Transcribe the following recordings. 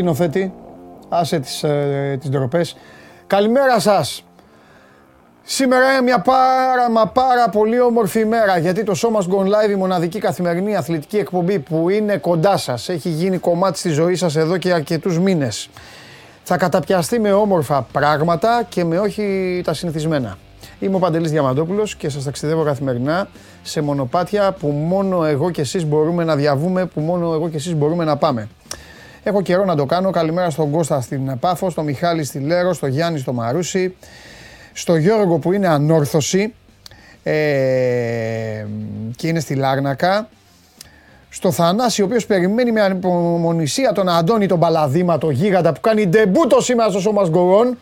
Έλα σκηνοθέτη. Άσε τις, ε, τις ντροπές. Καλημέρα σας. Σήμερα είναι μια πάρα μα πάρα πολύ όμορφη ημέρα γιατί το Σώμα Gone Live, η μοναδική καθημερινή αθλητική εκπομπή που είναι κοντά σας, έχει γίνει κομμάτι της ζωής σας εδώ και αρκετούς μήνες. Θα καταπιαστεί με όμορφα πράγματα και με όχι τα συνηθισμένα. Είμαι ο Παντελής Διαμαντόπουλος και σας ταξιδεύω καθημερινά σε μονοπάτια που μόνο εγώ και εσείς μπορούμε να διαβούμε, που μόνο εγώ και εσείς μπορούμε να πάμε. Έχω καιρό να το κάνω. Καλημέρα στον Κώστα στην Πάφο, στον Μιχάλη στη Λέρο, στον Γιάννη στο Μαρούσι, στο Γιώργο που είναι ανόρθωση ε, και είναι στη Λάρνακα, στο Θανάση ο οποίος περιμένει με ανυπομονησία τον Αντώνη τον Παλαδήμα, το γίγαντα που κάνει ντεμπούτο σήμερα στο Σώμα Γκορών.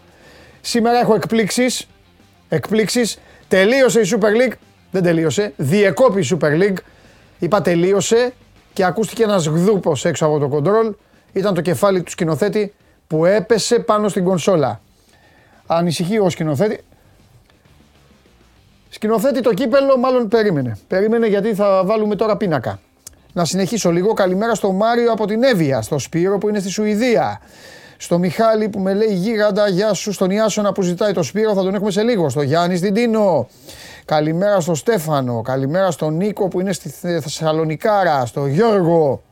Σήμερα έχω εκπλήξεις, εκπλήξεις. Τελείωσε η Super League, δεν τελείωσε, διεκόπη η Super League. Είπα τελείωσε και ακούστηκε ένας γδούπος έξω από το κοντρόλ. Ήταν το κεφάλι του σκηνοθέτη που έπεσε πάνω στην κονσόλα. Ανησυχεί ο σκηνοθέτη. Σκηνοθέτη το κύπελο μάλλον περίμενε. Περίμενε γιατί θα βάλουμε τώρα πίνακα. Να συνεχίσω λίγο. Καλημέρα στο Μάριο από την Εύβοια, στο Σπύρο που είναι στη Σουηδία. Στο Μιχάλη που με λέει γίγαντα, γεια σου. Στον Ιάσονα που ζητάει το Σπύρο, θα τον έχουμε σε λίγο. Στο Γιάννη στην Τίνο. Καλημέρα στο Στέφανο. Καλημέρα στον Νίκο που είναι στη Θεσσαλονικάρα. Στο Γιώργο.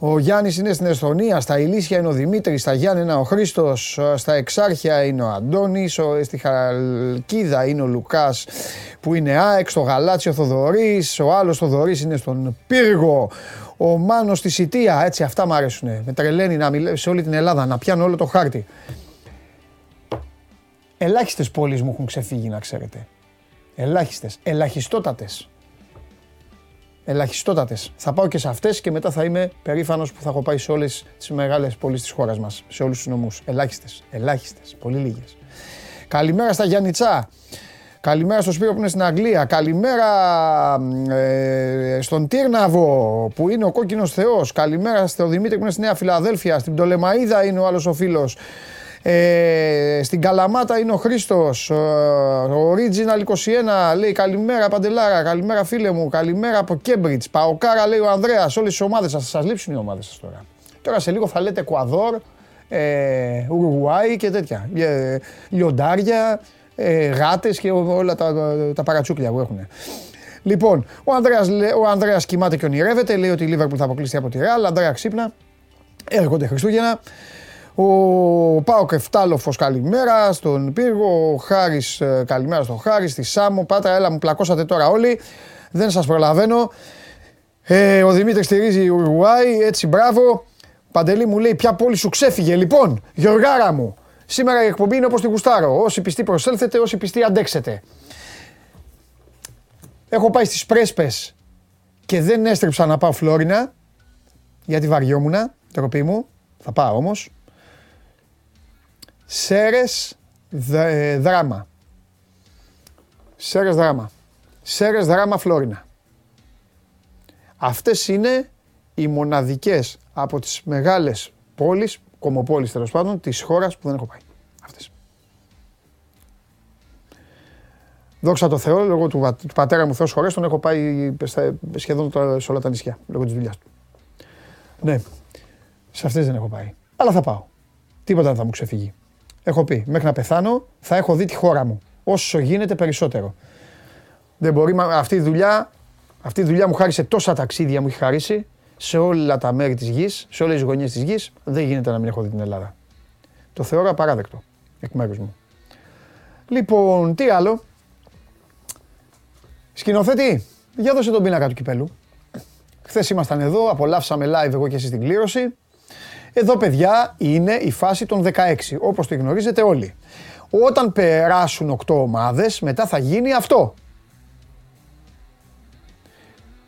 Ο Γιάννης είναι στην Εσθονία, στα Ηλίσια είναι ο Δημήτρης, στα Γιάννενα ο Χρήστος, στα Εξάρχεια είναι ο Αντώνης, στη Χαλκίδα είναι ο Λουκάς που είναι ΑΕΚ, στο Γαλάτσιο Θοδωρής, ο άλλος Θοδωρής είναι στον Πύργο, ο Μάνος στη Σιτία, έτσι αυτά μου αρέσουν. Με τρελαίνει να μιλάω σε όλη την Ελλάδα, να πιάνω όλο το χάρτη. Ελάχιστες πόλεις μου έχουν ξεφύγει να ξέρετε. Ελάχιστες, ελαχιστότατες ελαχιστότατες. Θα πάω και σε αυτές και μετά θα είμαι περήφανος που θα έχω πάει σε όλες τις μεγάλες πόλεις της χώρας μας. Σε όλους τους νομούς. Ελάχιστες. Ελάχιστες. Πολύ λίγες. Καλημέρα στα Γιάννητσά. Καλημέρα στο Σπύρο που είναι στην Αγγλία. Καλημέρα ε, στον Τύρναβο που είναι ο κόκκινος Θεός. Καλημέρα στο Δημήτρη που είναι στη Νέα Φιλαδέλφια. Στην Πτολεμαίδα είναι ο άλλος ο φίλος. Ε, στην Καλαμάτα είναι ο Χρήστος. Ε, ο Original 21 λέει καλημέρα Παντελάρα, καλημέρα φίλε μου, καλημέρα από Κέμπριτ. Παοκάρα λέει ο Ανδρέας. Όλες τι ομάδες σας. Σας λείψουν οι ομάδες σας τώρα. Τώρα σε λίγο θα λέτε Εκουαδόρ, ε, Ουρουγουάη και τέτοια. Ε, λιοντάρια, ε, γάτες και όλα τα, τα παρατσούκλια που έχουν. Λοιπόν, ο Ανδρέας, ο Ανδρέας κοιμάται και ονειρεύεται, λέει ότι η Λίβερπουλ θα αποκλειστεί από τη Ρεάλ. Ανδρέα ξύπνα, έρχονται Χριστούγεννα. Ο Πάοκ Εφτάλοφος καλημέρα στον Πύργο, ο Χάρης ε, καλημέρα στον Χάρη, στη Σάμο, Πάτρα, έλα μου πλακώσατε τώρα όλοι, δεν σας προλαβαίνω. Ε, ο Δημήτρης στηρίζει Ουρουάη, έτσι μπράβο. Παντελή μου λέει ποια πόλη σου ξέφυγε. Λοιπόν, Γιωργάρα μου, σήμερα η εκπομπή είναι όπως τη γουστάρω. Όσοι πιστοί προσέλθετε, όσοι πιστοί αντέξετε. Έχω πάει στις Πρέσπες και δεν έστρεψα να πάω Φλόρινα, γιατί βαριόμουνα, τροπή μου. Θα πάω όμως. Σέρες ε, δράμα. Σέρες δράμα. Σέρες δράμα Φλόρινα. Αυτές είναι οι μοναδικές από τις μεγάλες πόλεις, κομοπόλεις τέλος πάντων, της χώρας που δεν έχω πάει. Αυτές. Δόξα τω Θεώ, λόγω του, του πατέρα μου Θεός χωρές, τον έχω πάει σχεδόν σε όλα τα νησιά, λόγω της δουλειάς του. Ναι, σε αυτές δεν έχω πάει. Αλλά θα πάω. Τίποτα δεν θα μου ξεφύγει. Έχω πει, μέχρι να πεθάνω θα έχω δει τη χώρα μου. Όσο γίνεται περισσότερο. Δεν μπορεί, αυτή η δουλειά, αυτή η δουλειά μου χάρισε τόσα ταξίδια, μου έχει χαρίσει σε όλα τα μέρη της γης, σε όλες τις γωνιές της γης, δεν γίνεται να μην έχω δει την Ελλάδα. Το θεωρώ απαράδεκτο εκ μέρους μου. Λοιπόν, τι άλλο; Σκηνοθέτη, για δώσε τον πίνακα του κυπέλου. Χθες ήμασταν εδώ, απολαύσαμε live εγώ και εσείς την κλήρωση. Εδώ, παιδιά, είναι η φάση των 16, όπως το γνωρίζετε όλοι. Όταν περάσουν 8 ομάδες, μετά θα γίνει αυτό.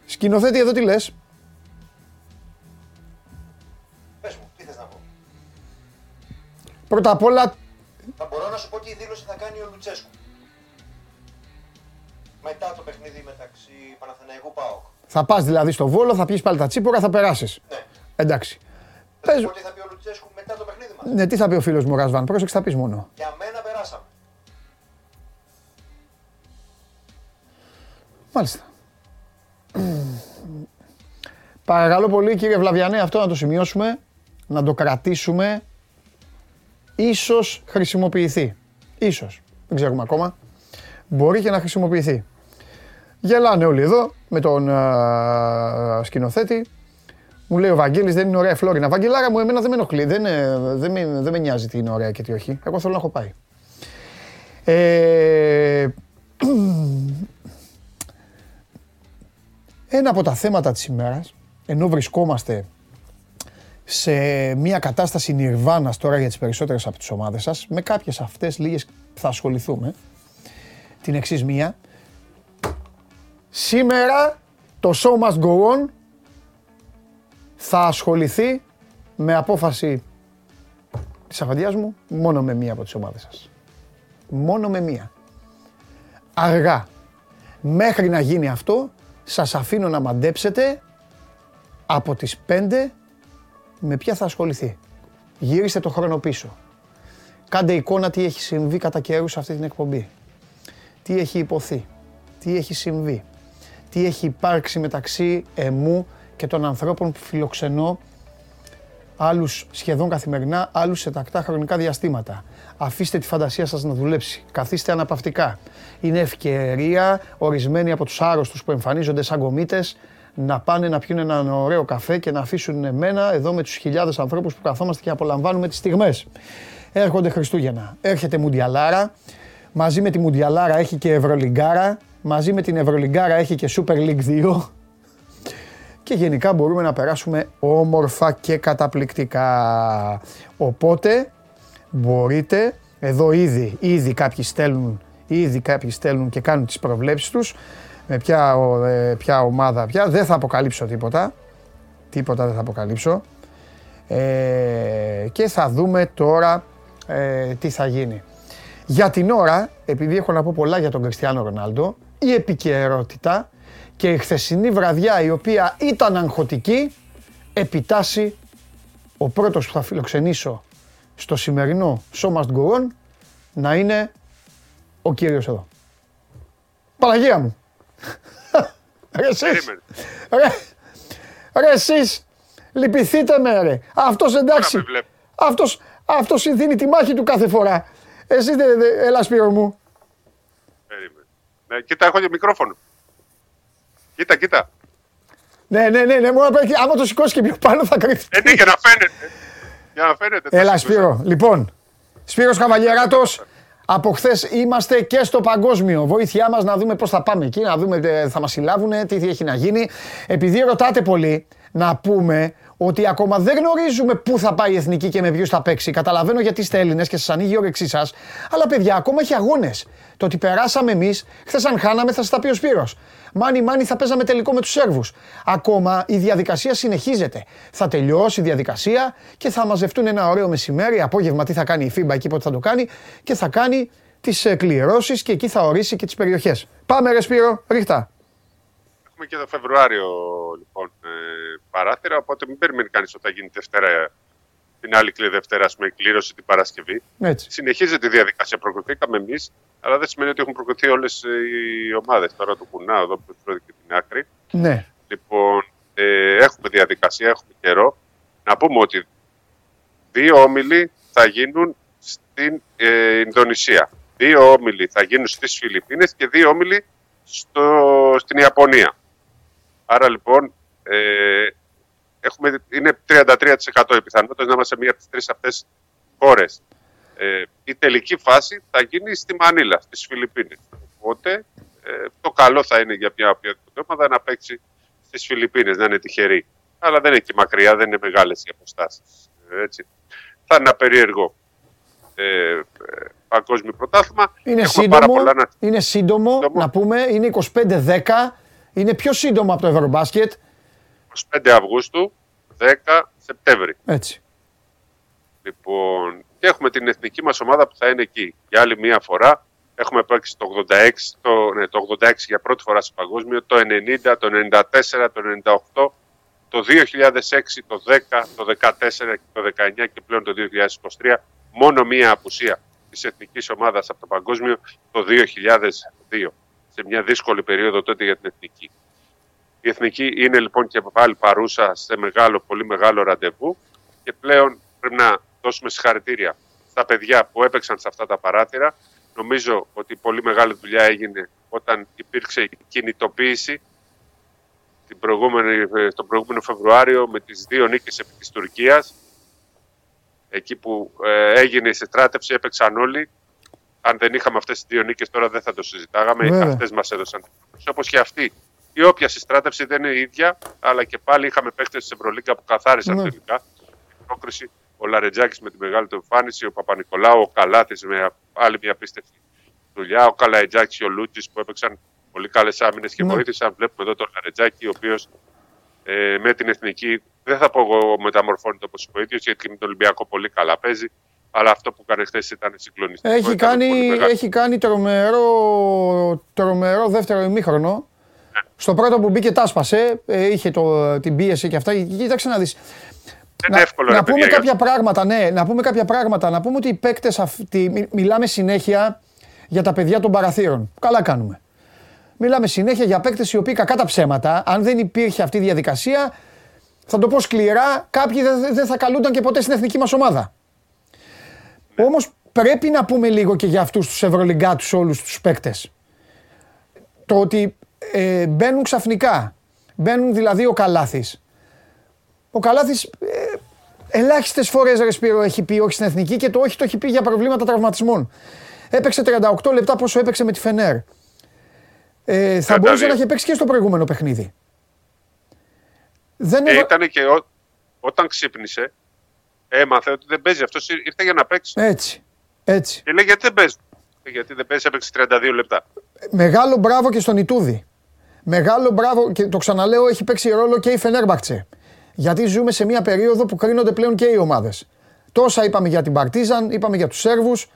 Σκηνοθέτη, εδώ τι λες; Πες μου, τι θες να πω; Πρώτα απ' όλα... Θα μπορώ να σου πω τι δήλωση θα κάνει ο Λουτσέσκου. Μετά το παιχνίδι μεταξύ Παναθηναϊκού ΠΑΟΚ. Θα πας δηλαδή στο Βόλο, θα πιεις πάλι τα τσίπορα, θα περάσεις. Ναι. Εντάξει. Πες μου. Τι θα πει ο Λουτσέσκου μετά το παιχνίδι μας. Ναι, τι θα πει ο φίλος μου Ρασβάν. Πρόσεξε θα πεις μόνο. Για μένα περάσαμε. Μάλιστα. Παρακαλώ πολύ κύριε Βλαβιανέ αυτό να το σημειώσουμε να το κρατήσουμε, ίσως χρησιμοποιηθεί. Ίσως. Δεν ξέρουμε ακόμα. Μπορεί και να χρησιμοποιηθεί. Γελάνε όλοι εδώ με τον α, σκηνοθέτη. Μου λέει ο Βαγγέλης δεν είναι ωραία η Φλόρινα. Βαγγελάρα μου, εμένα δεν με ενοχλεί. Δεν, ε, δεν, με, δεν με νοιάζει τι είναι ωραία και τι όχι. Εγώ θέλω να έχω πάει. Ε, ένα από τα θέματα της ημέρας, ενώ βρισκόμαστε σε μια κατάσταση νιρβάνας τώρα για τις περισσότερες από τις ομάδες σας, με κάποιες αυτές λίγες θα ασχοληθούμε, την εξής μία. Σήμερα το show must go on θα ασχοληθεί με απόφαση της αφαντίας μου μόνο με μία από τις ομάδες σας. Μόνο με μία. Αργά. Μέχρι να γίνει αυτό, σας αφήνω να μαντέψετε από τις 5 με ποια θα ασχοληθεί. Γύριστε το χρόνο πίσω. Κάντε εικόνα τι έχει συμβεί κατά καιρού σε αυτή την εκπομπή. Τι έχει υποθεί. Τι έχει συμβεί. Τι έχει υπάρξει μεταξύ εμού και των ανθρώπων που φιλοξενώ άλλους σχεδόν καθημερινά, άλλους σε τακτά χρονικά διαστήματα. Αφήστε τη φαντασία σας να δουλέψει. Καθίστε αναπαυτικά. Είναι ευκαιρία ορισμένοι από τους άρρωστους που εμφανίζονται σαν κομίτες να πάνε να πιούν έναν ωραίο καφέ και να αφήσουν εμένα εδώ με τους χιλιάδες ανθρώπους που καθόμαστε και απολαμβάνουμε τις στιγμές. Έρχονται Χριστούγεννα. Έρχεται Μουντιαλάρα. Μαζί με τη Μουντιαλάρα έχει και Ευρωλιγκάρα. Μαζί με την Ευρωλιγκάρα έχει και Super League 2. Και γενικά μπορούμε να περάσουμε όμορφα και καταπληκτικά. Οπότε μπορείτε, εδώ ήδη, ήδη κάποιοι στέλνουν, ήδη κάποιοι στέλνουν και κάνουν τις προβλέψεις τους με ποια, ε, ποια ομάδα πια. Δεν θα αποκαλύψω τίποτα. Τίποτα δεν θα αποκαλύψω. Ε, και θα δούμε τώρα ε, τι θα γίνει. Για την ώρα, επειδή έχω να πω πολλά για τον Κριστιανό Ρονάλντο, η επικαιρότητα και η χθεσινή βραδιά η οποία ήταν αγχωτική, επιτάσσει ο πρώτος που θα φιλοξενήσω στο σημερινό Show Must Go On να είναι ο κύριος εδώ. Παναγία μου. Ρε εσείς. Ρε, ρε εσείς. Λυπηθείτε με ρε. Αυτός εντάξει. Αυτός, αυτός δίνει τη μάχη του κάθε φορά. Εσύ δε, δε, έλα Σπύρο μου. Περίμενε. Ναι, κοίτα, έχω και μικρόφωνο. Κοίτα, κοίτα. Ναι, ναι, ναι, ναι, μόνο πρέπει, άμα το σηκώσει και πιο πάνω θα κρυφτεί. Ε, ναι, για να φαίνεται. Για να φαίνεται. Έλα Σπύρο, λοιπόν. Σπύρος Καβαλιεράτος, από χθες είμαστε και στο παγκόσμιο. Βοήθειά μας να δούμε πώς θα πάμε εκεί, να δούμε ε, θα μας συλλάβουν, τι έχει να γίνει. Επειδή ρωτάτε πολύ, να πούμε ότι ακόμα δεν γνωρίζουμε πού θα πάει η εθνική και με ποιους θα παίξει. Καταλαβαίνω γιατί είστε Έλληνες και σας ανοίγει η όρεξή σας. Αλλά παιδιά, ακόμα έχει αγώνες. Το ότι περάσαμε εμείς, χθες αν χάναμε, θα σας τα πει ο Σπύρος. Μάνι, μάνι, θα παίζαμε τελικό με τους Σέρβους. Ακόμα η διαδικασία συνεχίζεται. Θα τελειώσει η διαδικασία και θα μαζευτούν ένα ωραίο μεσημέρι, απόγευμα τι θα κάνει η FIBA εκεί πότε θα το κάνει και θα κάνει τις κληρώσεις και εκεί θα ορίσει και τις περιοχές. Πάμε, ρε Σπύρο, ρίχτα. Έχουμε και το Φεβρουάριο λοιπόν ε, παράθυρα, οπότε μην περιμένει κανείς ότι θα γίνει Δευτέρα την άλλη κλήρωση Δευτέρα με κλήρωση την Παρασκευή. Έτσι. Συνεχίζεται η διαδικασία. Προκριθήκαμε εμείς, αλλά δεν σημαίνει ότι έχουν προκριθεί όλες οι ομάδες. Τώρα το κουνάω εδώ που τρώει και την άκρη. Ναι. Λοιπόν, ε, έχουμε διαδικασία, έχουμε καιρό. Να πούμε ότι δύο όμιλοι θα γίνουν στην ε, Ινδονησία. Δύο όμιλοι θα γίνουν στις Φιλιππίνες και δύο όμιλοι στο, στην Ιαπωνία. Άρα λοιπόν ε, έχουμε, είναι 33% η πιθανότητα να είμαστε σε μία από τις τρεις αυτές χώρες. Ε, η τελική φάση θα γίνει στη Μανίλα, στις Φιλιππίνες. Οπότε ε, το καλό θα είναι για μια οποιαδήποτε ομάδα να παίξει στις Φιλιππίνες, να είναι τυχερή. Αλλά δεν είναι και μακριά, δεν είναι μεγάλες οι αποστάσεις. Έτσι. Θα είναι ένα περίεργο ε, ε, παγκόσμιο πρωτάθλημα. Είναι σύντομο, να... είναι σύντομο, σύντομο, να πούμε, είναι 25-10, είναι πιο σύντομο από το Ευρωμπάσκετ. 25 Αυγούστου, 10 Σεπτέμβρη. Έτσι. Λοιπόν, και έχουμε την εθνική μας ομάδα που θα είναι εκεί. Για άλλη μία φορά έχουμε παίξει το 86, το, ναι, το 86 για πρώτη φορά στο παγκόσμιο, το 90, το 94, το 98, το 2006, το 10, το 14 και το 19 και πλέον το 2023. Μόνο μία απουσία της εθνικής ομάδας από το παγκόσμιο το 2002. Σε μια δύσκολη περίοδο τότε για την εθνική. Η Εθνική είναι λοιπόν και πάλι παρούσα σε μεγάλο, πολύ μεγάλο ραντεβού και και πλέον πρέπει να δώσουμε συγχαρητήρια στα παιδιά που έπαιξαν σε αυτά τα παράθυρα. Νομίζω ότι πολύ μεγάλη δουλειά έγινε όταν υπήρξε η κινητοποίηση την προηγούμενη, τον προηγούμενο Φεβρουάριο με τις δύο νίκες επί της Τουρκίας. Εκεί που ε, έγινε η συστράτευση έπαιξαν όλοι. Αν δεν είχαμε αυτές τις δύο νίκες τώρα δεν θα το συζητάγαμε. Βέβαια. Αυτές μας έδωσαν. Όπως και αυτή. Η όποια συστράτευση δεν είναι η ίδια, αλλά και πάλι είχαμε παίκτες της Ευρωλίγκα που καθάρισαν Ναι. τελικά. Η πρόκριση, ο Λαρετζάκης με τη μεγάλη του εμφάνιση, ο Παπα-Νικολάου, ο Καλάθης με άλλη μια απίστευτη δουλειά, ο Καλαϊτζάκης, ο Λούτσης που έπαιξαν πολύ καλές άμυνες και Ναι. βοήθησαν. Βλέπουμε εδώ τον Λαρετζάκη, ο οποίος ε, με την εθνική, δεν θα πω εγώ μεταμορφώνεται όπως είπε ο ίδιος, γιατί και με τον Ολυμπιακό πολύ καλά παίζει, αλλά αυτό που έκανε χθες ήταν συγκλονιστικό. Έχει Ήταν κάνει, πολύ μεγάλο. έχει κάνει τρομερό, τρομερό δεύτερο ημίχρονο. Στο πρώτο που μπήκε τα άσπασε, ε, είχε το, την πίεση και αυτά. Κοίταξε να δεις. Δεν είναι εύκολο, να ρε πούμε παιδιά, κάποια πράγματα, ναι, να πούμε κάποια πράγματα. Να πούμε ότι οι παίκτες αυτοί, μι- μιλάμε συνέχεια για τα παιδιά των παραθύρων. Καλά κάνουμε. Μιλάμε συνέχεια για παίκτες οι οποίοι κακά τα ψέματα, αν δεν υπήρχε αυτή η διαδικασία, θα το πω σκληρά, κάποιοι δεν δεν θα καλούνταν και ποτέ στην εθνική μας ομάδα. Όμως πρέπει να πούμε λίγο και για αυτούς τους ευρωλυγκάτους όλους τους παίκτες. Το ότι ε, μπαίνουν ξαφνικά, μπαίνουν δηλαδή ο Καλάθης. Ο Καλάθης ε, ελάχιστες φορές ρε Σπύρο έχει πει όχι στην εθνική και το όχι το έχει πει για προβλήματα τραυματισμών. Έπαιξε 38 λεπτά πόσο έπαιξε με τη Φενέρ. Ε, θα 32. μπορούσε να έχει παίξει και στο προηγούμενο παιχνίδι. Δεν Ε, έβα- ήταν και ό, όταν ξύπνησε, έμαθε ότι δεν παίζει. Αυτός ήρ- ήρθε για να παίξει. Έτσι. Έτσι. Και λέει γιατί δεν παίζει; Ε, Γιατί δεν παίζει, έπαιξε 32 λεπτά. Μεγάλο μπράβο και στον Ιτούδη. Μεγάλο μπράβο και το ξαναλέω έχει παίξει ρόλο και η Φενέρμπαχτσε. Γιατί ζούμε σε μια περίοδο που κρίνονται πλέον και οι ομάδες. Τόσα είπαμε για την Παρτίζαν, είπαμε για τους Σέρβους.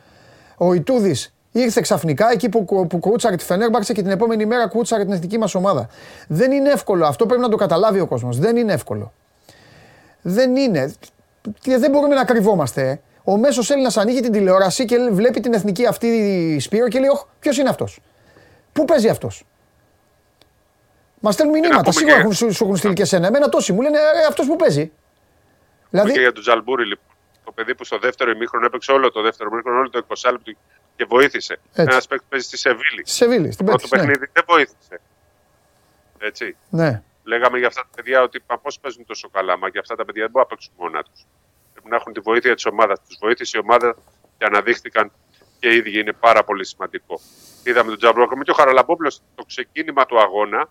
Ο Ιτούδης ήρθε ξαφνικά εκεί που, που κρούτσαρε τη Φενέρμπαχτσε και την επόμενη μέρα κρούτσαρε την εθνική μας ομάδα. Δεν είναι εύκολο. Αυτό πρέπει να το καταλάβει ο κόσμος. Δεν είναι εύκολο. Δεν είναι. Και δεν μπορούμε να κρυβόμαστε. ε. Ο μέσος Έλληνας ανοίγει την τηλεόραση και βλέπει την εθνική αυτή Σπύρο και λέει: Όχι, ποιος είναι αυτός; Πού παίζει αυτός; Μας στέλνουν μηνύματα. πούμε Σίγουρα και- έχουν, σου, σου έχουν στείλει και εσένα. Εμένα τόσοι μου λένε: «Ε, Αυτός που παίζει. Δηλαδή, Και για τον Τζαλμπούρη, λοιπόν. Το παιδί που στο δεύτερο ημίχρονο έπαιξε όλο το δεύτερο ημίχρονο, όλο το 20 λεπτό και βοήθησε. Ένας παίκτης παίζει στη Σεβίλη. στη Σεβίλη, στην Το Πέτση. Ναι. παιχνίδι δεν βοήθησε. Έτσι. ναι. Λέγαμε για αυτά τα παιδιά ότι πώς παίζουν τόσο καλά, μα για αυτά τα παιδιά δεν μπορούν να παίξουν μόνα τους. Πρέπει να έχουν τη βοήθεια της ομάδας. Τους βοήθησε η ομάδα και αναδείχθηκαν και οι ίδιοι. Είναι πάρα πολύ σημαντικό. Είδαμε τον Τζαμπρόκο και ο Χαραλαμπόπουλος στο ξεκίνημα του αγώνα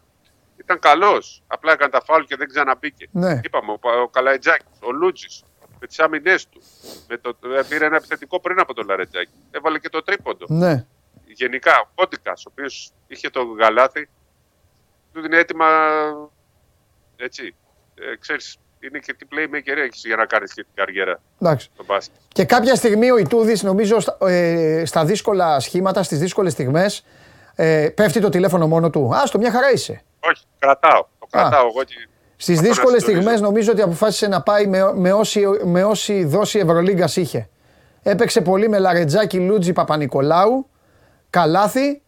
ήταν καλός. Απλά έκανε τα φάουλ και δεν ξαναμπήκε. Ναι. Είπαμε, ο, ο Καλαϊτζάκης, ο Λούτζης με τις άμυνές του. Με το, ε, πήρε ένα επιθετικό πριν από τον Λαρετζάκη. Έβαλε και το τρίποντο ναι. γενικά ο Κόντικα, ο οποίος είχε το γαλάθι, του είναι έτοιμα. Έτσι. Ε, ξέρεις, είναι και τι playmaker έχεις για να κάνεις και την καριέρα Εντάξει. στο μπάσκετ. Και κάποια στιγμή ο Ιτούδης νομίζω στα, ε, στα δύσκολα σχήματα, στις δύσκολες στιγμές ε, πέφτει το τηλέφωνο μόνο του. Άστο, μια χαρά είσαι. Όχι, κρατάω. Το κρατάω εγώ και. Στις αυτό να δύσκολες συντονίζω. στιγμές νομίζω ότι αποφάσισε να πάει με, με, όση, με όση δόση Ευρωλίγκας είχε. Έπαιξε πολύ με Λαρετζάκη, Λούτζι, Παπα-Νικολάου, Καλάθι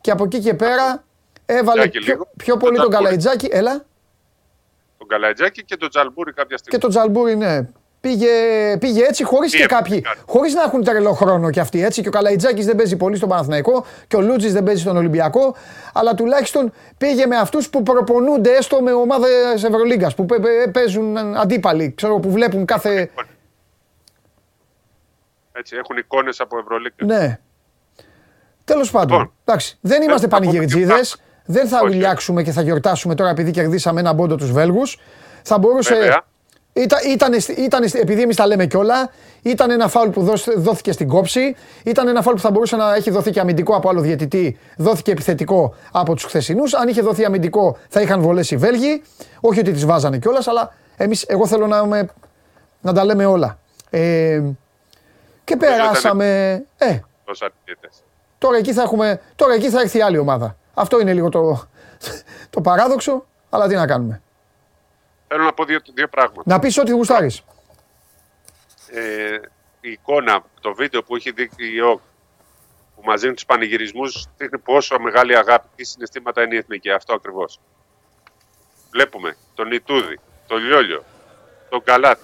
και από εκεί και πέρα έβαλε Τζάκη πιο, λίγο. πιο πολύ Τον τον Τζαλμπούρη. Καλαϊτζάκη. Έλα. Τον Καλατζάκη και τον Τζαλμπούρη κάποια στιγμή. Και τον Τζαλμπούρη, ναι. Πήγε, πήγε έτσι χωρίς και Πήγε κάποιοι. πολύ. Χωρίς να έχουν τρελό χρόνο κι αυτοί έτσι. Και ο Καλαϊτζάκης δεν παίζει πολύ στον Παναθηναϊκό και ο Λούτζης δεν παίζει στον Ολυμπιακό. Αλλά τουλάχιστον πήγε με αυτούς που προπονούνται έστω με ομάδες Ευρωλίγκας. Που παι- παι- παίζουν αντίπαλοι. Ξέρω που βλέπουν κάθε. Έτσι, έχουν εικόνες από Ευρωλίγκας. Ναι. Τέλος πάντων. Λοιπόν. Εντάξει, δεν είμαστε θα πούμε και πανηγυρτζίδε. πράγματα. Δεν θα Όχι. ουλιάξουμε και θα γιορτάσουμε τώρα επειδή κερδίσαμε ένα πόντο τους Βέλγους. Θα μπορούσε. Βέβαια. Ήταν, ήταν, ήταν, επειδή εμείς τα λέμε κιόλα, ήταν ένα φάουλ που δώσ- δόθηκε στην κόψη. Ήταν ένα φάουλ που θα μπορούσε να έχει δοθεί και αμυντικό από άλλο διαιτητή. Δόθηκε επιθετικό από τους χθεσινούς. Αν είχε δοθεί αμυντικό, θα είχαν βολέσει οι Βέλγοι. Όχι ότι τις βάζανε κιόλας, αλλά εμείς, εγώ θέλω να, με, να τα λέμε όλα. Ε, και περάσαμε. Ε, Τόσα αρκετές. Τώρα εκεί θα, έχουμε, τώρα εκεί θα έρθει άλλη ομάδα. Αυτό είναι λίγο το, το παράδοξο, αλλά τι να κάνουμε. Θέλω να πω δύο, δύο πράγματα. Να πεις ό,τι γουστάρεις. ε, η εικόνα, το βίντεο που έχει δείξει η ΟΚ που μαζί με τους πανηγυρισμούς δείχνει πόσο μεγάλη αγάπη και συναισθήματα είναι η εθνική. Αυτό ακριβώς. Βλέπουμε τον Ιτούδη, τον Λιόλιο, τον Καλάτη,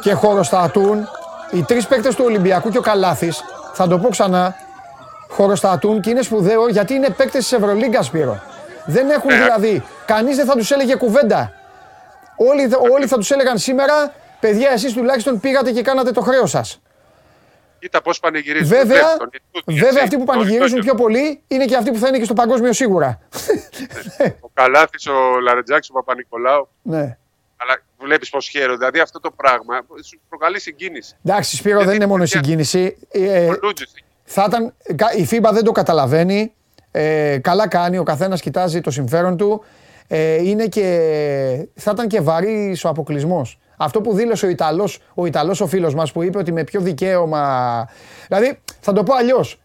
και χωροστατούν. Οι τρεις παίκτες του Ολυμπιακού και ο Καλάθης, θα το πω ξανά, χωροστατούν και είναι σπουδαίο γιατί είναι παίκτες της Ευρωλίγκας, Σπύρο. Δεν έχουν δηλαδή, κανείς δεν θα τους έλεγε κουβέντα. Όλοι, όλοι θα τους έλεγαν σήμερα, παιδιά, εσείς τουλάχιστον πήγατε και κάνατε το χρέος σας. Κοίτα πώς πανηγυρίζουν. Βέβαια, Βλέπεις τον Ιτούδη, βέβαια έτσι, αυτοί που τον πανηγυρίζουν Ιτούδη. πιο πολύ είναι και αυτοί που θα είναι και στο παγκόσμιο σίγουρα. Ο Καλάθης, ο Λαρετζάκης, ο Παπα-Νικολάου. ναι. Αλλά βλέπεις πώς χαίρονται. Δηλαδή αυτό το πράγμα σου προκαλεί συγκίνηση. Εντάξει, Σπύρο, δεν είναι μόνο η συγκίνηση. Ε, Ο Λούτζης, θα ήταν, κα- η FIBA δεν το καταλαβαίνει. Ε, καλά κάνει, ο καθένας κοιτάζει το συμφέρον του. Ε, είναι και, θα ήταν και βαρύ ο αποκλεισμός. Αυτό που δήλωσε ο Ιταλός, ο Ιταλός ο φίλος μας που είπε ότι με ποιο δικαίωμα... Δηλαδή, θα το πω αλλιώς.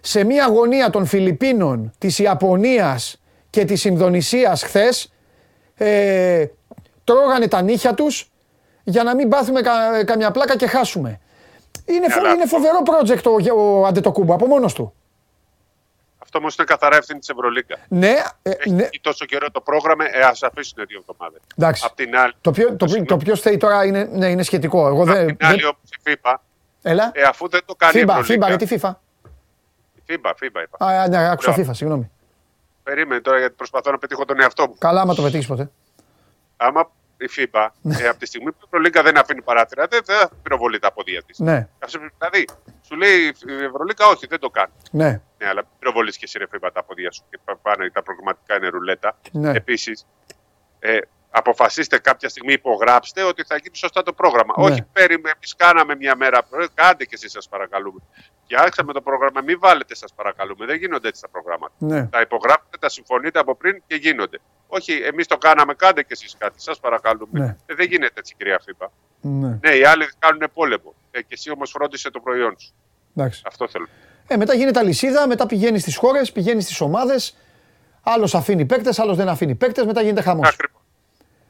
Σε μια αγωνία των Φιλιππίνων, της Ιαπωνίας και της Ινδονησίας χθες, ε, τρώγανε τα νύχια τους για να μην πάθουμε κα- καμιά πλάκα και χάσουμε. Είναι, φο- Καλά. είναι φοβερό project ο, ο Αντετοκούμπο από μόνος του. Αυτό όμως είναι καθαρά ευθύνη της Ευρωλίγκα. Ναι, ε, Έχει ναι. πει τόσο καιρό το πρόγραμμα, ε, ας αφήσουν δύο εβδομάδες. Εντάξει. Απ' την άλλη, Το πιο, το, πιο- το πιο στέει τώρα είναι, ναι, είναι σχετικό. Εγώ απ' δεν. την άλλη δεν- όπως η FIBA, Έλα. ε, αφού δεν το κάνει η FIBA, Ευρωλίγκα. FIBA, γιατί FIFA; FIBA, FIBA είπα. Α, ναι, άκουσα Λέω. FIFA, συγγνώμη. Περίμενε τώρα γιατί προσπαθώ να πετύχω τον εαυτό μου. Καλά, άμα το πετύχεις ποτέ. Άμα η FIBA, ε, από τη στιγμή που η Ευρωλίγκα δεν αφήνει παράθυρα, δεν, δεν θα πυροβολεί τα πόδια της. Ναι, Δηλαδή, σου λέει η Ευρωλίγκα, όχι, δεν το κάνει. ναι, Ναι, αλλά μην πυροβολεί και εσύ ρε FIBA τα πόδια σου και πα- πάνε τα προγραμματικά είναι ρουλέτα. Ναι. Επίσης, ε, αποφασίστε κάποια στιγμή, υπογράψτε ότι θα γίνει σωστά το πρόγραμμα. Ναι. Όχι, περίμενε, εμείς κάναμε μια μέρα πριν, κάντε και εσείς, σας παρακαλούμε. Φτιάξαμε το πρόγραμμα, μην βάλετε, σας παρακαλούμε. Δεν γίνονται έτσι τα προγράμματα. ναι. Τα υπογράφετε, τα συμφωνείτε από πριν και γίνονται. Όχι, εμείς το κάναμε, κάντε και εσείς κάτι, σας παρακαλούμε. Ναι. Ε, δεν γίνεται έτσι, κυρία Φίπα. ναι. Ναι, οι άλλοι κάνουν πόλεμο. Ε, και εσύ όμως φρόντισε το προϊόν σου. Εντάξει. Αυτό θέλω. Ε, μετά γίνεται αλυσίδα, μετά πηγαίνει στις χώρες, πηγαίνει στις ομάδες. Άλλος αφήνει παίκτες, άλλος δεν αφήνει παίκτες, μετά γίνεται χαμός. Ακριβώ.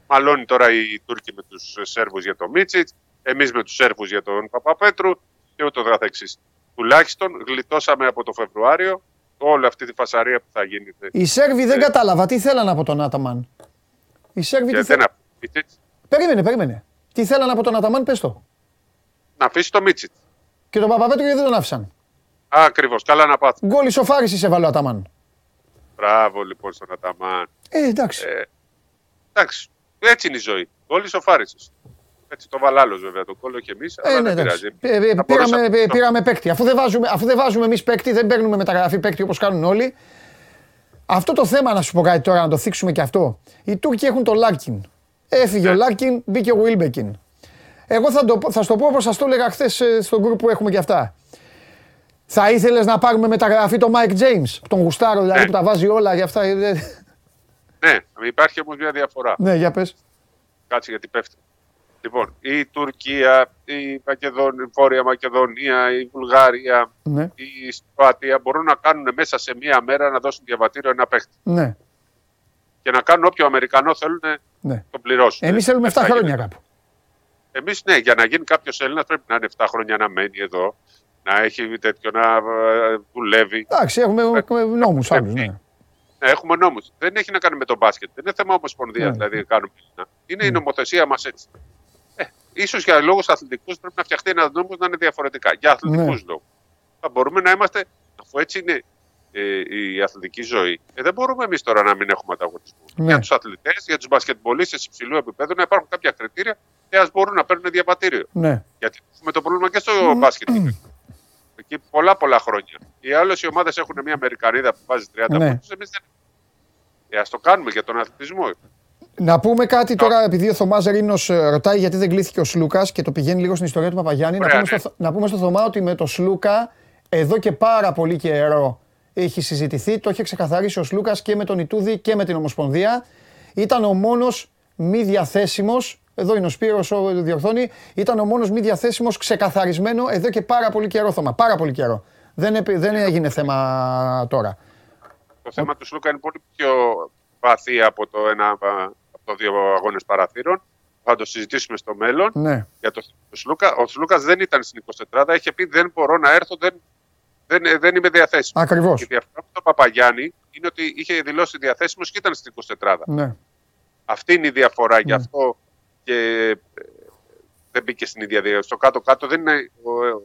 Μαλώνει τώρα οι Τούρκοι με τους Σέρβους για τον Μίτσιτς, εμείς με τους Σέρβους για τον Παπαπέτρου και ούτω καθεξής. Τουλάχιστον γλιτώσαμε από το Φεβρουάριο όλη αυτή τη φασαρία που θα γίνεται. Οι Σέρβοι δεν κατάλαβα τι θέλαν από τον Άταμαν. Οι Σέρβοι τι Και δεν θέλαν. αφήσει, Περίμενε, περίμενε. Τι θέλαν από τον Αταμάν, πες το. να αφήσει το Μίτσιτς. Και τον Παπαπέτρο γιατί δεν τον άφησαν; Ακριβώς. Καλά να πάθει. Γκολ ισοφάρισης έβαλε ο Αταμάν. Μπράβο λοιπόν στον Αταμάν. Ε, εντάξει. Ε, εντάξει. Έτσι είναι η ζωή. Όλοι σοφάρισε. Έτσι το βαλάλο βέβαια το κόλλο και εμείς. Ε, αλλά ναι, δεν εντάξει. πειράζει. Ε, ε, Θα πήραμε, μπορούσαμε- ε, πήραμε παίκτη. Αφού δεν βάζουμε, αφού δεν βάζουμε εμείς παίκτη, δεν παίρνουμε μεταγραφή παίκτη όπως κάνουν όλοι. Αυτό το θέμα να σου πω κάτι τώρα, να το θίξουμε και αυτό. Οι Τούρκοι έχουν το Λάρκιν. Έφυγε ο Ναι. Λάρκιν, μπήκε ο Βίλμπεκιν. Εγώ θα, το, πω- θα σου το πω όπως σας το έλεγα χθες στον group που έχουμε και αυτά. Θα ήθελες να πάρουμε μεταγραφή το Mike James, τον Γουστάρο δηλαδή Ναι. που τα βάζει όλα για αυτά. ε, ε, Ναι, υπάρχει όμως μια διαφορά. Ναι, για πες. Κάτσε γιατί πέφτει. Λοιπόν, η Τουρκία, η, Μακεδον, η Βόρεια Μακεδονία, η Βουλγαρία, Ναι, η Σλοβακία μπορούν να κάνουν μέσα σε μία μέρα να δώσουν διαβατήριο ένα παίχτη. ναι, Και να κάνουν όποιο Αμερικανό θέλουν ναι. τον πληρώσουν. Εμείς θέλουμε 7 χρόνια κάπου. Εμείς ναι, για να γίνει κάποιος Έλληνας πρέπει να είναι 7 χρόνια να μένει εδώ, να έχει τέτοιο να ε, δουλεύει. Εντάξει, έχουμε, έχουμε νόμους άλλους. Ναι. Ναι, έχουμε νόμους. Δεν έχει να κάνει με το μπάσκετ. Δεν είναι θέμα ομοσπονδίας, Ναι. δηλαδή κάνουμε Έλληνα. Είναι η νομοθεσία μας έτσι. Ε, ίσως για λόγους αθλητικούς πρέπει να φτιαχτεί ένας νόμος να είναι διαφορετικά. Για αθλητικούς Ναι. λόγου. Θα μπορούμε να είμαστε, αφού έτσι είναι ε, η αθλητική ζωή, ε, δεν μπορούμε εμείς τώρα να μην έχουμε ανταγωνισμό. Ναι. Για τους αθλητές, για τους μπασκετμπολίστες υψηλού επίπεδου να υπάρχουν κάποια κριτήρια και ας μπορούν να παίρνουν διαβατήριο. ναι. Γιατί έχουμε το πρόβλημα και στο μπάσκετ. Εκεί πολλά πολλά χρόνια. Οι άλλες οι ομάδες έχουν μια Αμερικανίδα που βάζει 30 Ναι. πόντους, εμείς δεν. Ε, ας το κάνουμε για τον αθλητισμό. Να πούμε κάτι τώρα, επειδή ο Θωμάς Ρήνος ρωτάει γιατί δεν κλείθηκε ο Σλούκας και το πηγαίνει λίγο στην ιστορία του Παπαγιάννη. Να Ωραία, πούμε, ναι. στο, να πούμε στο Θωμά ότι με το Σλούκα εδώ και πάρα πολύ καιρό έχει συζητηθεί. Το είχε ξεκαθαρίσει ο Σλούκας και με τον Ιτούδη και με την Ομοσπονδία. Ήταν ο μόνος μη διαθέσιμος. Εδώ είναι ο Σπύρος, ο διορθώνει. Ήταν ο μόνος μη διαθέσιμος ξεκαθαρισμένο εδώ και πάρα πολύ καιρό, Θωμά. Πάρα πολύ καιρό. Δεν, επι- δεν έγινε θέμα τώρα. Το θέμα του Σλούκα είναι πολύ πιο βαθύ από το, ένα, από το δύο αγώνες παραθύρων. Θα το συζητήσουμε στο μέλλον. Ναι. Για το, το Σλούκα. Ο Σλούκας δεν ήταν στην 24 είχε πει δεν μπορώ να έρθω, δεν, δεν, δεν είμαι διαθέσιμος. Ακριβώς. Η διαφορά με τον Παπαγιάννη είναι ότι είχε δηλώσει διαθέσιμος και ήταν στην 24. Ναι. Αυτή είναι η διαφορά. Γι' αυτό και ε, δεν μπήκε στην ίδια διαδικασία. Στο κάτω-κάτω δεν είναι. Ο, ο-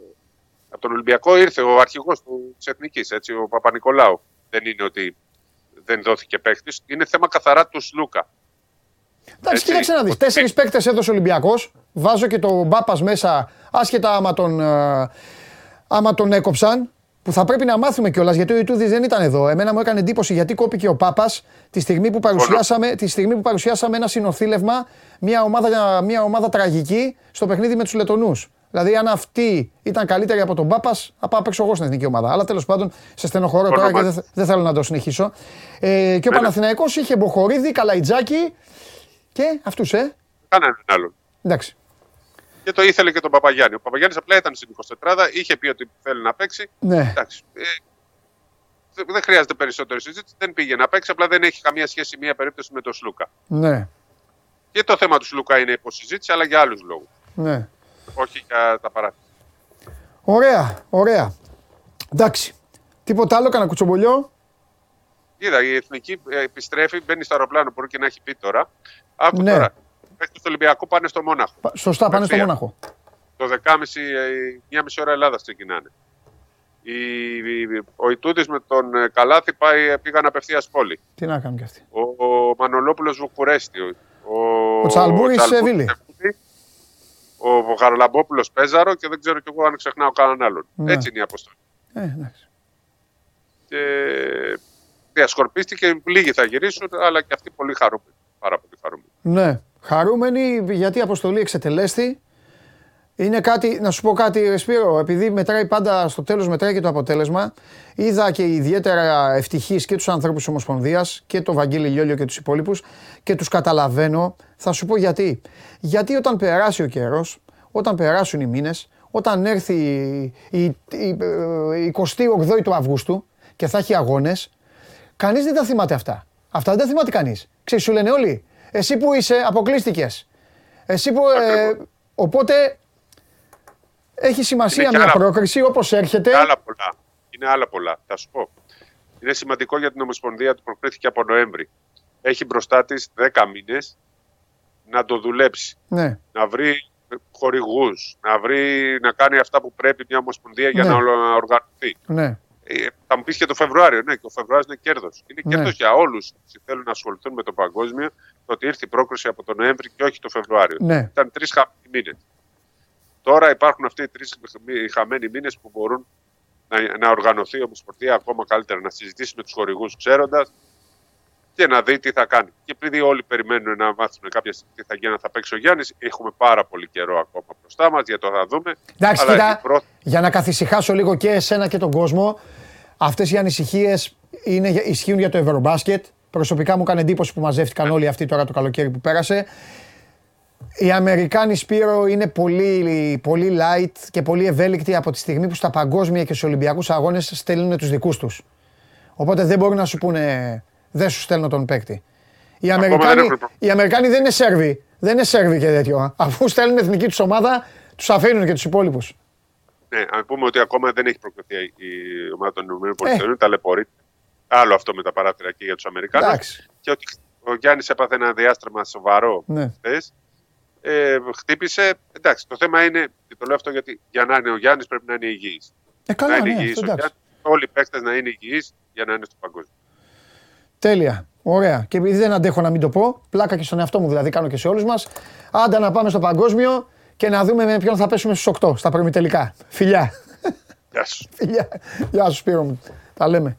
από τον Ολυμπιακό ήρθε ο αρχηγός της Εθνικής, ο Παπα-Νικολάου. Δεν είναι ότι δεν δόθηκε παίκτης. Είναι θέμα καθαρά του Σλούκα. Εντάξει, Έτσι. κοίταξε να δεις. Τέσσερις παίκτες έδωσε ο Ολυμπιακός. Βάζω και τον Μπάπας μέσα, άσχετα άμα τον, ε, άμα τον έκοψαν. Που θα πρέπει να μάθουμε κιόλας γιατί ο Ιτούδης δεν ήταν εδώ. Εμένα μου έκανε εντύπωση γιατί κόπηκε ο Πάπας τη, στιγμή που παρουσιάσαμε- τη στιγμή που παρουσιάσαμε ένα συνοθήλευμα, μια ομάδα, μια ομάδα τραγική στο παιχνίδι με τους Λετονού. Δηλαδή, αν αυτοί ήταν καλύτεροι από τον Πάπας, θα πάω παίξω εγώ στην εθνική ομάδα. Αλλά τέλος πάντων, σε στενοχωρώ τώρα και Συμφωνώ δεν, δεν θέλω να το συνεχίσω. Ε, και ο Ναι, ναι. Παναθηναϊκός είχε Μποχορίδη, Καλαϊτζάκη και αυτούς, ε. Κανέναν άλλον. Εντάξει. Και το ήθελε και τον Παπαγιάννη. Ο Παπαγιάννης απλά ήταν στην 24 είχε πει ότι θέλει να παίξει. Ναι. Εντάξει. Ε, δεν- δεν χρειάζεται περισσότερη συζήτηση. Δεν πήγε να παίξει, απλά δεν έχει καμία σχέση μία περίπτωση με τον Σλούκα. Ναι. Και το θέμα του Σλούκα είναι υποσυζήτηση, αλλά για άλλους λόγους. Ναι. Όχι για τα παράθυρα. Ωραία, ωραία. Εντάξει. Τίποτα άλλο, κανένα κουτσομπολιό; Είδα, η εθνική ε, επιστρέφει, μπαίνει στο αεροπλάνο, μπορεί και να έχει πει τώρα. Άκου Ναι. τώρα. Παίχτε τους Ολυμπιακού πάνε στο Μόναχο. Πα- Σωστά, πάνε στο Ευθεία. Μόναχο. Το 10.30, ε, μία μισή ώρα Ελλάδα ξεκινάνε. Η, η- ο Ιτούδης με τον ε, Καλάθη πάει, ε, πήγαν απευθείας πόλη. Τι να κάνουν κι αυτοί. Ο, ο Μανολόπουλος Βουκουρέστη. Ο, Ο Τσαλμπούρης Τσαλμπούρης Σεβίλη. Σεβίλη, Ο Χαραλαμπόπουλος Πέζαρο και δεν ξέρω κι εγώ αν ξεχνάω κανέναν άλλον. Ναι. Έτσι είναι η αποστολή. Ε, εντάξει. Και διασκορπίστηκε, λίγοι θα γυρίσουν, αλλά και αυτοί πολύ χαρούμενοι. Πάρα πολύ χαρούμενοι. Ναι. Χαρούμενοι γιατί η αποστολή εξετελέστη. Είναι κάτι, να σου πω κάτι, Σπύρο, επειδή μετράει πάντα στο τέλος μετράει και το αποτέλεσμα. Είδα και ιδιαίτερα ευτυχείς και τους ανθρώπους της Ομοσπονδίας και το Βαγγέλη Λιόλιο και τους υπόλοιπους και τους καταλαβαίνω. Θα σου πω γιατί. Γιατί όταν περάσει ο καιρός, όταν περάσουν οι μήνες, όταν έρθει η, η, η, η 28η του Αυγούστου και θα έχει αγώνες, Κανείς δεν τα θυμάται αυτά. Αυτά δεν τα θυμάται κανείς. Ξέρεις, σου λένε όλοι. Εσύ που είσαι, αποκλείστηκες. Εσύ που. Ε, Ακριβώς. οπότε έχει σημασία Είναι και μια άλλα- πρόκριση όπως έρχεται. Είναι άλλα πολλά. Είναι άλλα πολλά. Θα σου πω. Είναι σημαντικό για την Ομοσπονδία που προκρίθηκε από Νοέμβρη. Έχει μπροστά της 10 μήνες να το δουλέψει. Ναι, Να βρει χορηγούς, να, βρει, να κάνει αυτά που πρέπει μια Ομοσπονδία για Ναι. να ολο- οργανωθεί. ναι, Ε, θα μου πεις και το Φεβρουάριο. Ναι, και ο Φεβρουάριος είναι κέρδος. Είναι Ναι. κέρδος για όλους όσοι θέλουν να ασχοληθούν με το παγκόσμιο το ότι ήρθε η πρόκριση από τον Νοέμβρη και όχι το Φεβρουάριο. ναι. Ήταν τρεις χαμένοι μήνες. Τώρα υπάρχουν αυτοί οι τρεις χαμένοι μήνες που μπορούν να, να οργανωθεί η Ομοσπονδία ακόμα καλύτερα, να συζητήσει με τους χορηγούς ξέροντας και να δει τι θα κάνει. Και επειδή όλοι περιμένουν να μάθουν κάποια στιγμή τι θα γίνει, αν θα παίξει ο Γιάννης, έχουμε πάρα πολύ καιρό ακόμα μπροστά μας για το θα δούμε. Εντάξει, Αλλά κοίτα, η πρώτη- για να καθησυχάσω λίγο και εσένα και τον κόσμο, αυτές οι ανησυχίες ισχύουν για το Ευρωμπάσκετ. Προσωπικά μου έκανε εντύπωση που μαζεύτηκαν όλοι αυτοί τώρα το καλοκαίρι που πέρασε. Οι Αμερικάνοι Σπύρο είναι πολύ, πολύ light και πολύ ευέλικτοι από τη στιγμή που στα παγκόσμια και στους Ολυμπιακούς Αγώνες στέλνουν τους δικούς τους. Οπότε δεν μπορούν να σου πούνε δεν σου στέλνω τον παίκτη. Οι Ακόμα Αμερικάνοι, δεν έχουν προ- οι Αμερικάνοι δεν είναι Σέρβοι. Δεν είναι Σέρβοι και τέτοιο. α. Αφού στέλνουν εθνική τους ομάδα, τους αφήνουν και τους υπόλοιπους. Ναι, αν πούμε ότι ακόμα δεν έχει προκριθεί η ομάδα των ΗΠΑ, Ε. ε. ταλαιπωρείται. Άλλο αυτό με τα παράθυρα και για τους Αμερικάνους. Εντάξει. Και ότι ο Γιάννης έπαθε ένα διάστρεμα σοβαρό Ναι. χθες. Ε, χτύπησε. Εντάξει, το θέμα είναι, και το λέω αυτό γιατί για να είναι ο Γιάννης πρέπει να είναι υγιής. Ε, να καλά, είναι ναι, υγιής αυτό ο εντάξει. Γιάννης, όλοι οι παίκτες να είναι υγιείς για να είναι στο παγκόσμιο. Τέλεια. Ωραία. Και επειδή δεν αντέχω να μην το πω, πλάκα και στον εαυτό μου δηλαδή κάνω και σε όλους μας. Άντα να πάμε στο παγκόσμιο και να δούμε με ποιον θα πέσουμε στους 8 στα προημιτελικά. Φιλιά. Γεια σου. Φιλιά. Γεια σου Σπύρο μου. Τα λέμε.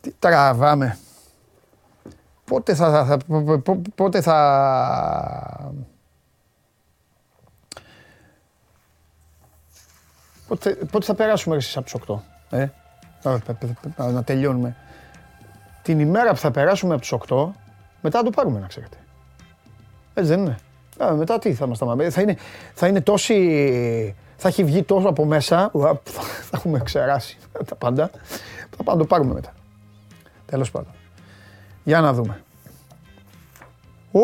Τι τραβάμε. Πότε θα, θα, θα- πο- πο- πότε θα... Πότε, πότε θα περάσουμε εσείς από τους 8, ε; Τώρα, πε- πε- πε- να τελειώνουμε. Την ημέρα που θα περάσουμε από τους 8, μετά θα το πάρουμε να ξέρετε. Έτσι δεν είναι. Α, μετά τι θα μας τα μάμε. Θα είναι, θα είναι τόση... Θα έχει βγει τόσο από μέσα, ουαπ, θα, θα έχουμε ξεράσει τα πάντα. Θα πάμε να το πάρουμε μετά. Τέλος πάντων. Για να δούμε. Ω,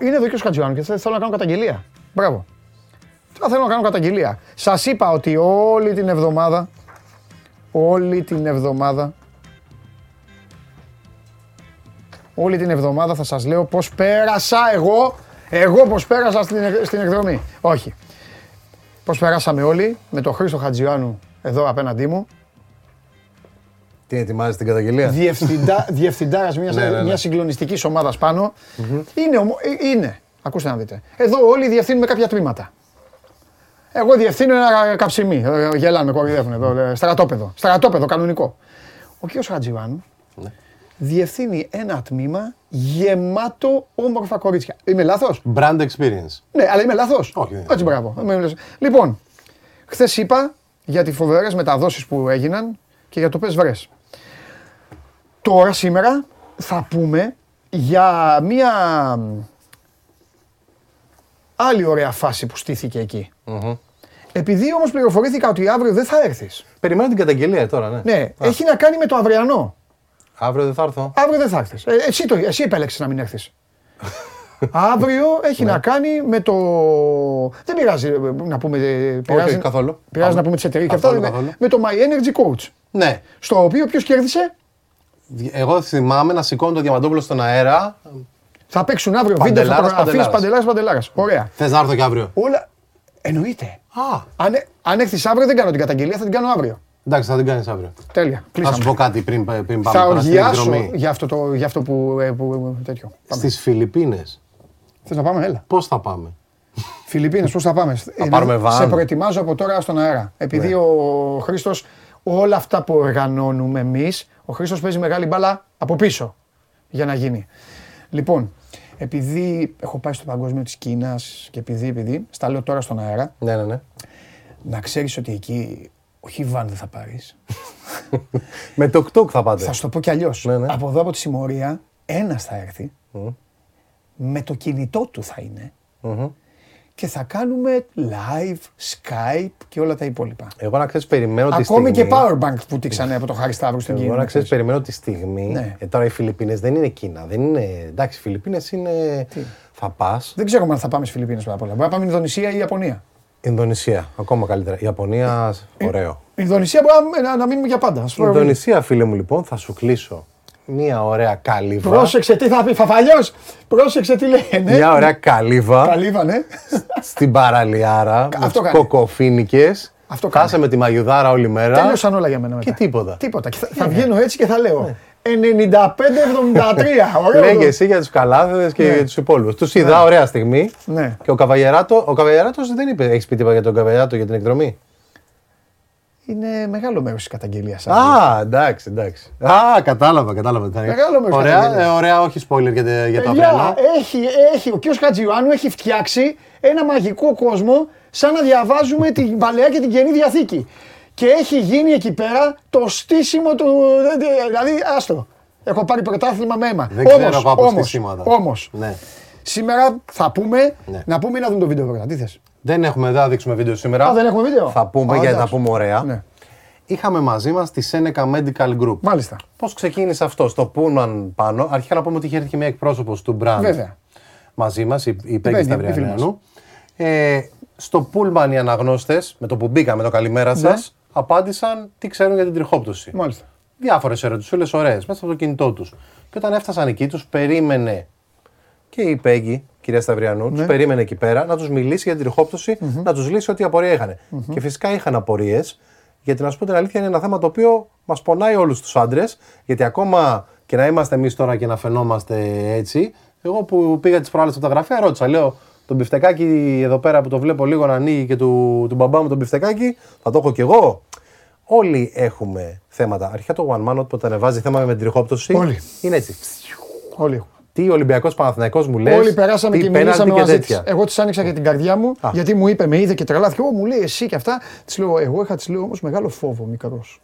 είναι εδώ και ο Χατζιάνου και θε- θέλω να κάνω καταγγελία. Μπράβο. Θα θέλω να κάνω καταγγελία. Σας είπα ότι όλη την εβδομάδα, όλη την εβδομάδα, όλη την εβδομάδα θα σας λέω πώς πέρασα εγώ Εγώ πώ πέρασα στην, εκ- στην εκδρομή. Όχι. Πώ περάσαμε όλοι με τον Χρήστο Χατζιάνου εδώ απέναντί μου. Τι ετοιμάζεις την καταγγελία; Διευθυντά, διευθυντάρας μιας, Ναι, ναι, ναι. μιας συγκλονιστικής ομάδας πάνω. Είναι, ομο- ε, είναι, ακούστε να δείτε. Εδώ όλοι διευθύνουμε κάποια τμήματα. Εγώ διευθύνω ένα καψιμί. Ε, Γελάνε, με κοροϊδεύουν εδώ. ε, Στρατόπεδο. Στρατόπεδο, κανονικό. Ο κ. Χατζιβάνου Ναι. διευθύνει ένα τμήμα γεμάτο όμορφα κορίτσια. Είμαι λάθος; Brand experience. Ναι, αλλά είμαι λάθος; Όχι, δεν Έτσι, μπράβο. Είμαι λάθος. Λοιπόν, χθες είπα για τις φοβερές μεταδόσεις που έγιναν και για το πες βρες. Τώρα, σήμερα, θα πούμε για μία άλλη ωραία φάση που στήθηκε εκεί. Επειδή όμως πληροφορήθηκα ότι αύριο δεν θα έρθεις. Περιμένω την καταγγελία τώρα, ναι. Ναι, έχει να κάνει με το αυριανό. Αύριο δεν θα έρθω. Αύριο δεν θα έρθεις. Ε, εσύ, το, εσύ επέλεξες να μην έρθεις. Αύριο έχει να κάνει με το. Δεν πειράζει ε, να πούμε. ε, Πειράζει, όχι, καθόλου. Πειράζει Πάμε. να πούμε τις εταιρείες και αυτά. Καθόλου, με, καθόλου. με το My Energy Coach. Ναι. Στο οποίο ποιος κέρδισε; Εγώ θυμάμαι να σηκώνω το διαμαντόπουλο στον αέρα. Θα παίξουν αύριο βίντεο Παντελάρας, φωτογραφίε Παντελάρας. Παντελάρας Παντελάρας. Ωραία. Θες να έρθω και αύριο. Όλα. Εννοείται. Α, Αν, ε- αν έρθεις αύριο δεν κάνω την καταγγελία, θα την κάνω αύριο. Εντάξει, θα την κάνεις αύριο. Τέλεια. Θα Κλείσαμε. σου πω κάτι πριν, πριν πάμε Θα τώρα στην οργιάσω εκδρομή. για αυτό, το, για αυτό που, ε, που. τέτοιο. Πάμε. Στις Φιλιππίνες, Θες να πάμε, έλα. πώς θα πάμε; Φιλιππίνες, πώς θα πάμε; Ε, πάρουμε να- βαν. Σε προετοιμάζω από τώρα στον αέρα. Επειδή Ναι. ο Χρήστος, όλα αυτά που οργανώνουμε εμείς, ο Χρήστος παίζει μεγάλη μπάλα από πίσω για να γίνει. Λοιπόν, επειδή έχω πάει στο παγκόσμιο της Κίνας και επειδή, επειδή, στα λέω τώρα στον αέρα, Ναι, ναι, ναι. να ξέρεις ότι εκεί όχι βαν δεν θα πάρεις. Με το κτουκ θα πάτε. Θα σου το πω κι αλλιώς. Ναι, ναι. Από εδώ από τη συμμορία, ένας θα έρθει, με το κινητό του θα είναι, Μμμ. και θα κάνουμε live, Skype και όλα τα υπόλοιπα. Εγώ να ξέρεις, περιμένω τη Ακόμη στιγμή. και powerbank που τύξανε από το Χάρη Σταύρου στην Εγώ Κίνα. να ξέρεις, περιμένω τη στιγμή. Ναι. Ε, τώρα οι Φιλιππίνες δεν είναι Κίνα. Δεν είναι. Εντάξει, οι Φιλιππίνες είναι. Θα πας. Δεν ξέρω αν θα πάμε στις Φιλιππίνες πρώτα απ' όλα. Μπορεί να πάμε Ινδονησία ή Ιαπωνία. Ινδονησία. Ακόμα καλύτερα. Ιαπωνία. Ωραίο. Ινδονησία μπορεί να, να, να μείνουμε για πάντα. Ας πούμε. Ινδονησία, φίλε μου, λοιπόν, θα σου κλείσω μία ωραία καλύβα. Πρόσεξε τι θα πει, Φαφαλιός. Πρόσεξε τι λένε. Μια ωραία καλύβα Καλύβα, ναι. στην παραλιάρα με Αυτό τους κάνει. κοκοφίνικες. Αυτό κάνει. Κάσε με τη μαγιουδάρα όλη μέρα. Τέλειωσαν όλα για μένα μετά. Και τίποτα. Τίποτα. Και θα, θα βγαίνω έτσι και θα λέω 95-73. Ωραίο. Λέγε εσύ για τους καλάθιδε και Ναι. για τους υπόλοιπους. Τους είδα ωραία στιγμή. Ναι. Και ο Καβαγεράτο, ο Καβαγεράτος δεν είπε, έχεις πει τίποτα για τον Καβαγεράτο για την εκδρομή. Είναι μεγάλο μέρος της καταγγελίας. Α, εντάξει, εντάξει. Α, κατάλαβα, κατάλαβα. τι θα είναι. Μεγάλο μέρος Ωραία, καταγγελίας. ε, ωραία, όχι spoiler για, τε- για το Παιδιά, αυριανό. έχει, έχει, ο κ. Χατζιωάννου έχει φτιάξει ένα μαγικό κόσμο σαν να διαβάζουμε την Παλαιά και την Καινή Διαθήκη. Και έχει γίνει εκεί πέρα το στήσιμο του. Δηλαδή, άστρο. Έχω πάρει πρωτάθλημα με αίμα. Δεν ξέρω εγώ από στήσιματα. Όμως, Ναι. σήμερα θα πούμε, Ναι. να πούμε ή να δούμε το βίντεο πρώτα. Τι θες; Δεν έχουμε, δεν θα δείξουμε βίντεο σήμερα. Α, δεν έχουμε βίντεο; Θα πούμε Α, γιατί θα εντάξει. πούμε ωραία. Ναι. Είχαμε μαζί μας τη Seneca Medical Group. Μάλιστα. Πώς ξεκίνησε αυτό, στο Pullman πάνω. Αρχικά να πούμε ότι είχε έρθει και μια εκπρόσωπος του brand Βέβαια. μαζί μας, η, η Πέγγι, Πέγγι η φίλη Σταυριανού. Ε, στο Pullman οι αναγνώστες, με το που μπήκαμε το καλημέρα σας, Ναι. Απάντησαν τι ξέρουν για την τριχόπτωση. Μάλιστα. Διάφορες ερωτησούλες ωραίες μέσα από το κινητό τους. Και όταν έφτασαν εκεί, τους περίμενε και η Πέγγι, κυρία Σταυριανού, Ναι. του περίμενε εκεί πέρα να τους μιλήσει για την τριχόπτωση, να τους λύσει ό,τι απορία είχαν. Και φυσικά είχαν απορίες, γιατί να σου πω την αλήθεια είναι ένα θέμα το οποίο μας πονάει όλους τους άντρες, γιατί ακόμα και να είμαστε εμείς τώρα και να φαινόμαστε έτσι, εγώ που πήγα τις προάλλες από τα γραφεία, ρώτησα, λέω, το μπιφτεκάκι εδώ πέρα που το βλέπω λίγο να ανοίγει και του, του μπαμπά μου το μπιφτεκάκι, θα το έχω κι εγώ. Όλοι έχουμε θέματα. Αρχικά το One Man, όταν ανεβάζει θέμα με την τριχόπτωση, Όλοι. είναι έτσι. Όλοι έχουμε. Τι Ολυμπιακός Παναθηναϊκός μου λες. Όλοι περάσαμε τι και πέναλτι μιλήσαμε και μαζί της. τέτοια. Εγώ τη άνοιξα και την καρδιά μου, Α. γιατί μου είπε, με είδε και τρελάθηκε. Ω, μου λέει εσύ και αυτά. Της λέω, εγώ είχα της λέω όμως μεγάλο φόβο μικρός.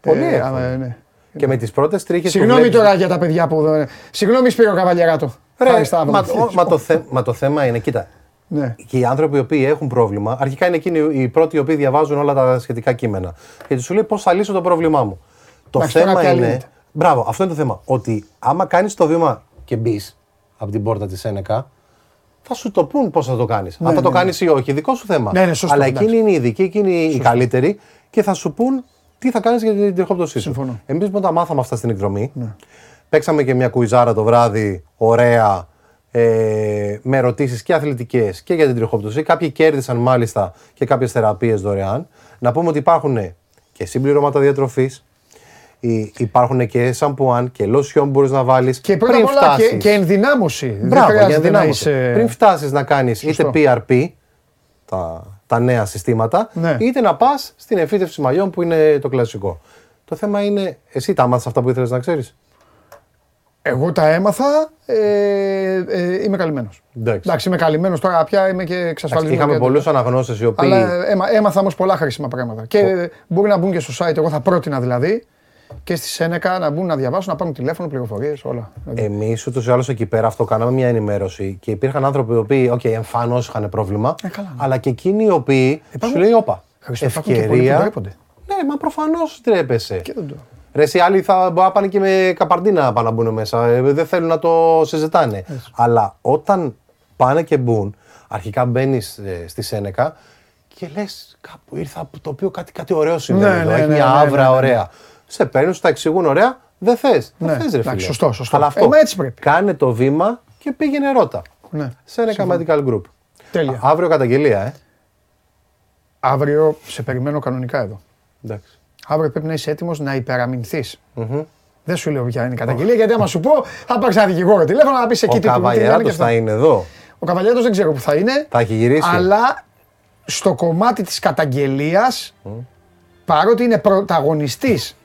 Πολύ ε, εύκολο. α, ναι. Και με τις πρώτες τρίχες. Συγγνώμη τώρα για τα παιδιά που εδώ. Συγγνώμη Σπύρο Καβαλιαράτο. Ρε, Χάρη Σταύρο. μα, ο- μα, το θε- μα το θέμα είναι, κοίτα. Ναι. Και οι άνθρωποι οι οποίοι έχουν πρόβλημα, αρχικά είναι εκείνοι οι πρώτοι οι οποίοι διαβάζουν όλα τα σχετικά κείμενα. Γιατί σου λέει πώς θα λύσω το πρόβλημά μου. Το Εντάξει, τώρα θέμα πια είναι. λύνεται. Μπράβο, αυτό είναι το θέμα. Ότι άμα κάνεις το βήμα και μπεις από την πόρτα της Σένεκα, θα σου το πούν πώς θα το κάνεις. Αν θα το ναι, κάνεις ή όχι, δικό σου θέμα. Ναι, ναι, σωστό, Αλλά εντάξει. εκείνοι είναι οι ειδικοί, εκείνοι οι καλύτεροι και θα σου πούν τι θα κάνεις για την τριχόπτωσή σου. Συμφωνώ. Εμείς όταν μάθαμε αυτά στην εκδρομή, παίξαμε και μια κουιζάρα το βράδυ, ωραία, ε, με ερωτήσεις και αθλητικές και για την τριχόπτωση. Κάποιοι κέρδισαν μάλιστα και κάποιες θεραπείες δωρεάν. Να πούμε ότι υπάρχουν και συμπληρώματα διατροφής. Υπάρχουν και σαμπουάν και λοσιόν που μπορείς να βάλεις. Και πρώτα απ' όλα και, και ενδυνάμωση. Δεν Μπράβο, για χρειάζεται να ενδυνάμωση. είσαι... Πριν φτάσεις να κάνεις είτε Σωστό. PRP, τα, τα νέα συστήματα, Ναι. είτε να πας στην εφήτευση μαλλιών που είναι το κλασικό. Το θέμα είναι, εσύ τα μάθες αυτά που ήθελες να ξέρεις; Εγώ τα έμαθα, ε, ε, είμαι καλυμμένος. Εντάξει. Εντάξει, είμαι καλυμμένος τώρα πια είμαι και εξασφαλισμένο. Είχαμε για πολλούς τέτοια. αναγνώστες οι οποίοι. Αλλά έμα, έμαθα όμως πολλά χρήσιμα πράγματα. Και μπορεί να μπουν και στο site, εγώ θα πρότεινα δηλαδή, και στη Σένεκα να μπουν να διαβάσουν, να πάρουν τηλέφωνο, πληροφορίες, όλα. Εμείς ούτως ή άλλως εκεί πέρα αυτό κάναμε μια ενημέρωση και υπήρχαν άνθρωποι οι οποίοι, οκ, εμφανώς είχαν πρόβλημα, Ε, καλά, ναι. αλλά και εκείνοι οι οποίοι Υπάρχουν- σου λέει, Όπα, Χριστό, υπάρχουν και πολλοί που ευκαιρία. ντρέπονται. Ναι, μα προφανώς ντρέπεσαι. Και δεν το. Ρε, εσύ άλλοι θα μπορεί να πάνε και με καπαρντίνα πάνε να μπουν μέσα. Ε, δεν θέλουν να το συζητάνε. Αλλά όταν πάνε και μπουν, αρχικά μπαίνεις στη Σένεκα και λες κάπου ήρθα από το οποίο κάτι, κάτι ωραίο συμβαίνει. Ναι, εδώ, ναι, έχει ναι, μια ναι, ναι, άβρα ναι, ναι. ωραία. Σε παίρνουν, σου τα εξηγούν ωραία. Δεν θες. Ναι, Δεν θες, ρε εντάξει, φίλε. σωστό, σωστό. Αλλά αυτό. Ε, μα έτσι πρέπει. Κάνε το βήμα και πήγαινε ρώτα. Ναι. Σένεκα Medical Group. Τέλεια. Α- Αύριο καταγγελία, ε. Αύριο σε περιμένω κανονικά εδώ. Εντάξει. Αύριο πρέπει να είσαι έτοιμος να υπεραμεινθείς. Δεν σου λέω ποια είναι η καταγγελία, γιατί άμα σου πω, θα πάρεις ένα δικηγόρο τηλέφωνο να πεις εκεί Ο τι τι λένε και Καβαλιάτος αυτά. θα είναι εδώ. Ο Καβαλιάτος δεν ξέρω που θα είναι. Θα έχει γυρίσει. Αλλά στο κομμάτι της καταγγελίας, παρότι είναι πρωταγωνιστής,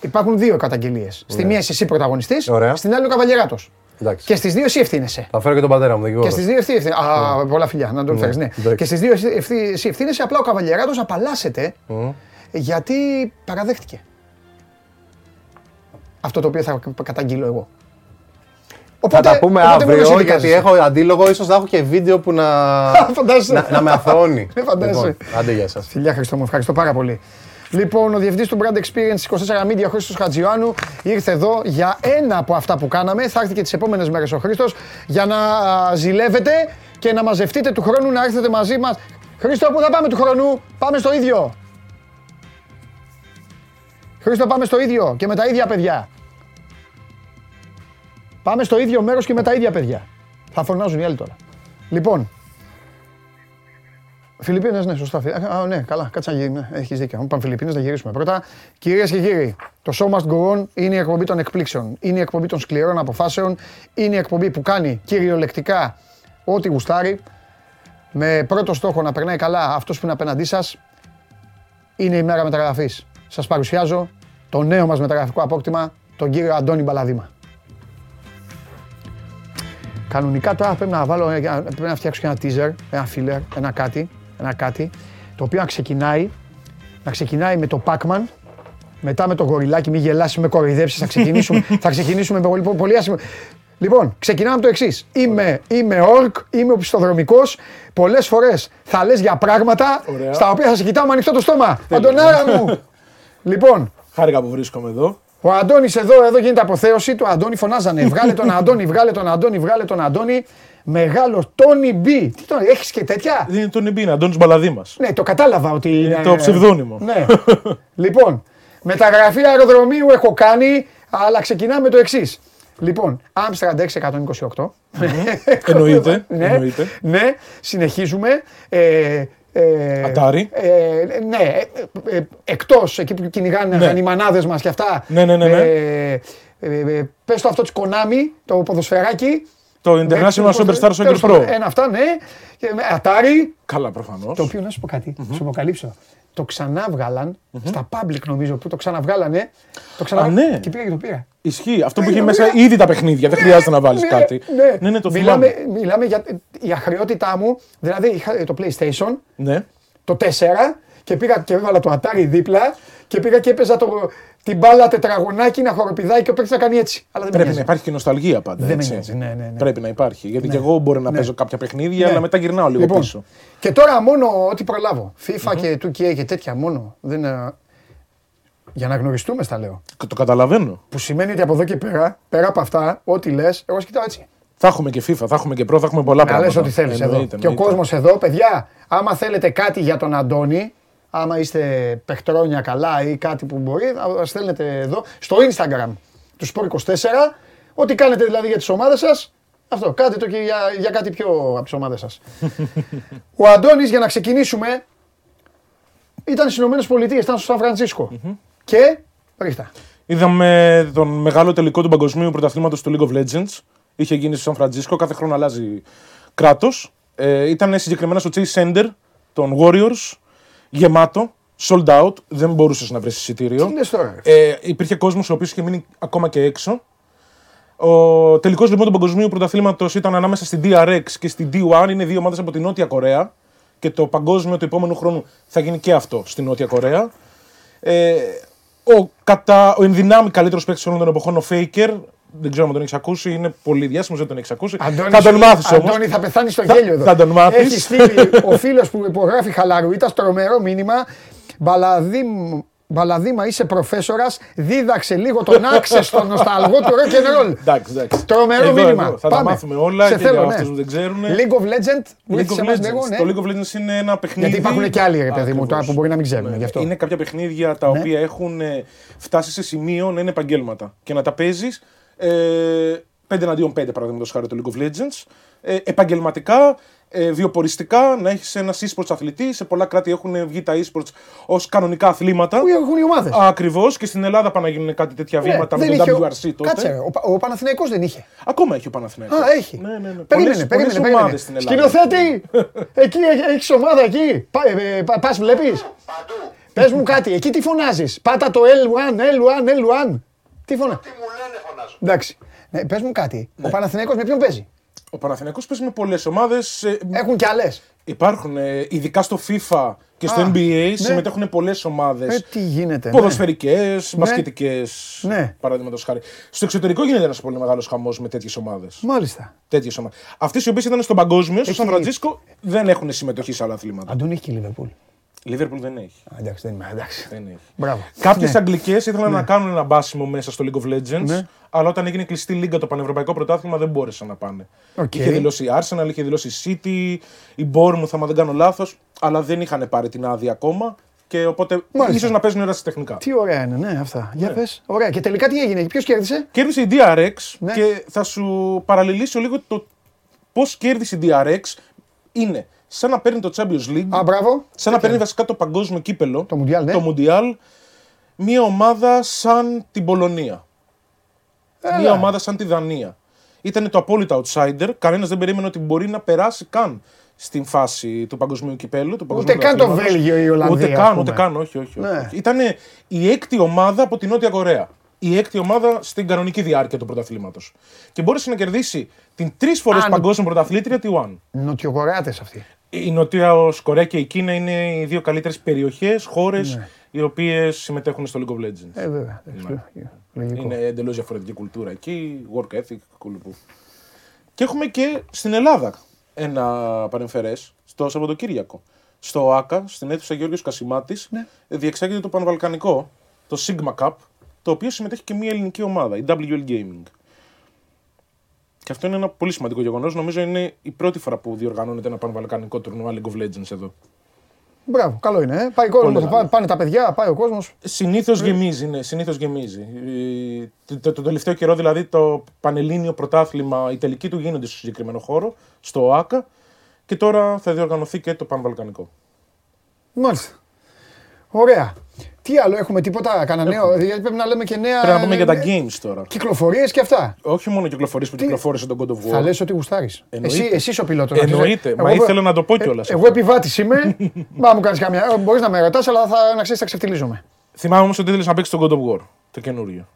υπάρχουν δύο καταγγελίες. Στη μία είσαι εσύ πρωταγωνιστής, Ναι. Ωραία. στην άλλη ο Καβαλιεράτος. Εντάξει. Και στις δύο εσύ ευθύνεσαι. Θα φέρω και τον πατέρα μου, δικηγόρο. Και στις δύο ευθύ ευθύνεσαι. Α, πολλά φιλιά, να τον φέρεις, ναι. εντάξει. Και στις δύο εσύ- ευθύ- εσύ ευθύνεσαι, απλά ο Καβαλιεράτος απαλλάσσεται γιατί παραδέχτηκε. Αυτό το οποίο θα καταγγείλω εγώ. Θα τα πούμε οπότε μόνο εσύ αύριο, δικάζεσαι. γιατί έχω αντίλογο, ίσως θα έχω και βίντεο που να, Φαντάζεσαι. να, να με αθώνει. Ε, φαντάζεσαι. Λοιπόν, άντε γεια σας. Φιλιά Χριστό μου, ευχαριστώ πάρα πολύ. Λοιπόν, ο διευθυντής του Brand Experience 24 Media, ο Χρήστος Χατζιωάννου, ήρθε εδώ για ένα από αυτά που κάναμε. Θα έρθει και τις επόμενες μέρες ο Χρήστος για να α, ζηλεύετε και να μαζευτείτε του χρόνου να έρθετε μαζί μας. Χρήστο, πού θα πάμε του χρόνου, πάμε στο ίδιο. Χρήστο, πάμε στο ίδιο και με τα ίδια παιδιά. Πάμε στο ίδιο μέρος και με τα ίδια παιδιά. Θα φωνάζουν οι άλλοι τώρα. Λοιπόν, Φιλιππίνες, ναι, σωστά. Φιλ- Α, ναι, καλά, κάτσε να γυρίσουμε. Έχεις δίκιο. Αν πάμε Φιλιππίνες, να γυρίσουμε πρώτα. Κυρίες και κύριοι, το Show Must Go On είναι η εκπομπή των εκπλήξεων. Είναι η εκπομπή των σκληρών αποφάσεων. Είναι η εκπομπή που κάνει κυριολεκτικά ό,τι γουστάρει. Με πρώτο στόχο να περνάει καλά αυτός που είναι απέναντί σας. Είναι η μέρα μεταγραφής. Σας παρουσιάζω το νέο μας μεταγραφικό απόκτημα, τον κύριο Αντώνη Μπαλαδήμα. Κανονικά τώρα πρέπει να βάλω, πρέπει να φτιάξω και ένα teaser, ένα filler, ένα κάτι, ένα κάτι, το οποίο να ξεκινάει, να ξεκινάει με το Pac-Man, μετά με το γοριλάκι, μη γελάσεις, με κοροϊδέψεις, θα ξεκινήσουμε, θα ξεκινήσουμε με πολύ, πολύ άσχημο. Λοιπόν, ξεκινάμε από το εξής. Είμαι, είμαι ορκ, είμαι οπισθοδρομικός. Πολλές φορές θα λες για πράγματα στα οποία θα σε κοιτάω με ανοιχτό το στόμα. Αντωνάρα μου! λοιπόν, Χάρηκα που βρίσκομαι εδώ. ο Αντώνης εδώ, εδώ γίνεται αποθέωση του. Αντώνη φωνάζανε. Βγάλε τον Αντώνη, βγάλε τον Αντώνη, βγάλε τον Αντώνη. Μεγάλο Τόνι Μπι. Τι τον έχεις και τέτοια; Είναι τον Εμπίνα, Αντώνης Μπαλαδήμας. Ναι, το κατάλαβα ότι είναι. το ψευδόνυμο. Ναι. λοιπόν, μεταγραφή αεροδρομίου έχω κάνει, αλλά ξεκινάμε με το εξής. Λοιπόν, Άμστερντ 628. Εννοείται, ναι, εννοείται. ναι, συνεχίζουμε. Ε, ε, Ατάρι. Ε, ναι, ε, ε, εκτός εκεί που κυνηγάνε Ναι. οι μανάδες μας και αυτά. Ναι, ναι, ναι, ναι. Ε, ε, ε, πες το αυτό της Konami, το ποδοσφαιράκι. Το International Superstar Soccer Τέλος Pro. πάντων, Ένα αυτά, ναι. Και με Atari, Καλά, προφανώς. το οποίο να σου πω κάτι, να σου αποκαλύψω. Το ξανάβγαλαν στα public νομίζω που το ξαναβγάλανε. Το ξανα... Α, ναι. Και πήγα και το πήρα. Ισχύει. Αυτό που Ναι, έχει ναι, μέσα ναι. ήδη τα παιχνίδια. Δεν χρειάζεται να βάλεις Ναι, κάτι. Ναι, ναι, το μιλάμε, θυμάμαι. μιλάμε για η αχρεότητά μου. Δηλαδή είχα το PlayStation, Ναι. το 4 και πήγα και έβαλα το Atari δίπλα και πήγα και έπαιζα το, την μπάλα τετραγωνάκι να χοροπηδάει και ο παίκτης να κάνει έτσι. Αλλά δεν με Πρέπει να νοιάζει. υπάρχει και νοσταλγία πάντα. Δεν με έτσι. νοιάζει, ναι, ναι, ναι. Πρέπει να υπάρχει. Γιατί και εγώ μπορεί να Ναι. παίζω κάποια παιχνίδια, Ναι. αλλά μετά γυρνάω λίγο Λοιπόν, πίσω. Και τώρα μόνο ό,τι προλάβω. FIFA και 2K και τέτοια μόνο. Δεν, είναι- για να γνωριστούμε στα λέω. Και Το καταλαβαίνω. Που σημαίνει ότι από εδώ και πέρα, πέρα από αυτά, ό,τι λες, εγώ σε κοιτάω έτσι. Θα έχουμε και FIFA, θα έχουμε και Pro, θα έχουμε πολλά Να πράγματα. λες ό,τι θέλεις εδώ. Εννοείται, Και ο εννοείται. κόσμος εδώ, παιδιά, άμα θέλετε κάτι για τον Αντώνη, άμα είστε παιχτρόνια καλά ή κάτι που μπορεί, να στέλνετε εδώ στο Instagram του Sport 24. Ό,τι κάνετε δηλαδή για τις ομάδες σας, Αυτό, κάντε το και για, για κάτι πιο από τις ομάδες σας. Ο Αντώνης για να ξεκινήσουμε ήταν στις Ηνωμένες Πολιτείες, ήταν στο Σαν φραντσισκο Και. Ρίχτα. Είδαμε τον μεγάλο τελικό του παγκοσμίου πρωταθλήματος του League of Legends. Είχε γίνει στο Σαν Φραντζίσκο, κάθε χρόνο αλλάζει κράτος. Ε, ήταν συγκεκριμένα στο Chase Center των Warriors, γεμάτο, sold out, δεν μπορούσες να βρεις εισιτήριο. Τι λες τώρα, ρε. Ε, υπήρχε κόσμος ο οποίος είχε μείνει ακόμα και έξω. Ο τελικός λοιπόν του παγκοσμίου πρωταθλήματος ήταν ανάμεσα στην DRX και στην D1. Είναι δύο ομάδες από τη Νότια Κορέα. Και το παγκόσμιο του επόμενου χρόνου θα γίνει και αυτό στη Νότια Κορέα. Ε, ο, κατά, ο ενδυνάμει καλύτερος παίκτης όλων των εποχών, ο Faker. Δεν ξέρω αν τον έχεις ακούσει, είναι πολύ διάσημος, δεν τον έχεις ακούσει. Αντώνη, θα τον μάθεις όμως. Αντώνη, θα πεθάνεις στο γέλιο εδώ. θα τον μάθεις. Έχεις στείλει ο φίλος που υπογράφει χαλαρουίτα τρομερό μήνυμα. Μπαλαδίμ, Μπαλαδίμα, είσαι προφέσορας. Δίδαξε λίγο τον άξεστο νοσταλγό του rock and roll. Εντάξει, εντάξει. Τρομερό Εδώ, μήνυμα. εδώ, Θα Πάμε. τα μάθουμε όλα Σε και θέλω, για ναι. αυτού που δεν ξέρουν. League of Legends. League βοήθησε of μας Legends. λίγο, ναι. Το League of Legends είναι ένα παιχνίδι. Γιατί υπάρχουν και άλλοι, ρε παιδί μου, Ακριβώς. τώρα που μπορεί να μην ξέρουμε. Ναι, Γι' αυτό. Είναι κάποια παιχνίδια τα Ναι. οποία έχουν ε, φτάσει σε σημείο να είναι επαγγέλματα και να τα παίζεις ε, 5 εναντίον 5 παραδείγματος χάρη το League of Legends. Ε, επαγγελματικά, ε, βιοποριστικά, να έχεις ένα e-sports αθλητή. Σε πολλά κράτη έχουν βγει τα e-sports ως κανονικά αθλήματα. Πού έχουν οι ομάδες. Ακριβώς και στην Ελλάδα πάνε να γίνουν κάτι τέτοια βήματα με τον WRC τότε. Ναι, Κάτσε, ρε, ο, Πα- ο Παναθηναϊκός δεν είχε. Ακόμα έχει ο Παναθηναϊκός. Α, έχει. Ναι, ναι, ναι. Περίμενε, Πολλές- περίμενε. πολλές περίμενε. ομάδες στην Ελλάδα. Σκηνοθέτη, εκεί έχεις ομάδα εκεί. Πα, ε, πα, πας βλέπεις; Παντού. Πες μου κάτι, εκεί τι φωνάζεις; Πάτα το L1, L1, L1. Τι φωνά. Εντάξει. Ναι, πες μου κάτι. Ναι. Ο Παναθηναϊκός με ποιον παίζει; Ο Παναθηναϊκός παίζει με πολλές ομάδες. Έχουν κι άλλες. Υπάρχουν, ε, ειδικά στο FIFA και στο Α, NBA, ναι. συμμετέχουν πολλές ομάδες. Ε, τι γίνεται. ναι. Ποδοσφαιρικές, μπασκετικές. Ναι. Παραδείγματος χάρη. Στο εξωτερικό γίνεται ένας πολύ μεγάλος χαμός με τέτοιες ομάδες. Μάλιστα. Τέτοιες ομάδες. Αυτές οι οποίες ήταν στον παγκόσμιο, στο Έχει- Σαν Φραντζίσκο, δεν έχουν συμμετοχή σε άλλα αθλήματα. Αντώνη έχει και η Λίβερπουλ. Η Λίβερπουλ δεν έχει. Α, Εντάξει, δεν είμαι. Εντάξει. Δεν έχει. Μπράβο. Κάποιες Ναι. Αγγλικές ήθελαν να κάνουν ένα μπάσιμο μέσα στο League of Legends, Ναι. αλλά όταν έγινε κλειστή λίγα το πανευρωπαϊκό πρωτάθλημα δεν μπόρεσαν να πάνε. Οκ. Είχε δηλώσει η Arsenal, είχε δηλώσει η City, η Bournemouth, άμα δεν κάνω λάθος, αλλά δεν είχαν πάρει την άδεια ακόμα και οπότε Μάλιστα. ίσως να παίζουν ερασιτεχνικά. Τι ωραία είναι, ναι, αυτά. Για πες. Ωραία. Και τελικά τι έγινε, ποιος κέρδισε; Κέρδισε η DRX Ναι. και θα σου παραλληλίσω λίγο το πώς κέρδισε η DRX. Είναι σαν να παίρνει το Champions League, Α, μπράβο. σαν να παίρνει βασικά το παγκόσμιο κύπελλο, Το Mundial, ναι. το Mundial, μια ομάδα σαν την Πολωνία. Έλα. Μια ομάδα σαν τη Δανία. Ήταν το απόλυτο outsider. Κανένας δεν περίμενε ότι μπορεί να περάσει καν στην φάση του παγκοσμίου κυπέλου. Του παγκοσμίου καν το πρωταθλήματος. Βέλγιο ή η Ολλανδία, Ούτε ας καν, πούμε. ούτε καν, όχι, όχι. όχι. Ναι. Ήταν η έκτη ομάδα από τη Νότια Κορέα. Η έκτη ομάδα στην κανονική διάρκεια του πρωταθλήματος. Και μπόρεσε να κερδίσει την τρεις φορές Αν- παγκόσμια πρωταθλήτρια τη One. Νοτιοκορεάτες αυτοί. Η Νότια Κορέα και η Κίνα είναι οι δύο καλύτερες περιοχές, χώρες οι οποίες συμμετέχουν στο League of Legends. Ναι. Ε, βέβαια. εντάξει, Λογικό. Είναι εντελώς διαφορετική κουλτούρα εκεί, work ethic, κουλουπού. Και έχουμε και στην Ελλάδα ένα παρεμφερές στο Σαββατοκύριακο. Στο ΆΚΑ, στην αίθουσα Γιώργος Κασιμάτης, Ναι. διεξάγεται το Πανβαλκανικό, το Sigma Cup, το οποίο συμμετέχει και μια ελληνική ομάδα, η WL Gaming. Και αυτό είναι ένα πολύ σημαντικό γεγονός. Νομίζω είναι η πρώτη φορά που διοργανώνεται ένα πανβαλκανικό τουρνουά League of Legends εδώ. Μπράβο, καλό είναι. Ε. Πάει κόσμο, Πολύ καλό. πάνε τα παιδιά, πάει ο κόσμος. Συνήθως γεμίζει, ναι, συνήθως γεμίζει. Ε, Το, το, το τελευταίο καιρό δηλαδή το Πανελλήνιο Πρωτάθλημα, η τελική του γίνονται στο συγκεκριμένο χώρο, στο ΟΑΚΑ. Και τώρα θα διοργανωθεί και το Πανβαλκανικό. Μάλιστα. Ωραία. Τι άλλο έχουμε, τίποτα, κανένα νέο; Γιατί πρέπει να λέμε και νέα. Πρέπει να πούμε για τα ε, games τώρα. Κυκλοφορίες και αυτά. Όχι μόνο κυκλοφορίες που κυκλοφόρησε τον God of War. Θα λες ότι γουστάρεις. Εννοείται. Εσύ, εσύ είσαι ο πιλότος. Εννοείται. Μα ήθελα να το πω κιόλας Εγώ αυτό. επιβάτη είμαι. Μα μου κάνεις καμιά. Μπορείς να με ρωτάς, αλλά θα να ξέρεις, θα ξεφτυλίζομαι. Θυμάμαι όμως ότι ήθελε να παίξεις τον God of War. Το καινούριο.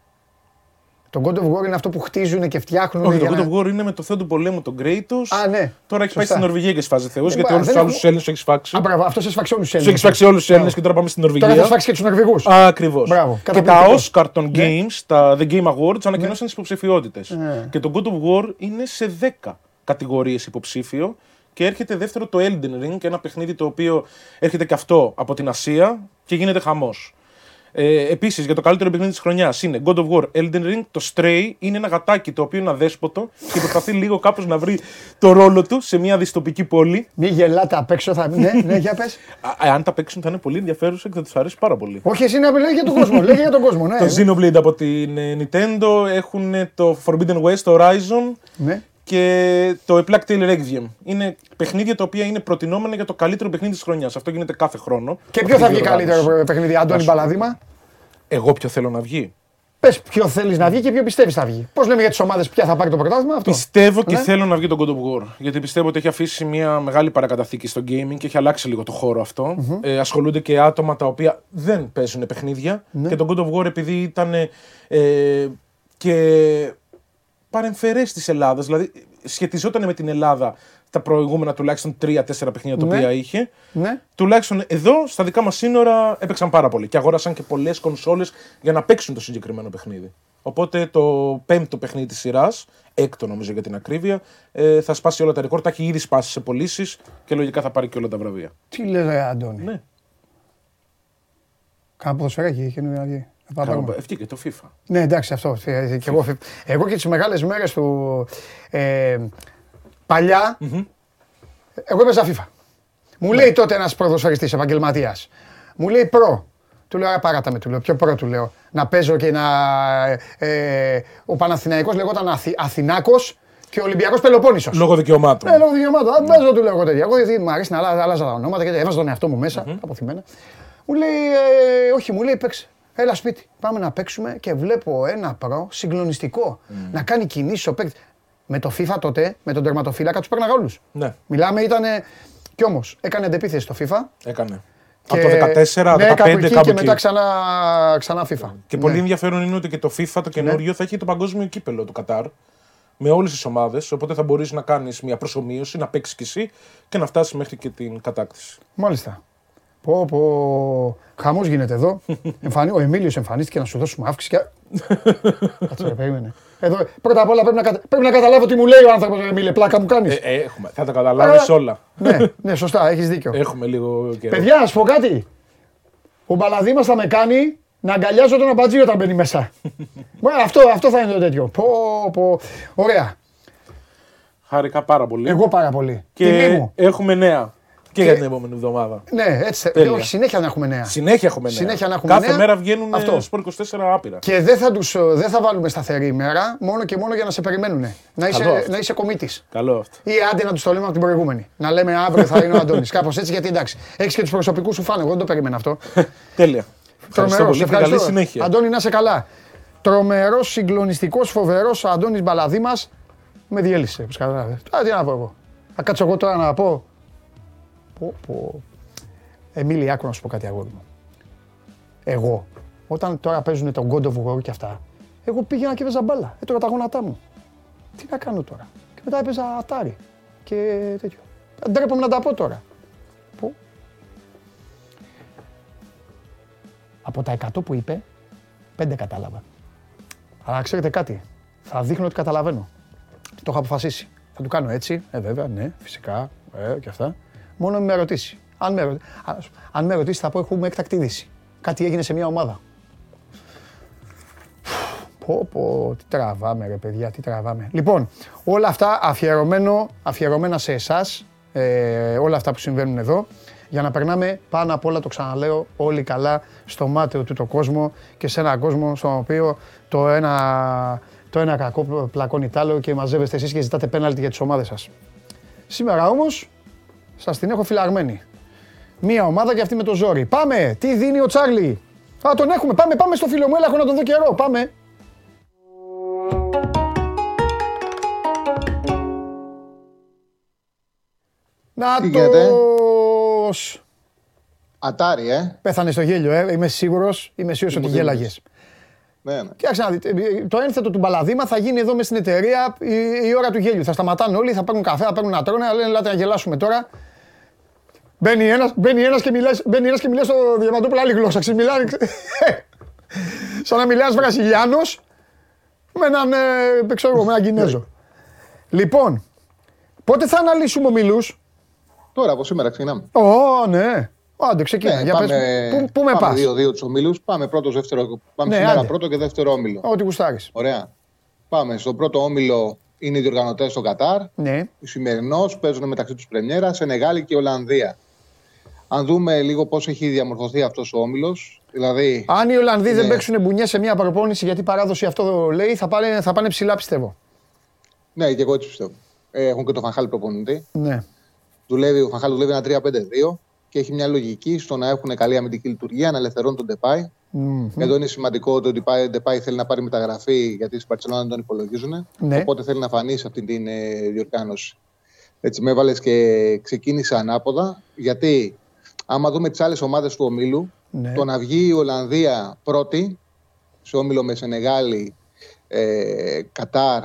Το God of War είναι αυτό που χτίζουν και φτιάχνουν. Όχι, για το God να- of War είναι με το θεό του πολέμου, τον Kratos. Α, ναι. Τώρα έχει πάει Σωστά. στην Νορβηγία και σφάζει θεούς, Ε, γιατί μπα, όλους δεν τους άλλους έχω- Έλληνες έχει σφάξει. Α, μπράβο, αυτός σε σφαξε όλους τους Τους Έλληνες. έχει σφάξει όλους τους Έλληνες και τώρα πάμε στην Νορβηγία. Τώρα θα σφάξει και τους Νορβηγούς. Ακριβώς. Μπράβο, Και τα καταπληκτικό. Oscar των Ναι. Games, τα The Game Awards, ανακοινώσαν τις υποψηφιότητες. Ναι. Και το God of War είναι σε 10 κατηγορίες υποψήφιο. Και έρχεται δεύτερο το Elden Ring, ένα παιχνίδι το οποίο έρχεται και αυτό από την Ασία και γίνεται χαμός. Ε, Επίσης, για το καλύτερο παιχνίδι της χρονιάς είναι God of War Elden Ring. Το Stray είναι ένα γατάκι το οποίο είναι αδέσποτο και προσπαθεί λίγο κάπως να βρει το ρόλο του σε μια δυστοπική πόλη. Μη γελάτε απ' έξω. Θα... ναι, ναι, για πες. Α, αν τα παίξουν θα είναι πολύ ενδιαφέρουσα και θα τους αρέσει πάρα πολύ. Όχι, εσύ να λέγε για τον κόσμο. Λέγε για τον κόσμο, ναι. Το Xenoblade από την ε, Nintendo έχουν ε, το Forbidden West, το Horizon Ναι. Και το A Plague Tale Requiem. Είναι παιχνίδια τα οποία είναι προτινόμενα για το καλύτερο παιχνίδι της χρονιάς. Αυτό γίνεται κάθε χρόνο. Και ποιο θα Αυτή η βγει διοργάνωση. καλύτερο παιχνίδι, Αντώνη Μπαλαδήμα. Εγώ ποιο θέλω να βγει. Πες ποιο θέλεις να βγει και ποιο πιστεύεις θα βγει. Πώς λέμε για τις ομάδες, ποια θα πάρει το πρωτάθλημα, αυτό; Πιστεύω και Ναι. θέλω να βγει τον God of War. Γιατί πιστεύω ότι έχει αφήσει μια μεγάλη παρακαταθήκη στο gaming και έχει αλλάξει λίγο το χώρο αυτό. Ε, ασχολούνται και άτομα τα οποία δεν παίζουν παιχνίδια. Ναι. Και τον God of War επειδή ήταν ε, και παρεμφερές της Ελλάδας, δηλαδή σχετιζόταν με την Ελλάδα τα προηγούμενα τουλάχιστον 3-4 παιχνίδια τα Ναι. οποία είχε. Ναι. Τουλάχιστον εδώ, στα δικά μας σύνορα, έπαιξαν πάρα πολύ. Και αγόρασαν και πολλές κονσόλες για να παίξουν το συγκεκριμένο παιχνίδι. Οπότε το πέμπτο παιχνίδι της σειράς, έκτο νομίζω για την ακρίβεια, ε, θα σπάσει όλα τα ρεκόρ. Τα έχει ήδη σπάσει σε πωλήσεις και λογικά θα πάρει και όλα τα βραβεία. Τι λες, ρε, Αντώνη; Ναι, Κάνα ποδοσφαιράκι καινούργιο να βγει. Να πάμε Καλά, πράγμα. Ευκεί και το FIFA. Ναι, εντάξει, αυτό. Ε, Και εγώ, εγώ και τις μεγάλες μέρες του. Ε, παλιά. Εγώ έπαιζα FIFA. Μου λέει τότε ένας ποδοσφαιριστή επαγγελματίας. Μου λέει προ. Του λέω, «Α, παράτα με, του λέω, πιο προ του λέω. Να παίζω και να... Ε, ο Παναθηναϊκός λεγόταν Αθη, Αθηνάκος και ο Ολυμπιακός Πελοπόννησος. Λόγω δικαιωμάτων. Ναι, λόγω δικαιωμάτων. Αν παίζω, του λέω εγώ τέτοια. Εγώ γιατί μου αρέσει να αλλάζα, αλλάζα τα ονόματα και έβαζα τον εαυτό μου μέσα, αποθυμένα. Μου λέει, ε, όχι, μου λέει, παίξε. Έλα σπίτι. Πάμε να παίξουμε και βλέπω ένα προ συγκλονιστικό. Να κάνει κινήσεις ο παίκτης. Με το FIFA τότε, με τον τερματοφύλακα, τους παίρναγα όλους. Ναι, Μιλάμε, ήταν. Κι όμως, έκανε αντεπίθεση στο FIFA. έκανε. Και... Από το 14, ναι, 15, κάπου εκεί κάπου και εκεί. μετά ξανά, ξανά FIFA. Και Ναι. πολύ ενδιαφέρον είναι ότι και το FIFA το καινούριο θα έχει το παγκόσμιο κύπελο του Κατάρ. Με όλες τις ομάδες. Οπότε θα μπορείς να κάνεις μια προσωμείωση, να παίξεις κι εσύ και να φτάσεις μέχρι και την κατάκτηση. Μάλιστα. Πω, πω. Χαμός γίνεται εδώ. Εμφανί... Ο Εμίλιος εμφανίστηκε να σου δώσουμε αύξηση. Και... Κάτσε, ρε, περίμενε. Εδώ, πρώτα απ' όλα πρέπει να, κατα... πρέπει να καταλάβω τι μου λέει ο άνθρωπος. Εμίλιο, πλάκα μου κάνεις. Ε, ε, έχουμε. Θα τα καταλάβεις όλα. ναι, ναι, σωστά, έχεις δίκιο. Έχουμε λίγο καιρό. Παιδιά, να σου πω κάτι. Ο μπαλαδί μας θα με κάνει να αγκαλιάζω τον αμπατζή όταν μπαίνει μέσα. Μα, αυτό, αυτό θα είναι το τέτοιο. Πω, πω. Ωραία. Χάρηκα πάρα πολύ. Εγώ πάρα πολύ. Τιμή και μου. έχουμε νέα. Και, Και- για την επόμενη εβδομάδα. Ναι, έτσι. Τέλεια. Όχι, συνέχεια να έχουμε νέα. Συνέχεια έχουμε νέα. Συνέχεια να έχουμε Κάθε νέα. μέρα βγαίνουν Αυτό. Αυτό. σπορ 24 άπειρα. Και δεν θα, τους, ε, δεν θα βάλουμε σταθερή ημέρα, μόνο και μόνο για να σε περιμένουν. Να είσαι, Καλό αυτό. να είσαι κομίτης. Καλό αυτό. Ή άντε να τους το λέμε από την προηγούμενη. Να λέμε αύριο θα είναι ο Αντώνης. Κάπως έτσι γιατί εντάξει. Έχεις και τους προσωπικούς σου φάνε. Εγώ δεν το περίμενα αυτό. Τέλεια. Ευχαριστώ Τρομερός. πολύ και καλή συνέχεια. Αντώνη, να είσαι καλά. Τρομερός, συγκλονιστικός, φοβερός ο Αντώνης Μπαλαδί μας. Με διέλυσε, όπως καταλάβετε. Α, τι να πω εγώ. Θα κάτσω εγώ τώρα να πω. Πω, πω. Εμίλη, άκου να σου πω κάτι αγόρι μου. Εγώ, όταν τώρα παίζουν τον God of War και αυτά, εγώ πήγαινα και έπαιζα μπάλα. Έτρωγα τα γόνατά μου. Τι να κάνω τώρα. Και μετά έπαιζα ατάρι και τέτοιο. Ντρέπομαι να τα πω τώρα. Πω. Από τα 100 που είπε, 5 κατάλαβα. Αλλά ξέρετε κάτι, θα δείχνω ότι καταλαβαίνω. Το έχω αποφασίσει. Θα του κάνω έτσι, ε βέβαια, ναι, φυσικά, ε, και αυτά. Μόνο με ρωτήσει. Αν με, ρω- α, αν με ρωτήσει θα πω έχουμε έκτακτη είδηση. Κάτι έγινε σε μια ομάδα. Πω, πω, τι τραβάμε ρε παιδιά, τι τραβάμε. Λοιπόν, όλα αυτά αφιερωμένο, αφιερωμένα σε εσάς, ε, όλα αυτά που συμβαίνουν εδώ, για να περνάμε πάνω απ' όλα, το ξαναλέω, όλοι καλά στο μάταιο του το κόσμο και σε έναν κόσμο στον οποίο το ένα, το ένα κακό πλακώνει τ' άλλο και μαζεύεστε εσείς και ζητάτε πέναλτι για τις ομάδες σας. Σήμερα όμως, σας την έχω φυλαγμένη. Μία ομάδα και αυτή με το ζόρι. Πάμε! Τι δίνει ο Τσάρλι; Α, τον έχουμε. Πάμε, πάμε στο φίλο μου. Έλα, έχω να τον δω καιρό. Πάμε. Να Τι γίνεται; τος. Ατάρι, ε. Πέθανε στο γέλιο, ε. Είμαι σίγουρος. Είμαι σίγουρος ότι σίγουρος. γέλαγες. Ναι, ναι. Κοίταξε να δείτε, ε, το ένθετο του μπαλαδίμα θα γίνει εδώ μες στην εταιρεία η, η ώρα του γέλιου. Θα σταματάνε όλοι, θα παίρνουν καφέ, θα παίρνουν να τρώνε, αλλά λένε ελάτε να γελάσουμε τώρα. Μπαίνει ένας, μπαίνει ένας και μιλάει, μπαίνει ένας και μιλάει στο Διαμαντούπολο άλλη γλώσσα. Ξεμιλάει, ξε- σαν να μιλάει ένας Βραζιλιάνος με έναν, ε, ξέρω εγώ, με έναν Κινέζο. λοιπόν, πότε θα αναλύσουμε ομιλούς; Τώρα από σήμερα ξεκινάμε. Ω, ναι. Άντε, ξεκίνα. Ναι, για πες, πού, πού με πάμε πας; δύο-δύο τους ομίλου. Πάμε πρώτο, δεύτερο. Πάμε Ναι, σήμερα άντε. πρώτο και δεύτερο όμιλο. Ό,τι γουστάρεις. Ωραία. Πάμε. Στο πρώτο όμιλο είναι οι διοργανωτές στο Κατάρ. Ναι. Οι σημερινός παίζουν μεταξύ τους Πρεμιέρα, Σενεγάλη και Ολλανδία. Αν δούμε λίγο πώς έχει διαμορφωθεί αυτός ο όμιλος, δηλαδή. Αν οι Ολλανδοί δεν Ναι. παίξουν μπουνιέ σε μια προπόνηση, γιατί η παράδοση αυτό λέει, θα πάνε, θα πάνε ψηλά πιστεύω. Ναι, και εγώ έτσι πιστεύω. Ε, έχουν και το Φανχάλ προπονητή. Ναι. Δουλεύει, ο Φανχάλ δουλεύει ένα 3-5-2 και έχει μια λογική στο να έχουν καλή αμυντική λειτουργία, να ελευθερώνουν τον Ντεπάι. Μμμ. Εδώ είναι σημαντικό ότι ο Ντεπάι, Ντεπάι θέλει να πάρει μεταγραφή γιατί στην Παρσελόνα δεν τον υπολογίζουν. Ναι. Οπότε θέλει να φανεί σε αυτή την ε, διοργάνωση. Έτσι με έβαλες και ξεκίνησε ανάποδα. Γιατί άμα δούμε τις άλλες ομάδες του ομίλου, Ναι. το να βγει η Ολλανδία πρώτη σε όμιλο με Σενεγάλη, ε, Κατάρ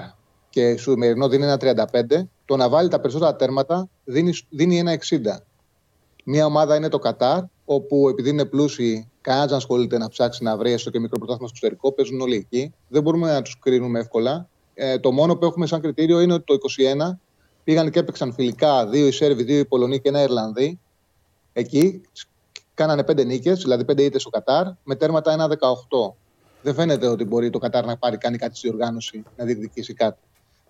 και σου σημερινό δίνει ένα 35, το να βάλει τα περισσότερα τέρματα δίνει, δίνει ένα 60. Μία ομάδα είναι το Κατάρ, όπου επειδή είναι πλούσιοι, κανένας δεν ασχολείται να ψάξει να βρει έστω και μικρό πρωτάθλημα στο εξωτερικό, παίζουν όλοι εκεί. Δεν μπορούμε να τους κρίνουμε εύκολα. Ε, το μόνο που έχουμε σαν κριτήριο είναι ότι το 21 πήγαν και έπαιξαν φιλικά δύο οι Σέρβοι, δύο οι Πολωνοί και ένα Ιρλανδοί. Εκεί κάνανε πέντε νίκες, δηλαδή πέντε ήττες στο Κατάρ, με τέρματα ένα 18. Δεν φαίνεται ότι μπορεί το Κατάρ να πάρει κάνει κάτι στη οργάνωση, να διεκδικήσει κάτι.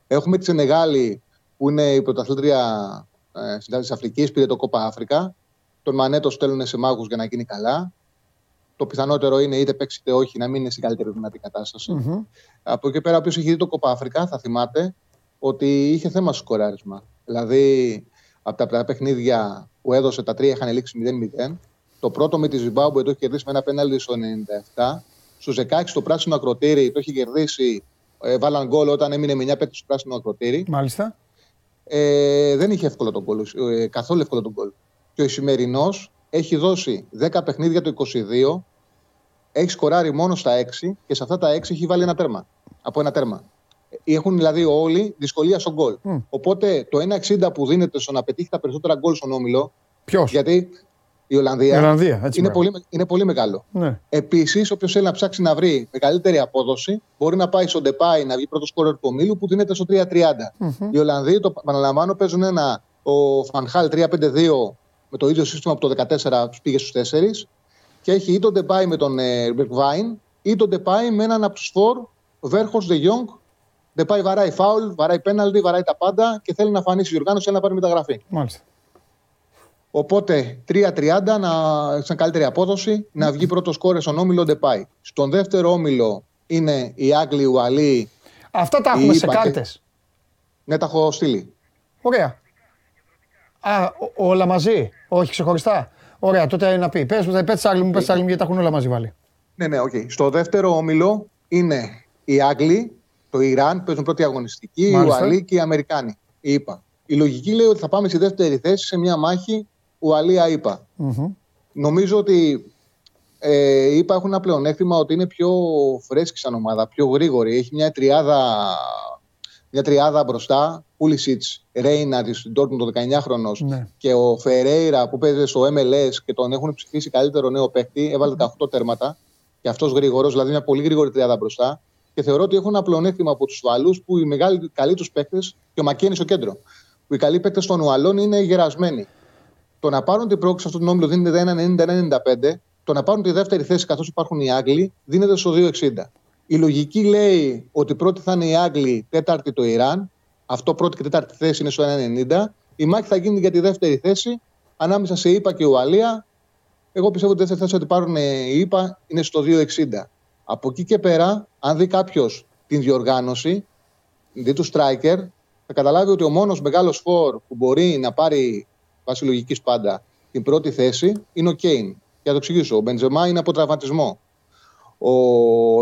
Έχουμε τη Σενεγάλη, που είναι η πρωταθλήτρια ε, της Αφρικής, πήρε το Κόπα Αφρικα. Τον Μανέ το στέλνουν σε μάγους για να γίνει καλά. Το πιθανότερο είναι είτε παίξει είτε όχι να μην είναι στην καλύτερη δυνατή κατάσταση. Μμμ. Από εκεί πέρα, όποιος έχει δει το Κόπα Αφρικα θα θυμάται ότι είχε θέμα στο σκοράρισμα. Δηλαδή, από τα πλευρά παιχνίδια που έδωσε τα τρία είχαν λήξει 0-0. Το πρώτο με τη Ζιμπάμπουε το έχει κερδίσει με ένα πέναλτι στο 97. Στου 16 το πράσινο ακροτήρι το έχει κερδίσει. Ε, βάλαν γκολ όταν έμεινε με 9 παίκτες στο πράσινο ακροτήρι. Μάλιστα. Ε, δεν είχε εύκολο τον γκολ, ε, καθόλου εύκολο τον γκολ. Και ο Ισημερινός έχει δώσει 10 παιχνίδια το 22, έχει σκοράρει μόνο στα 6 και σε αυτά τα 6 έχει βάλει ένα τέρμα. Από ένα τέρμα. Έχουν δηλαδή όλοι δυσκολία στον γκολ. Μμ. Οπότε το 1,60 που δίνεται στο να πετύχει τα περισσότερα γκολ στον όμιλο, Ποιος; γιατί η Ολλανδία, Η Ολλανδία, έτσι. είναι, μπράβο. πολύ, είναι πολύ μεγάλο. Ναι. Επίσης, όποιος θέλει να ψάξει να βρει μεγαλύτερη απόδοση, μπορεί να πάει στον Ντεπάι να βγει πρώτος σκόρερ του ομίλου που δίνεται στο 3-30. Οι Ολλανδοί, το επαναλαμβάνω, παίζουν ένα. Ο Φανχάλ 3-5-2 με το ίδιο σύστημα από το 14 τους πήγε στους 4 και έχει ή τον Ντεπάι με τον ε, Μπερκβάιν ή τον Ντεπάι με έναν από τους φορ, Βέρχος Δε Γιόγκ. Ντεπάι βαράει φάουλ, βαράει πέναλτι, βαράει τα πάντα και θέλει να φανεί στη διοργάνωση θέλει να πάρει μεταγραφή. Μάλιστα. Οπότε 3-30 να, σαν καλύτερη απόδοση να βγει πρώτος κόρε στον όμιλο Ντεπάι. Στον δεύτερο όμιλο είναι οι Άγγλοι, Ουαλοί. Αυτά τα έχουμε σε Είπα και- κάρτες. Ναι, τα έχω στείλει. Ωραία. Α, ό- όλα μαζί. Όχι ξεχωριστά. Ωραία, τότε να πει. Πες, πες, πες άλλη μου, πες άλλη μου, γιατί τα έχουν όλα μαζί βάλει. Ναι, ναι, οκ. Στο δεύτερο όμιλο είναι οι Άγγλοι, το Ιράν, παίζουν πρώτη αγωνιστική, οι Μάλιστα. Ουαλοί και οι Αμερικάνοι. Η ΗΠΑ. Η λογική λέει ότι θα πάμε στη δεύτερη θέση σε μια μάχη Ουαλία-ΗΠΑ. Μμμ. Νομίζω ότι ε, οι ΗΠΑ έχουν ένα πλεονέκτημα ότι είναι πιο φρέσκη σαν ομάδα, πιο γρήγορη. Έχει μια τριάδα, μια τριάδα μπροστά. Πούλισιτς, Ρέινα τη Ντόρτμουντ, το 19χρονο Ναι. και ο Φερέιρα που παίζει στο MLS και τον έχουν ψηφίσει καλύτερο νέο παίκτη. Έβαλε 18 τέρματα και αυτός γρήγορος, δηλαδή μια πολύ γρήγορη τριάδα μπροστά. Και θεωρώ ότι έχουν ένα πλεονέκτημα από τους Βαλούς που οι μεγάλοι καλοί τους παίκτες και ο Μακένι στο κέντρο. Που οι καλοί παίκτες των Ουαλών είναι γερασμένοι. Το να πάρουν την πρόκληση σε αυτόν τον όμιλο δίνεται 1,90-1,95. Το να πάρουν τη δεύτερη θέση καθώς υπάρχουν οι Άγγλοι δίνεται στο 2,60. Η λογική λέει ότι πρώτη θα είναι οι Άγγλοι, τέταρτη το Ιράν. Αυτό πρώτη και τέταρτη θέση είναι στο 1,90. Η μάχη θα γίνει για τη δεύτερη θέση ανάμεσα σε ΙΠΑ και Ουαλία. Εγώ πιστεύω ότι η δεύτερη θέση ότι πάρουν οι ΙΠΑ είναι στο 2,60. Από εκεί και πέρα, αν δει κάποιος την διοργάνωση, δει τους striker, θα καταλάβει ότι ο μόνος μεγάλος φόρ που μπορεί να πάρει βάσει λογική πάντα την πρώτη θέση είναι ο Κέιν. Για να το εξηγήσω. Ο Μπεντζεμά είναι από τραυματισμό. Ο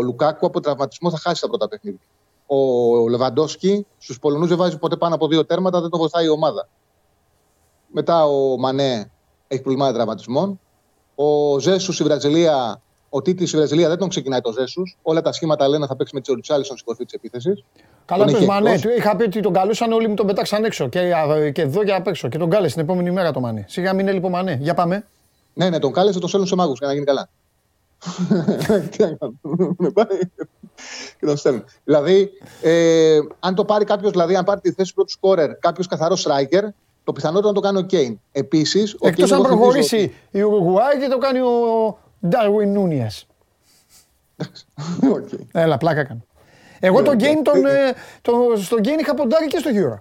Λουκάκου από τραυματισμό θα χάσει τα πρώτα παιχνίδια. Ο Λεβαντόσκι στους Πολωνούς δεν βάζει ποτέ πάνω από δύο τέρματα, δεν τον βοηθάει η ομάδα. Μετά ο Μανέ έχει προβλήματα τραυματισμών. Ο Ζέσους στη Βραζιλία, ο Τίτης στη Βραζιλία δεν τον ξεκινάει το Ζέσους. Όλα τα σχήματα λένε θα παίξει με τη Ριτσάλισον στην κορφή της επίθεσης. Καλά, Τον πες έχει Μανέ. εκτός. Του είχα πει ότι τον καλούσαν, όλοι μου τον πετάξαν έξω. Και, α, και εδώ και απ' έξω. Και τον κάλεσε την επόμενη μέρα το Μανέ. Σιγά μην είναι λοιπόν Μανέ. Για πάμε. Ναι, ναι, τον κάλεσε, τον στέλνουν σε μάγους για να γίνει καλά. Τι να κάνουμε, πάει και τον στέλνουν. Δηλαδή, ε, αν το πάρει κάποιος, δηλαδή, αν πάρει τη θέση πρώτου σκόρερ, κάποιος καθαρός striker, το πιθανότερο να το κάνει ο Κέιν. Επίσης, ο Εκτός Kane αν εγώ θυμίζω προχωρήσει η Ουρουγουάη και το κάνει ο Ντάρουιν Νούνιες. ότι- Οκ. Έλα, πλάκα κάνω. Εγώ τον Κέιν τον, ε, τον, στον Κέιν είχα ποντάρει και στο Euro.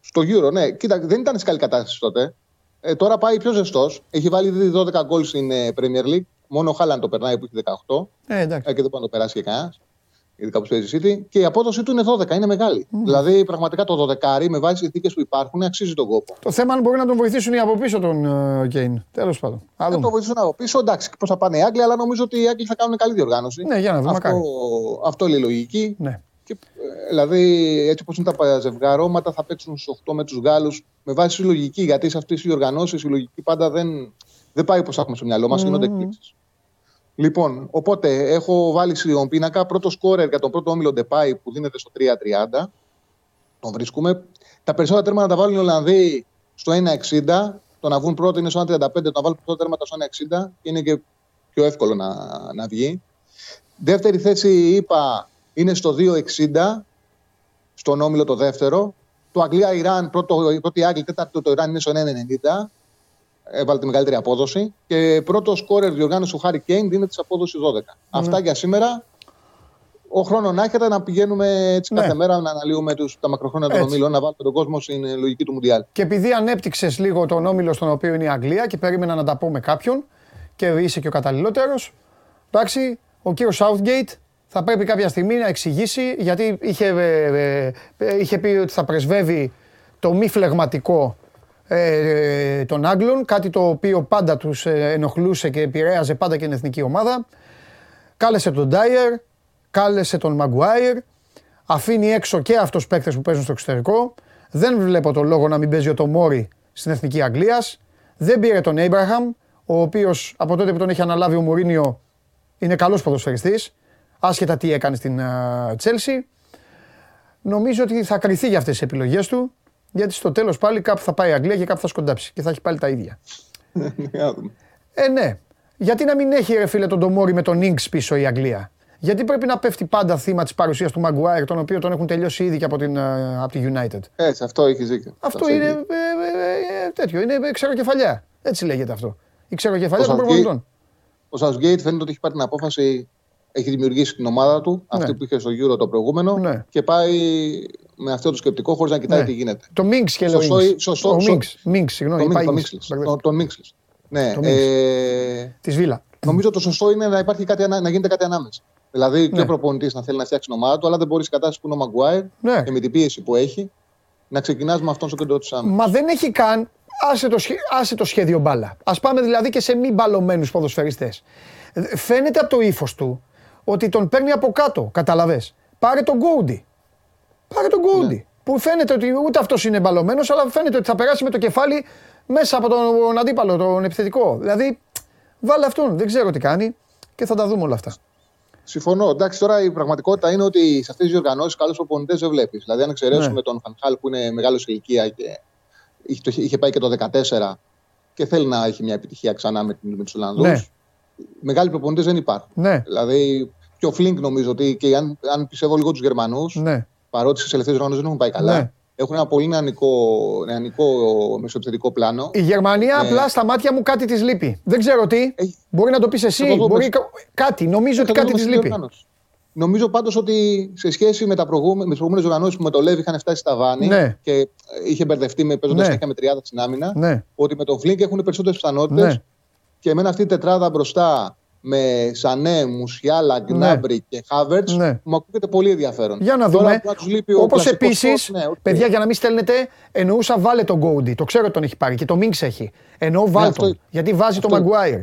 Στο Euro, ναι. Κοίτα, δεν ήταν σε καλή κατάσταση τότε. Ε, τώρα πάει πιο ζεστός. Έχει βάλει ήδη 12 γκολ στην ε, Premier League. Μόνο ο Χάλαντ το περνάει που έχει 18. Ε, εντάξει. Ε, και δεν μπορεί να το περάσει και κανένας. Ειδικά που παίζει η City, και η απόδοση του είναι 12, είναι μεγάλη. Δηλαδή, πραγματικά το 12 με βάση τις συνθήκε που υπάρχουν αξίζει τον κόπο. Το θέμα αν μπορεί να τον βοηθήσουν οι από πίσω τον ε, Κέιν. Τέλος πάντων. Α Θα δούμε. το βοηθήσουν από πίσω, εντάξει, πώ θα πάνε οι Άγγλοι, αλλά νομίζω ότι οι Άγγλοι θα κάνουν καλή διοργάνωση. Ναι, για να δούμε. αυτό, μακάρι. αυτό λέει η λογική. Ναι. Και, ε, δηλαδή, έτσι όπως είναι τα ζευγαρώματα, θα παίξουν στους 8 με τους Γάλλους με βάση τη λογική. Γιατί σε αυτές τις διοργανώσεις η λογική πάντα δεν, δεν πάει όπως έχουμε στο μυαλό μας, γίνονται εκπλήξει. Λοιπόν, οπότε έχω βάλει στον πίνακα πρώτο σκόρερ για τον πρώτο όμιλο Ντεπάη που δίνεται στο 3-30. Τον βρίσκουμε. Τα περισσότερα τέρματα να τα βάλουν οι Ολλανδοί στο 1,60. Το να βγουν πρώτο είναι στο 1,35. Το να βάλουν πρώτα τέρματα στο 1,60 είναι και πιο εύκολο να, να βγει. Δεύτερη θέση, είπα, είναι στο 2,60 στον όμιλο το δεύτερο. Το Αγγλία-Ιράν, πρώτο, πρώτη Άγγλη, τέταρτο το Ιράν είναι στο 1,90. Έβαλε τη μεγαλύτερη απόδοση. Και πρώτο σκόρερ διοργάνωση ο Χάρη Κέιν δίνεται της απόδοσης 12. Αυτά για σήμερα. Ο χρόνος να έχετε να πηγαίνουμε έτσι Ναι. κάθε μέρα να αναλύουμε τους, τα μακροχρόνια των Έτσι. ομίλων, να βάλουμε τον κόσμο στην ε, λογική του Μουντιάλ. Και επειδή ανέπτυξες λίγο τον όμιλο στον οποίο είναι η Αγγλία και περίμενα να τα πω με κάποιον και είσαι και ο καταλληλότερος, εντάξει, ο κύριος Southgate θα πρέπει κάποια στιγμή να εξηγήσει γιατί είχε, ε, ε, ε, είχε πει ότι θα πρεσβεύει το μη φλεγματικό ε, ε, των Άγγλων, κάτι το οποίο πάντα τους ε, ενοχλούσε και επηρέαζε πάντα και την εθνική ομάδα. Κάλεσε τον Ντάιερ, κάλεσε τον Μαγκουάιρ, αφήνει έξω και αυτούς παίκτες που παίζουν στο εξωτερικό. Δεν βλέπω τον λόγο να μην παίζει ο Τομόρι στην εθνική Αγγλίας. Δεν πήρε τον Έιμπραχαμ, ο οποίος από τότε που τον έχει αναλάβει ο Μουρίνιο είναι καλός ποδοσφαιριστής, άσχετα τι έκανε στην Τσέλσι. Νομίζω ότι θα κρυθεί για αυτές τις επιλογές του, γιατί στο τέλος πάλι κάπου θα πάει η Αγγλία και κάπου θα σκοντάψει και θα έχει πάλι τα ίδια. Να δούμε. Ε, ναι. Γιατί να μην έχει ρε φίλε τον Τομόρι με τον Ινγκς πίσω η Αγγλία; Γιατί πρέπει να πέφτει πάντα θύμα της παρουσίας του Μαγκουάιρ, τον οποίο τον έχουν τελειώσει ήδη και από, την, ε, από τη United. Έτσι, αυτό έχεις δίκιο. Αυτό είναι ε, ε, ε, τέτοιο, είναι ε, ξεροκεφαλιά. Έτσι λέγεται αυτό. Η ξεροκεφαλιά των Southgate. προπονητών. Ο Southgate φαίνεται ότι έχει πάρει την απόφαση, έχει δημιουργήσει την ομάδα του, αυτή που είχε στο Euro το προηγούμενο, Ναι. και πάει με αυτό το σκεπτικό χωρίς να κοιτάει Ναι. τι γίνεται. Το Μίνξ και λέω. Σωστό ή- Ινγκς. σωστό- Ο σω- Μίνξ, Μίνξ, συγγνώμη, Τον είπα Μίξ- Ινγκς. τον Μίξλες. Τον- Τον Μίξλες. Ναι, Το Μίξ. ε, Της Βίλα. νομίζω το σωστό είναι να, υπάρχει κάτι, ανα- να γίνεται κάτι ανάμεσα. Δηλαδή και Ναι. ο προπονητής να θέλει να φτιάξει την ομάδα του, αλλά δεν μπορείς σε κατάσταση που είναι ο Μαγκουάιρ Ναι. και με την πίεση που έχει να ξεκινάς με αυτόν στο κέντρο της άμυνας. Μα δεν έχει καν. Άσε το, σχέ- άσε το σχέδιο μπάλα. Α πάμε δηλαδή και σε μη μπαλωμένους ποδοσφαιριστές. Φαίνεται από το ύφος του ότι τον παίρνει από κάτω. Καταλαβέ. Πάρε τον Γκόουντι. Πάρε τον Γκόουντι. Που φαίνεται ότι ούτε αυτός είναι μπαλωμένος, αλλά φαίνεται ότι θα περάσει με το κεφάλι μέσα από τον αντίπαλο, τον επιθετικό. Δηλαδή, βάλε αυτόν. Δεν ξέρω τι κάνει και θα τα δούμε όλα αυτά. Συμφωνώ. Εντάξει, τώρα η πραγματικότητα είναι ότι σε αυτές τις διοργανώσεις καλού προπονητέ δεν βλέπεις. Δηλαδή, αν εξαιρέσουμε Ναι. τον Φανχάλ που είναι μεγάλος σε ηλικία και είχε, το- είχε πάει και το 2014 και θέλει να έχει μια επιτυχία ξανά με, την- με τους Ολλανδούς. Ναι. Μεγάλοι προπονητές δεν υπάρχουν. Ναι, Δηλαδή, και ο Φλίνκ νομίζω ότι και αν, αν πιστεύω λίγο τους Γερμανούς, ναι. παρότι στις τελευταίες διοργανώσει δεν έχουν πάει καλά, Ναι. έχουν ένα πολύ νεανικό, νεανικό μεσοεπιθετικό πλάνο. Η Γερμανία Ναι. απλά στα μάτια μου κάτι της λείπει. Δεν ξέρω τι. Έχει- Μπορεί να το πεις Θα εσύ. το δούμε. Μπορεί... κα- Κάτι. Νομίζω ότι Θα το κάτι δούμε της στη λείπει. διοργάνωση. Νομίζω πάντως ότι σε σχέση με, τα προηγούμε, με τις προηγούμενες οργανώσεις που με το Λέβη είχαν φτάσει στα βάνη Ναι. και ε, είχε μπερδευτεί με παίζοντας Ναι. συνέχεια με 30 στην άμυνα, Ναι. ότι με τον Φλίνκ έχουν περισσότερες πιθανότητες Ναι. Και εμένα αυτή η τετράδα μπροστά με Σανέ, Μουσιάλα, Γκνάμπρι και Χάβερτς Ναι. μου ακούγεται πολύ ενδιαφέρον. Για να Τώρα δούμε. που να τους λείπει ο Όπως κλασικός επίσης, coach, ναι, οκ. παιδιά, για να μην στέλνετε, εννοούσα βάλε τον Γκόουντι. Το ξέρω ότι τον έχει πάρει και το Μίνξ έχει. Εννοώ βάλ αυτό- τον. Γιατί βάζει αυτό- τον Μαγκουάιρ.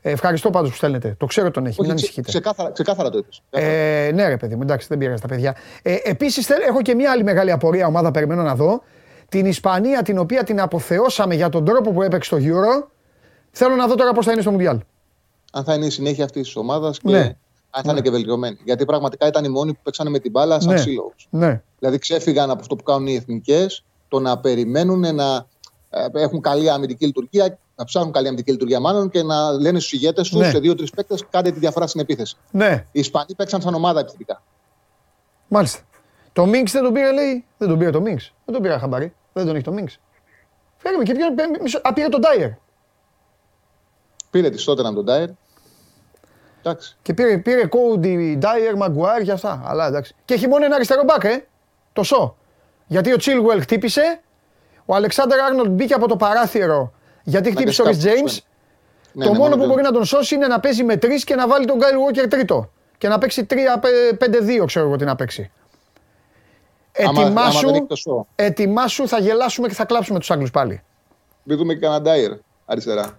Ε, ευχαριστώ πάντως που στέλνετε. Το ξέρω ότι τον έχει. Όχι, μην ξε- ανησυχείτε. ξεκάθαρα, ξεκάθαρα το είπες. Ε, ναι, ρε παιδί μου, εντάξει, δεν πειράζει τα παιδιά. Ε, Επίσης, έχω και μια άλλη μεγάλη απορία ομάδα, περιμένω να δω. Την Ισπανία, την οποία την αποθεώσαμε για τον τρόπο που έπαιξε το Euro. Θέλω να δω τώρα πώς θα είναι στο Μουντιάλ. αν θα είναι η συνέχεια αυτής της ομάδας και Ναι. αν θα είναι και βελτιωμένη. Γιατί πραγματικά ήταν οι μόνοι που παίξανε με την μπάλα σαν Ναι. σύλλογο. Ναι. Δηλαδή ξέφυγαν από αυτό που κάνουν οι εθνικές, το να περιμένουν να ε, έχουν καλή αμυντική λειτουργία, να ψάχνουν καλή αμυντική λειτουργία μάλλον και να λένε στους ηγέτες τους Ναι. σε δύο-τρεις παίκτες κάντε τη διαφορά στην επίθεση. Ναι, Οι Ισπανοί παίξαν σαν ομάδα επιθετικά. μάλιστα. Το Μινγκς δεν τον πήρε, λέει. Δεν τον πήρε το Μινγκς. Δεν τον πήρε χαμπάρι. Δεν τον έχει το Μινγκς. Φέρε και ποιον. πέ- μισό- Α, πήρε τον Ντάιερ. Πήρε της τότε να τον Ντάιερ. Εντάξει. Και πήρε, πήρε Κόουντι, Ντάιερ, Μαγκουάρ και αυτά. Αλλά εντάξει. Και έχει μόνο ένα αριστερό μπακ, ε. Το σο. Γιατί ο Τσίλουελ χτύπησε. Ο Αλεξάνδρ Άρνολτ μπήκε από το παράθυρο γιατί χτύπησε ο Ρι Αναγκαστικά, Τζέιμ. ναι. Ναι, το ναι, μόνο που το- μπορεί να τον σώσει είναι να παίζει με τρεις και να βάλει τον Γκάιλ Walker τρίτο. και να παίξει 3-5-2, ξέρω εγώ τι να παίξει. Άμα- άμα Ετοιμάσου, δεν έχει το σο. ετοιμάσου, θα γελάσουμε και θα κλάψουμε τους Άγγλους πάλι. Μην δούμε και κανένα ντάιρ αριστερά.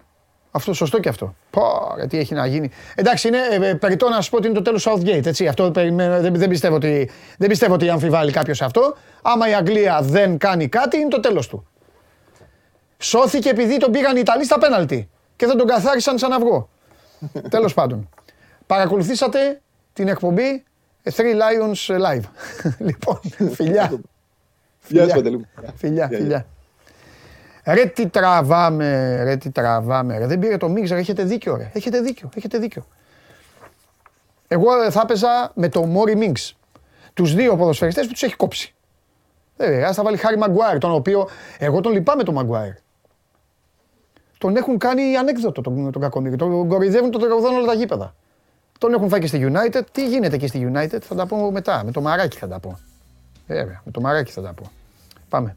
Αυτό σωστό και αυτό. Πω, ρε, τι έχει να γίνει. Εντάξει, είναι ε, ε, περιττό να σου πω ότι είναι το τέλος Southgate. Έτσι. Αυτό περιμένω, δεν, δεν, πιστεύω ότι, δεν πιστεύω ότι αμφιβάλλει κάποιος αυτό. Άμα η Αγγλία δεν κάνει κάτι, είναι το τέλος του. Σώθηκε επειδή τον πήγαν οι Ιταλοί στα πέναλτι και δεν τον καθάρισαν σαν αυγό. Τέλος πάντων. Παρακολουθήσατε την εκπομπή ε, Three Lions Live. λοιπόν, φιλιά. Γεια Φιλιά. σου, Παντελή. μου. Φιλιά, Γεια, φιλιά. Ρε τι τραβάμε, ρε τι τραβάμε. Ρε. Δεν πήρε το μίξερ, έχετε δίκιο ρε. Έχετε δίκιο, έχετε δίκιο. Εγώ ε, θα έπαιζα με το Μόρι Μίγκς. Τους δύο ποδοσφαιριστές που τους έχει κόψει. Βέβαια, ας θα βάλει Χάρη Μαγκουάιρ, τον οποίο εγώ τον λυπάμαι τον Μαγκουάιρ. Τον έχουν κάνει ανέκδοτο τον, τον Κακομίρη. Τον κοροϊδεύουν, τον τραγουδάνε όλα τα γήπεδα. Τον έχουν φάει και στη United. Τι γίνεται εκεί στη United, θα τα πω μετά. Με το μαράκι θα τα πω. Βέβαια, με το μαράκι θα τα πω. Πάμε.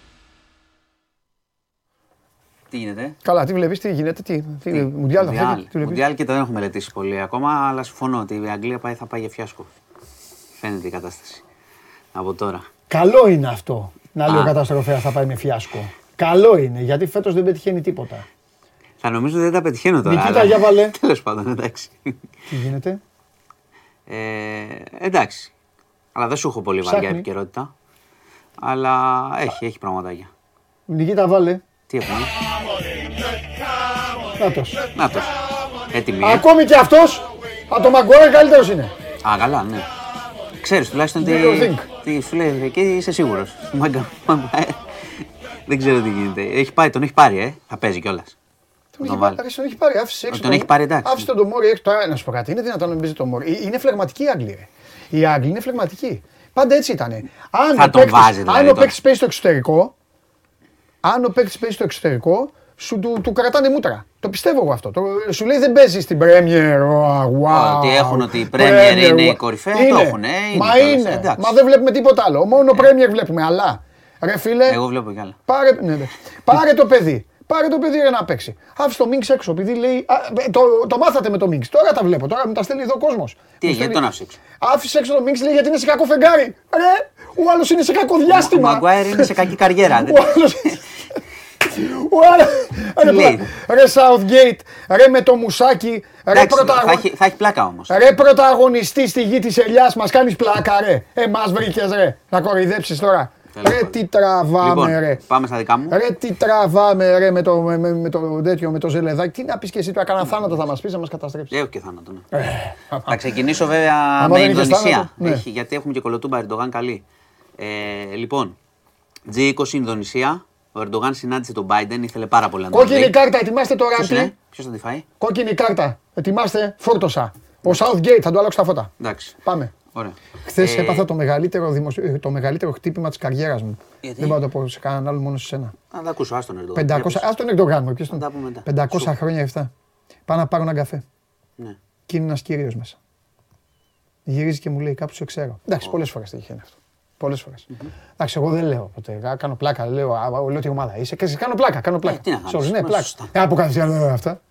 Τι γίνεται; Καλά, τι βλέπεις, τι γίνεται, τι. τι Μουντιάλ θα φέρει, τι βλέπεις; Μουντιάλ και το δεν έχω μελετήσει πολύ ακόμα, αλλά συμφωνώ ότι η Αγγλία πάει, θα πάει για φιάσκο. Φαίνεται η κατάσταση. Από τώρα. Καλό είναι αυτό. Να λέει ο Α. καταστροφέας θα πάει με φιάσκο. Καλό είναι, γιατί φέτος δεν πετυχαίνει τίποτα. Θα νομίζω ότι δεν τα πετυχαίνω τώρα. Νικήτα, για βάλε. Τέλος πάντων, εντάξει. Τι γίνεται; Ε, εντάξει. Αλλά δεν σου έχω πολύ βαριά Ψάχνει. επικαιρότητα. Αλλά έχει, έχει πραγματάκια. Νικήτα, βάλε. Τι έχουμε; Νάτος. Να το. Έτοιμη. ε; Ακόμη και αυτός, από το Μαγκουάρ καλύτερος είναι. Α, καλά, ναι. Ξέρεις τουλάχιστον τι, Do you think? τι σου λέει εκεί είσαι σίγουρος. Μάγκα, μάγκα, ε. Δεν ξέρω τι γίνεται. Έχει πάρει, τον έχει πάρει, ε; Θα παίζει κιόλας. Τον τον έχει βάλει. πάρει, τον έχει πάρει, άφησε έξω. Τον έχει πάρει, εντάξει. Άφησε τον το Μόρι έξω. Τώρα να σου πω κάτι, είναι δυνατόν να μην παίζει το Μόρι. Ε, Είναι φλεγματική η Άγγλοι. ρε. Οι Άγγλοι είναι φλεγματικοί. Πάντα έτσι ήταν. Αν Θα ο τον παίκτης- βάζει, δηλαδή, Αν ο τώρα. παίκτης παίζει στο εξωτερικό, αν ο παίκτης παίζει στο εξωτερικό, σου του, του κρατάνε μούτρα. Το πιστεύω εγώ αυτό. Το, σου λέει δεν παίζει στην Premier. Oh, wow, Ότι έχουν ότι η Premier είναι η κορυφαία, το έχουνε, είναι Μα κιόλας, είναι. εντάξει. Μα δεν βλέπουμε τίποτα άλλο. Μόνο Premier βλέπουμε. Αλλά, ρε φίλε, Εγώ βλέπω κι άλλα. Πάρε, ναι, εντάξει. Πάρε το παιδί. Πάρε το παιδί ρε να παίξει. Άφησε το Μίγκ έξω επειδή λέει. Α, ε, το, το μάθατε με το Μίγκ. Τώρα τα βλέπω. Τώρα μου τα στέλνει εδώ ο κόσμος. Τι, γιατί τον άφησε έξω; Άφησε έξω το Μίγκ λέει γιατί είναι σε κακό φεγγάρι. Ρε, ο άλλος είναι σε κακό διάστημα. Ο Μαγκουάιρ είναι σε κακή καριέρα. Ο άλλος- Ο άλλος- Ρε, λέει; πλα- Ρε Southgate, ρε με το μουσάκι, ρε, Εντάξει, θα, πρωταγω... έχει, θα έχει πλάκα όμως. ρε πρωταγωνιστή στη γη της ελιάς μας κάνεις πλάκα ρε. Ε, μας βρήκες ρε, να κοροϊδέψεις τώρα. Τέλος Ρε πάντων. τι τραβάμε Λοιπόν, ρε. πάμε στα δικά μου. Ρε τι τραβάμε ρε με το, με, με, με το τέτοιο, με το ζελεδάκι. Τι να πεις και εσύ τώρα, κάνα θάνατο θα μας πεις να μας καταστρέψεις. Έχω και θάνατο. Ναι. Θα ξεκινήσω βέβαια Άμα με δεν είχες Ινδονησία. θάνατο, ναι. Έχει, γιατί έχουμε και κολοτούμπα Ερντογάν καλή. Ε, λοιπόν, G20 Ινδονησία. Ο Ερντογάν συνάντησε τον Biden, ήθελε πάρα πολύ να τον Κόκκινη δει. κάρτα, ετοιμάστε το Ποιος ράμπι. είναι, ποιος θα τη φάει; Κόκκινη κάρτα, ετοιμάστε, φόρτωσα. Ο Southgate θα του αλλάξω τα φώτα. Εντάξει, Πάμε. Ωραία. Χθες Ε, έπαθα το μεγαλύτερο, δημοσιο... ε, το μεγαλύτερο χτύπημα της καριέρας μου. Γιατί; Δεν μπορώ να το πω σε κανέναν άλλο, μόνο σε σένα. Να τα ακούσω, άστον Ερντογάν. 500, Για πες. ας τον Ερντογάν μου, ποιος τον- Να τα πούμε μετά. 500 Σου. χρόνια αυτά. Πάω να πάρω έναν καφέ. Ναι. Και είναι ένας κύριος μέσα. Γυρίζει και μου λέει κάπου σε ξέρω. Εντάξει, πολλές φορές τύχει αυτό. Πολλές φορές. Εντάξει, εγώ δεν λέω ποτέ. Α, Κάνω πλάκα, λέω, α, α, λέω τι ομάδα είσαι. Και κάνω πλάκα, κάνω πλάκα. τι να κάνεις, Σε όλους, ναι, μα, πλάκα. σωστά. Ε, από κάτι άλλο αυτά.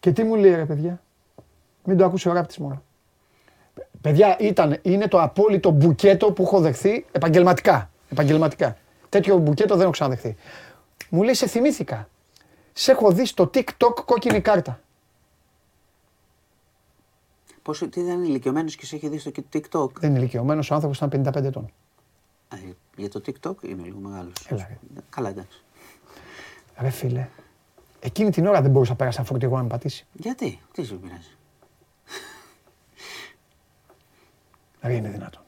Και τι μου λέει ρε παιδιά. Μην το ακούσει ο ράπτης μόνο. Παιδιά, ήταν, είναι το απόλυτο μπουκέτο που έχω δεχθεί επαγγελματικά. επαγγελματικά. Τέτοιο μπουκέτο δεν έχω ξαναδεχθεί. Μου λέει, σε θυμήθηκα. Σε έχω δει στο TikTok κόκκινη κάρτα. Πόσο, τι ήταν ηλικιωμένος και σε έχει δει στο TikTok; Δεν είναι ηλικιωμένος ο άνθρωπος, ήταν 55 ετών. Ε, για το TikTok είναι λίγο μεγάλος. Έλα, ρε. Καλά, εντάξει. Ρε φίλε, εκείνη την ώρα δεν μπορούσα να πέρασα ένα φορτηγό να με πατήσει. Γιατί, τι σου πειράζει; Ρε είναι δυνατόν.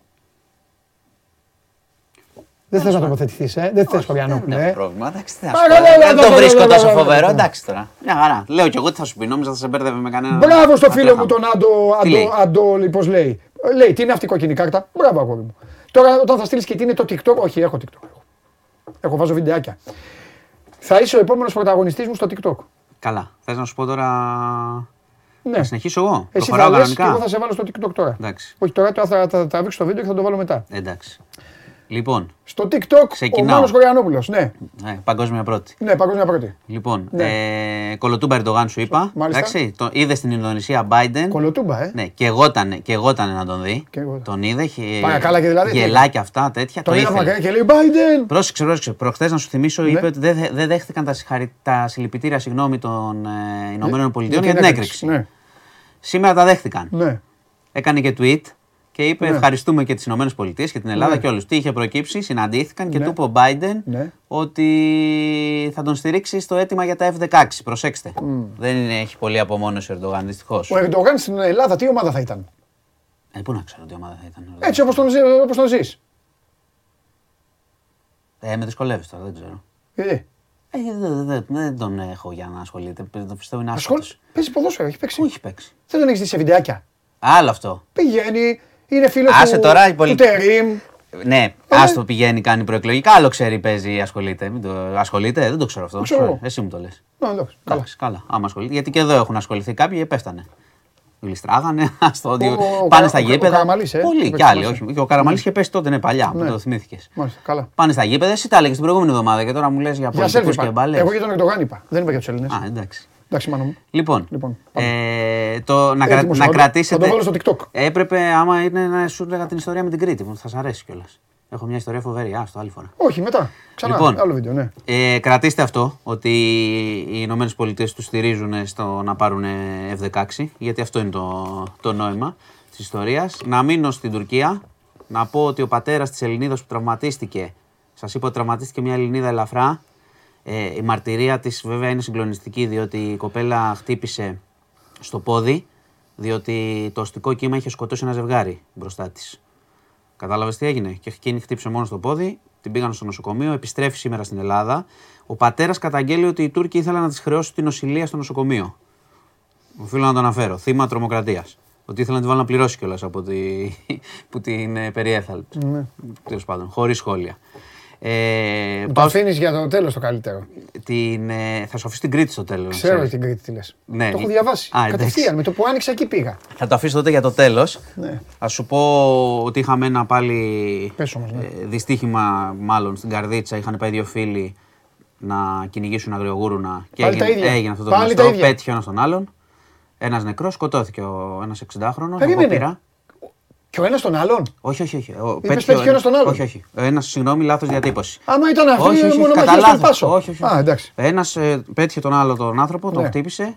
Δεν θες να τοποθετηθείς, ε. Δεν θες Χωριανόπουλε. Δεν ε. έχω πρόβλημα. Εντάξει, τι να Α, σου πω. καλά, καλά, Δεν καλά, το βρίσκω καλά, τόσο καλά, φοβερό. καλά. Εντάξει τώρα. Μια χαρά. Λέω κι εγώ τι θα σου πει. Νόμιζα θα σε μπέρδευε με κανέναν. Μπράβο στο Απλά φίλο θα- μου τον Άντο, Τι λέει; Άντο, Άντο, πώς λέει. Λέει τι είναι αυτή η κόκκινη κάρτα; Μπράβο, αγόρι μου. Τώρα όταν θα στείλεις και τι είναι το TikTok. Όχι, έχω TikTok. Έχω, έχω βάζω βιντεάκια. Θα είσαι ο επόμενος πρωταγωνιστής μου στο TikTok. Καλά. Θες να σου πω τώρα. Ναι. Να συνεχίσω εγώ. Εσύ Προχωράω θα λες και κανονικά. εγώ θα σε βάλω στο TikTok τώρα. Εντάξει. Όχι τώρα, τώρα θα, θα, θα τραβήξω το βίντεο και θα το βάλω μετά. Εντάξει. Λοιπόν, Στο TikTok Ξεκινάω. ο Μάνος Κοριανόπουλος. Ναι, ε, παγκόσμια πρώτη. ναι, παγκόσμια πρώτη. Λοιπόν, Ναι. ε, κολοτούμπα Ερντογάν σου είπα. Μάλιστα. Εντάξει, το είδε στην Ινδονησία Biden. Κολοτούμπα, ε. Ναι, και εγώτανε, και εγώτανε να τον δει. Και εγώ. Τον είδε. χε- Παρακάλαγε δηλαδή, τι Γελάκια αυτά, τέτοια. Τον το είδα ήθελε. μακριά και λέει Biden. Πρόσεξε, πρόσεξε. Προχθές να σου θυμίσω, Ναι. είπε ότι δεν δε, δεν δέχτηκαν τα, συγχαρη... τα συλληπιτήρια συγγνώμη των ε, Ηνωμένων Πολιτειών για την έκρηξη. Ναι, Σήμερα τα δέχτηκαν. ναι. Έκανε και tweet και είπε Ναι. ευχαριστούμε και τις Ηνωμένες Πολιτείες και την Ελλάδα Ναι. και όλους. Τι είχε προκύψει, συναντήθηκαν και Ναι. του είπε ο Biden Ναι. ότι θα τον στηρίξει στο αίτημα για τα F-16. Προσέξτε. Δεν είναι, έχει πολύ απομόνωση ο Ερντογάν, δυστυχώς. Ο Ερντογάν στην Ελλάδα τι ομάδα θα ήταν; Ε, πού να ξέρω τι ομάδα θα ήταν. Έτσι όπως τον, ζει- όπως τον ζεις. Ε, με δυσκολεύεις τώρα, δεν ξέρω. Ε, Ε, δεν, δεν- δεν τον έχω για να ασχολείται. Το πιστεύω είναι ασχολ... άσχολο. Παίζει ποδόσφαιρο, έχει παίξει. Πού έχει παίξει. Δεν τον έχεις δει σε βιντεάκια. Άλλο αυτό. Πηγαίνει, είναι φίλος Άσε του, τώρα η του πολι- Τερίμ. Ναι, άστο πηγαίνει, κάνει προεκλογικά. Άλλο ξέρει, παίζει, ασχολείται. Μην το... Ασχολείται, δεν το ξέρω αυτό. ξέρω εγώ. Εσύ μου το λες. Ναι, εντάξει, καλά. Καλά. καλά. Άμα ασχολείται. Γιατί και εδώ έχουν ασχοληθεί κάποιοι και πέφτανε. Γλιστράγανε, στο ότι Ο- ο πάνε Καρα- στα ο- ο γήπεδα. Καραμαλής, ε, Πολλοί παίξει κι άλλοι. μέσα. Όχι. Και ο Καραμαλής είχε πέσει τότε, ναι, παλιά, Ναι. που το θυμήθηκες. Μάλιστα, καλά. Πάνε στα γήπεδα, εσύ τα έλεγες την προηγούμενη εβδομάδα και τώρα μου λες για Για πολιτικούς σέλφι και είπα. μπάλε. Εγώ για τον Ερντογάν είπα. Δεν είπα για τους Έλληνες. Α, εντάξει. Εντάξει, μάνα μου. Λοιπόν, Λοιπόν, ε, το, να, κρα- Έτοιμος, να θα το- κρατήσετε. θα το βάλω στο TikTok. Έπρεπε, άμα είναι να σου έλεγα την ιστορία με την Κρήτη, που θα σα αρέσει κιόλας. Έχω μια ιστορία φοβερή. Α, το άλλη φορά. Όχι, μετά. Ξανά, Λοιπόν. άλλο βίντεο, ναι. Ε, κρατήστε αυτό, ότι οι Ηνωμένες Πολιτείες τους στηρίζουν στο να πάρουν F-16, γιατί αυτό είναι το, το νόημα της ιστορίας. Να μείνω στην Τουρκία, να πω ότι ο πατέρας της Ελληνίδας που τραυματίστηκε, σας είπα ότι τραυματίστηκε μια Ελληνίδα ελαφρά. Ε, η μαρτυρία της βέβαια είναι συγκλονιστική, διότι η κοπέλα χτύπησε στο πόδι, διότι το οστικό κύμα είχε σκοτώσει ένα ζευγάρι μπροστά της. Κατάλαβες τι έγινε. Και εκείνη χτύπησε μόνος στο πόδι, την πήγαν στο νοσοκομείο, επιστρέφει σήμερα στην Ελλάδα. Ο πατέρας καταγγέλει ότι οι Τούρκοι ήθελαν να της χρεώσουν την νοσηλεία στο νοσοκομείο. Οφείλω να το αναφέρω. Θύμα τρομοκρατίας. Ότι ήθελαν να τη βάλουν να πληρώσει κιόλας από τη, που την ε, περιέθαλψε. Ναι. Τέλος πάντων, χωρίς σχόλια. Ε, Μου το πάω αφήνεις για το τέλος το καλύτερο. στην, ε, θα σου αφήσω την Κρήτη στο τέλος. Ξέρω την Κρήτη τι λες. Ναι, το έχω η- διαβάσει. Α, εντάξει. Κατευθείαν με το που άνοιξα εκεί πήγα. Θα το αφήσω τότε για το τέλος. Ναι. Θα σου πω ότι είχαμε ένα πάλι Πες όμως, ναι. ε, δυστύχημα, μάλλον στην Καρδίτσα. Είχαν πάει δύο φίλοι να κυνηγήσουν αγριογούρουνα και Πάλι τα έγινε, ίδια. έγινε αυτό το Πάλι γνωστό. τα ίδια. Πέτυχε ο ένα τον άλλον. Ένας νεκρός, σκοτώθηκε ο ένας 60χρονο. Περίμενε. Και ο ένας τον άλλον; Όχι, όχι, όχι. Ο, πέτυχε ο ένας τον άλλον. Όχι, όχι. Ένας, συγγνώμη, λάθος διατύπωση. Άμα ήταν αυτή, όχι, όχι, μόνο κατά μαχαίρι στον λάθος. πάσο. Όχι, όχι. Α, εντάξει. Ένας ε, πέτυχε τον άλλο τον άνθρωπο, τον Ναι. χτύπησε.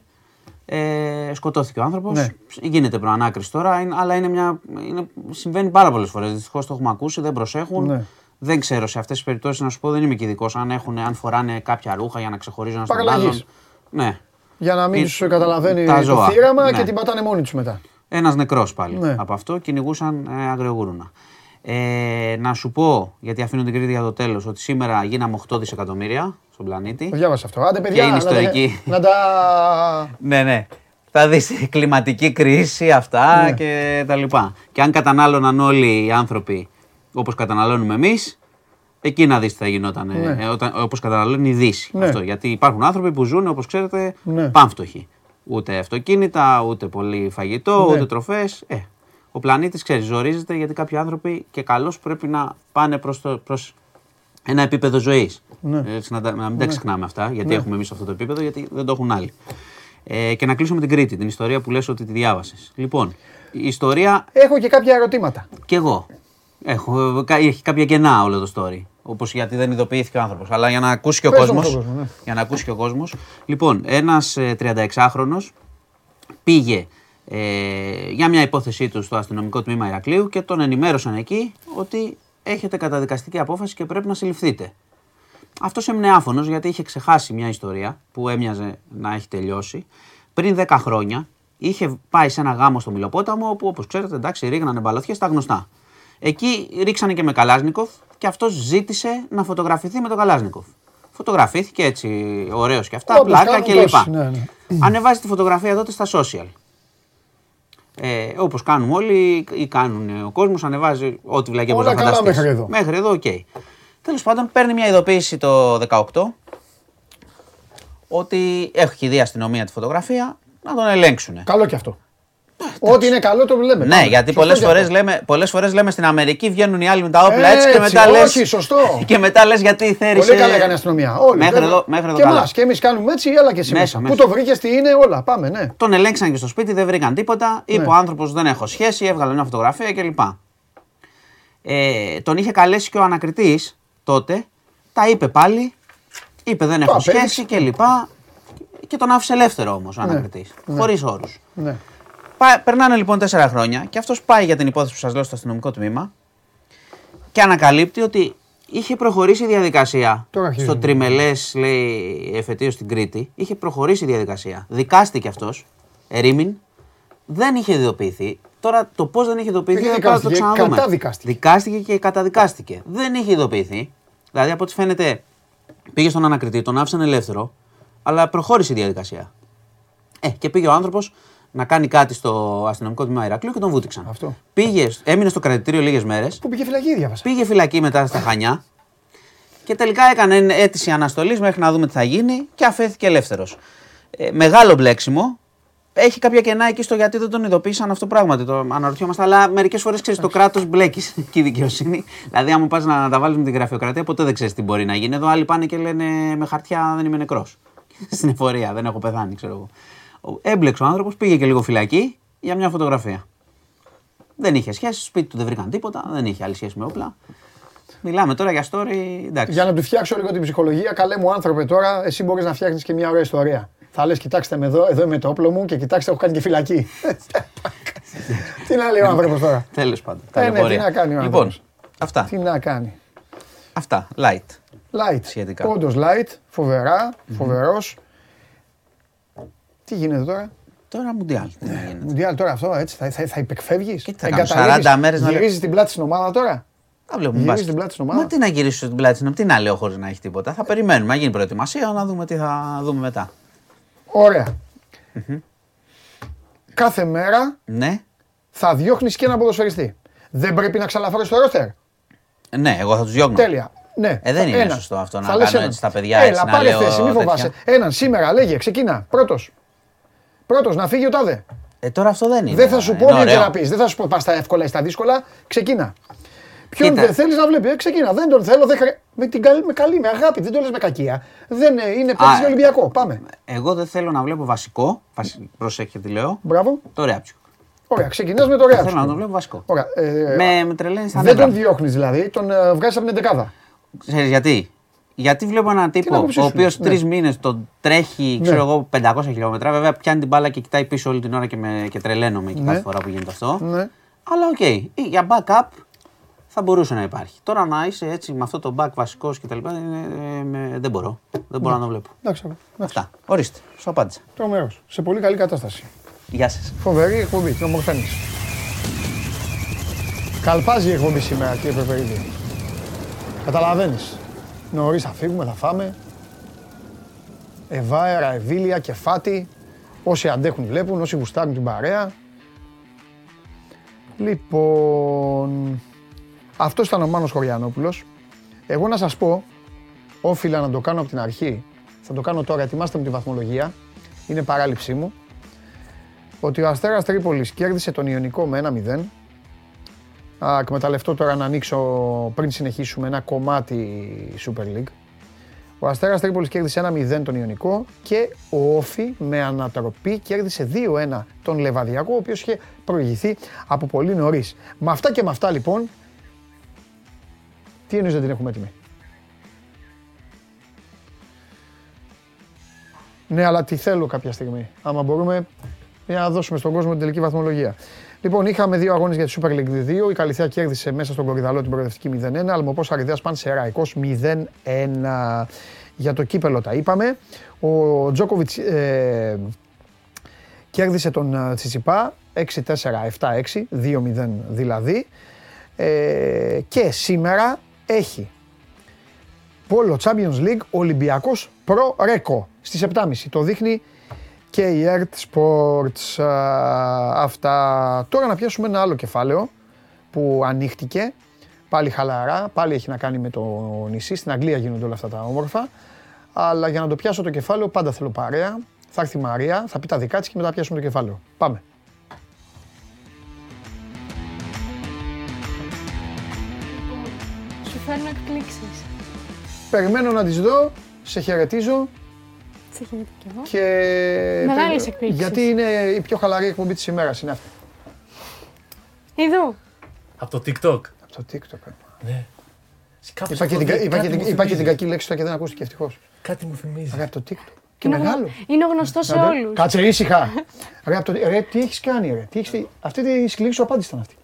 Ε, σκοτώθηκε ο άνθρωπος. Ναι. Γίνεται προανάκριση τώρα, είναι- αλλά είναι μια, είναι, συμβαίνει πάρα πολλές φορές. Δυστυχώς το έχουμε ακούσει, δεν προσέχουν. Ναι. Δεν ξέρω σε αυτές τις περιπτώσεις να σου πω, δεν είμαι και ειδικός. Αν, έχουν, αν φοράνε κάποια ρούχα για να ξεχωρίζουν ένας τον Παραλλαγής. άλλον. Ναι. Για να μην Ε, του καταλαβαίνει τα το ζώα. θύραμα Ναι. και την πατάνε μόνοι τους μετά. Ένας νεκρός πάλι Ναι. από αυτό. Κυνηγούσαν ε, αγριογούρουνα. Ε, να σου πω, γιατί αφήνω την Κρήτη για το τέλος, ότι σήμερα γίναμε 8 δισεκατομμύρια στον πλανήτη. Το διάβασα αυτό. Άντε, παιδιά, είναι να τα- ιστορική. Να τα. Ναι, ναι. Θα δεις η κλιματική κρίση, αυτά Ναι. και τα λοιπά. Και αν κατανάλωναν όλοι οι άνθρωποι όπως καταναλώνουμε εμείς, εκεί να δεις τι θα γινόταν, Ναι. ε, όταν, όπως καταναλώνει η Δύση. Ναι. Αυτό, γιατί υπάρχουν άνθρωποι που ζουν, όπως ξέρετε, Ναι. πάμφτωχοι. Ούτε αυτοκίνητα, ούτε πολύ φαγητό, Ναι. ούτε τροφές. Ε, ο πλανήτης, ξέρεις, ζορίζεται γιατί κάποιοι άνθρωποι και καλώς πρέπει να πάνε προς, το, προς ένα επίπεδο ζωής. Ναι. Έτσι, να, τα- να μην τα ξεχνάμε αυτά, γιατί Ναι. έχουμε εμείς αυτό το επίπεδο, γιατί δεν το έχουν άλλοι. Ε, και να κλείσω με την Κρήτη, την ιστορία που λες ότι τη διάβασες. Λοιπόν, η ιστορία Έχω και κάποια ερωτήματα. κι εγώ. Έχω, κα- έχει κάποια κενά όλο το story. Όπως γιατί δεν ειδοποιήθηκε ο άνθρωπος. Αλλά για να ακούσει και ο Πες κόσμος. όμως τον κόσμο, ναι. Για να ακούσει και ο κόσμος. Λοιπόν, ένας 36χρονο πήγε ε, για μια υπόθεσή του στο αστυνομικό τμήμα Ηρακλείου και τον ενημέρωσαν εκεί ότι έχετε καταδικαστική απόφαση και πρέπει να συλληφθείτε. Αυτός έμεινε άφωνος γιατί είχε ξεχάσει μια ιστορία που έμοιαζε να έχει τελειώσει. Πριν 10 χρόνια είχε πάει σε ένα γάμο στο Μιλοπόταμο όπου όπως ξέρετε εντάξει ρίγνανε μπαλωθιέ τα γνωστά. Εκεί ρίξανε και με Καλάζνικοφ και αυτός ζήτησε να φωτογραφηθεί με τον Καλάζνικοφ. Φωτογραφήθηκε έτσι ωραίος και αυτά, Όπως πλάκα κάνουν κλπ. τόσοι, ναι, ναι. Ανεβάζει τη φωτογραφία τότε στα social. Ε, Όπως κάνουμε όλοι ή κάνουν ο κόσμος, ανεβάζει ό,τι βλακία μπορεί Όλα να καλά φανταστείς. μέχρι εδώ. Μέχρι εδώ, οκ. Τέλος πάντων, παίρνει μια ειδοποίηση το 18 ότι έχει δει η αστυνομία τη φωτογραφία να τον ελέγξουν. Καλό και αυτό. Ό,τι είναι καλό το λέμε. Ναι, Πάμε. γιατί Σωστό πολλές και φορές αυτό. λέμε, πολλές φορές λέμε στην Αμερική βγαίνουν οι άλλοι με τα όπλα έτσι, και Έτσι, μετά λε. όχι, σωστό. Και μετά λες γιατί θέρισε. Πολύ καλά έκανε η αστυνομία. Όλοι. Μέχρι βέβαια. εδώ, μέχρι εδώ και καλά. εμάς, και εμείς κάνουμε έτσι, έλα και εσύ Μέσα, μέσα. μέσα. Πού το βρήκες, τι είναι, όλα. Πάμε, ναι. Τον ελέγξαν και στο σπίτι, δεν βρήκαν τίποτα. Είπε Ναι. ο άνθρωπος δεν έχω σχέση, έβγαλε μια φωτογραφία κλπ. Ε, τον είχε καλέσει και ο ανακριτής τότε. Τα είπε πάλι. Είπε δεν έχω απέδειξε. σχέση κλπ. Και τον άφησε ελεύθερο όμως ο ανακριτής. ναι. Χωρίς όρους. Ναι. Περνάνε λοιπόν τέσσερα χρόνια και αυτός πάει για την υπόθεση που σας λέω στο αστυνομικό τμήμα και ανακαλύπτει ότι είχε προχωρήσει η διαδικασία Τώρα αρχίζουμε. στο τριμελές, λέει, εφετείο στην Κρήτη. Είχε προχωρήσει η διαδικασία. Δικάστηκε αυτός, ερήμην, δεν είχε ειδοποιηθεί. Τώρα το πώς δεν είχε ειδοποιηθεί Δεν θα πρέπει να το δικάστηκε, ξαναδούμε. καταδικάστηκε. Δικάστηκε και καταδικάστηκε. Δεν είχε ειδοποιηθεί. Δηλαδή από ό,τι φαίνεται πήγε στον ανακριτή, τον άφησαν ελεύθερο, αλλά προχώρησε η διαδικασία. Ε, και πήγε ο άνθρωπος να κάνει κάτι στο αστυνομικό τμήμα Ηρακλείου και τον βούτυξαν. Αυτό. Πήγε, έμεινε στο κρατητήριο λίγες μέρες, Που πήγε φυλακή, διάβασα. πήγε φυλακή μετά στα Χανιά και τελικά έκανε αίτηση αναστολής μέχρι να δούμε τι θα γίνει και αφέθηκε ελεύθερος. Ε, μεγάλο μπλέξιμο. Έχει κάποια κενά εκεί στο γιατί δεν τον ειδοποίησαν αυτό πράγματι. Το αναρωτιόμαστε. Αλλά μερικές φορές ξέρεις το κράτος μπλέκεις και η δικαιοσύνη. Δηλαδή, άμα πας να τα βάλεις με την γραφειοκρατία, ποτέ δεν ξέρεις τι μπορεί να γίνει. Εδώ άλλοι πάνε και λένε με χαρτιά δεν είμαι νεκρός. Στην εφορία, δεν έχω πεθάνει, ξέρω εγώ. Ο- Έμπλεξε ο άνθρωπος, πήγε και λίγο φυλακή για μια φωτογραφία. Δεν είχε σχέση, στο σπίτι του δεν βρήκαν τίποτα, δεν είχε άλλη σχέση με όπλα. Μιλάμε τώρα για story, εντάξει. Για να του φτιάξω λίγο την ψυχολογία, καλέ μου άνθρωπε τώρα, εσύ μπορείς να φτιάχνεις και μια ωραία ιστορία. Θα λες, κοιτάξτε με εδώ, εδώ είμαι το όπλο μου και κοιτάξτε, έχω κάνει και φυλακή. τι να λέει ο άνθρωπος τώρα. Τέλος πάντων. Ε, ναι, ταλαιπωρία. τι να κάνει ο Λοιπόν, άνθρωπος. αυτά. Τι να κάνει. Αυτά. Light. Light. Σχετικά. Όντως light, φοβερά, φοβερός. Τι γίνεται τώρα; Τώρα Μουντιάλ. Τι να γίνεται. Μουντιάλ τώρα αυτό έτσι θα, θα, θα υπεκφεύγεις; Και τι θα κάνω, 40 μέρες να λέω- Γυρίζεις την πλάτη στην ομάδα τώρα; Να βλέπουμε Γυρίζεις μπάσκετ. την πλάτη στην ομάδα; Μα τι να γυρίσω την πλάτη στην ομάδα, τι να λέω χωρίς να έχει τίποτα. Θα περιμένουμε, να γίνει προετοιμασία, να δούμε τι θα δούμε μετά. Ωραία. Κάθε μέρα Ναι, θα διώχνεις και ένα ποδοσφαιριστή. Δεν πρέπει να ξαλαφρώσεις το ρόστερ; ναι, εγώ θα τους διώχνω. Τέλεια. Ναι. Ε, δεν είναι Ένα. σωστό αυτό να Θα λες κάνω έναν. έτσι στα παιδιά, Έλα, έτσι, να πάρε λέω θέση, μην τέτοια. φοβάσαι. Έναν σήμερα, λέγε, ξεκινά. Πρώτος. Πρώτος, να φύγει ο τάδε. Ε, τώρα αυτό δεν είναι. Δεν θα σου πω Είναι τι ωραίο. να πει. Δεν θα σου πω πας στα εύκολα ή στα δύσκολα. Ξεκινά. Ποιον Κοίτα. δεν θέλεις να βλέπει, ε, ξεκινά. Δεν τον θέλω. Δεν χρε... με, την καλή, με καλή, με αγάπη. Δεν το λες με κακία. Δεν ε, είναι παίκτης Α, για Ολυμπιακό. Πάμε. Εγώ δεν θέλω να βλέπω βασικό. βασι- Προσέχετε τι λέω. Μπράβο. Το Ρέαψιο. Ωραία, ξεκινάς με το Ρεάλ. Θέλω να τον βλέπω βασικό. Ωραία. Ε, Με, με τρελαίνεις στα δεν νεύρα. τον διώχνεις δηλαδή, τον ε, βγάζεις από την δεκάδα. Ξέρεις γιατί; Γιατί βλέπω έναν τύπο άποψή ο σου οποίος είναι, ναι. τρεις μήνες τον τρέχει, ξέρω εγώ, 500 χιλιόμετρα. Βέβαια πιάνει την μπάλα και κοιτάει πίσω όλη την ώρα και, με, και τρελαίνομαι και Ναι. κάθε φορά που γίνεται αυτό. Ναι. Αλλά οκ, Ή για backup θα μπορούσε να υπάρχει. Τώρα να είσαι έτσι με αυτό το back βασικός και τα λοιπά, είναι, ε, με- δεν μπορώ. Δεν μπορώ να το βλέπω. Εντάξει, εντάξει. Αυτά. Ορίστε, σου απάντησα. Τρομερός. Σε πολύ καλή κατάσταση. Γεια σας. Φοβερή εκπομπή, την ομορφαίνεις. Καλπάζει η εκπομπή σήμερα, κύριε Πεπερίδη. Καταλαβαίνεις. Νωρίς θα φύγουμε, θα φάμε. Ευάερα, ευήλια, κεφάτι. Όσοι αντέχουν βλέπουν, όσοι γουστάρουν την παρέα. Λοιπόν, αυτός ήταν ο Μάνος Χωριανόπουλος. Εγώ να σας πω, όφιλα να το κάνω από την αρχή. Θα το κάνω τώρα, ετοιμάστε μου τη βαθμολογία. Είναι παράληψή μου ότι ο Αστέρας Τρίπολης κέρδισε τον Ιωνικό με 1-0. Α, εκμεταλλευτώ τώρα να ανοίξω πριν συνεχίσουμε ένα κομμάτι Super League. Ο Αστέρας Τρίπολης κέρδισε 1-0 τον Ιωνικό και ο Όφη με ανατροπή κέρδισε 2-1 τον Λεβαδιακό, ο οποίος είχε προηγηθεί από πολύ νωρίς. Με αυτά και με αυτά λοιπόν, τι εννοείς δεν την έχουμε έτοιμη; Ναι, αλλά τι θέλω κάποια στιγμή. Άμα μπορούμε για να δώσουμε στον κόσμο την τελική βαθμολογία. Λοιπόν, είχαμε δύο αγώνες για τη Super League 2. Η Καλυθιά κέρδισε μέσα στον Κορυδαλό την προοδευτική 0-1. Αλμοπό Αριδέας πάνε σε Ραϊκός 0-1. Για το κύπελο τα είπαμε. Ο Τζόκοβιτς ε, κέρδισε τον ε, Τσιτσιπά 6-4, 7-6, 2-0 δηλαδή. Ε, και σήμερα έχει Πόλο Champions League Ολυμπιακός Προ Ρέκο στις 7.30. Το δείχνει και η ERT Sports. Α, Αυτά. Τώρα να πιάσουμε ένα άλλο κεφάλαιο που ανοίχτηκε. Πάλι χαλαρά, πάλι έχει να κάνει με το νησί. Στην Αγγλία γίνονται όλα αυτά τα όμορφα. Αλλά για να το πιάσω το κεφάλαιο, πάντα θέλω παρέα. Θα έρθει η Μαρία, θα πει τα δικά της και μετά πιάσουμε το κεφάλαιο. Πάμε. Σου φέρνω εκπλήξεις. Περιμένω να τις δω, σε χαιρετίζω Σε χαιρετώ κι εγώ. και... Μεγάλες εκπλήξεις. Γιατί είναι η πιο χαλαρή εκπομπή της ημέρας, είναι αυτή. Εδώ. Από το TikTok. Από το TikTok. Ναι. Κάπως Είπα και, αυτό την, δει- είπα, και κάτι την, μου είπα και την θυμίζει. κακή λέξη τώρα και δεν ακούστηκε ευτυχώς. Κάτι μου θυμίζει. Ρε από το TikTok. Και Είναι γνω- μεγάλο. Είναι γνωστό σε Άντε, όλους. Κάτσε ήσυχα. ρε, από το, ρε, τι έχεις κάνει ρε. Τι έχεις, αυτή τη σκληρή σου απάντηση ήταν αυτή.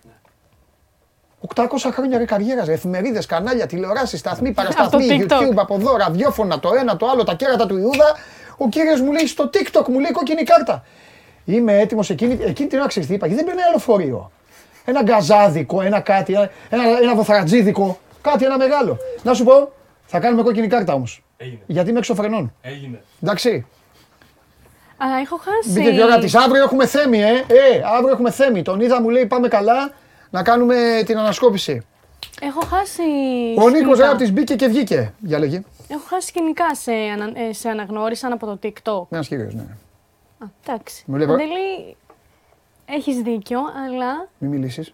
800 χρόνια ρε καριέρας, ρε, εφημερίδες, κανάλια, τηλεοράσεις, σταθμοί, παρασταθμοί, TikTok. YouTube, από εδώ, ραδιόφωνα, το ένα, το άλλο, τα κέρατα του Ιούδα. Ο κύριος μου λέει στο TikTok, μου λέει κόκκινη κάρτα. Είμαι έτοιμος εκείνη, εκείνη την ώρα ξέρεις τι είπα, γιατί δεν παίρνει άλλο φορείο. Ένα γκαζάδικο, ένα κάτι, ένα, ένα βοθρατζίδικο, κάτι ένα μεγάλο. Να σου πω, θα κάνουμε κόκκινη κάρτα όμως. Έγινε. Γιατί είμαι εξωφρενών. Έγινε. Εντάξει. Α, έχω χάσει. Μπείτε και ώρα της. Αύριο έχουμε θέμη, ε. ε. Αύριο έχουμε θέμη. Τον είδα, μου λέει πάμε καλά να κάνουμε την ανασκόπηση. Έχω χάσει. Ο Νίκος σκηνικά. Ράπτη μπήκε και βγήκε. Για λέγε. Έχω χάσει σκηνικά σε, ανα... ε, σε αναγνώρισαν από το TikTok. Ένα κύριο, ναι. Α, εντάξει. Μου λέει, Παντελή, έχεις δίκιο, αλλά Μην μιλήσεις.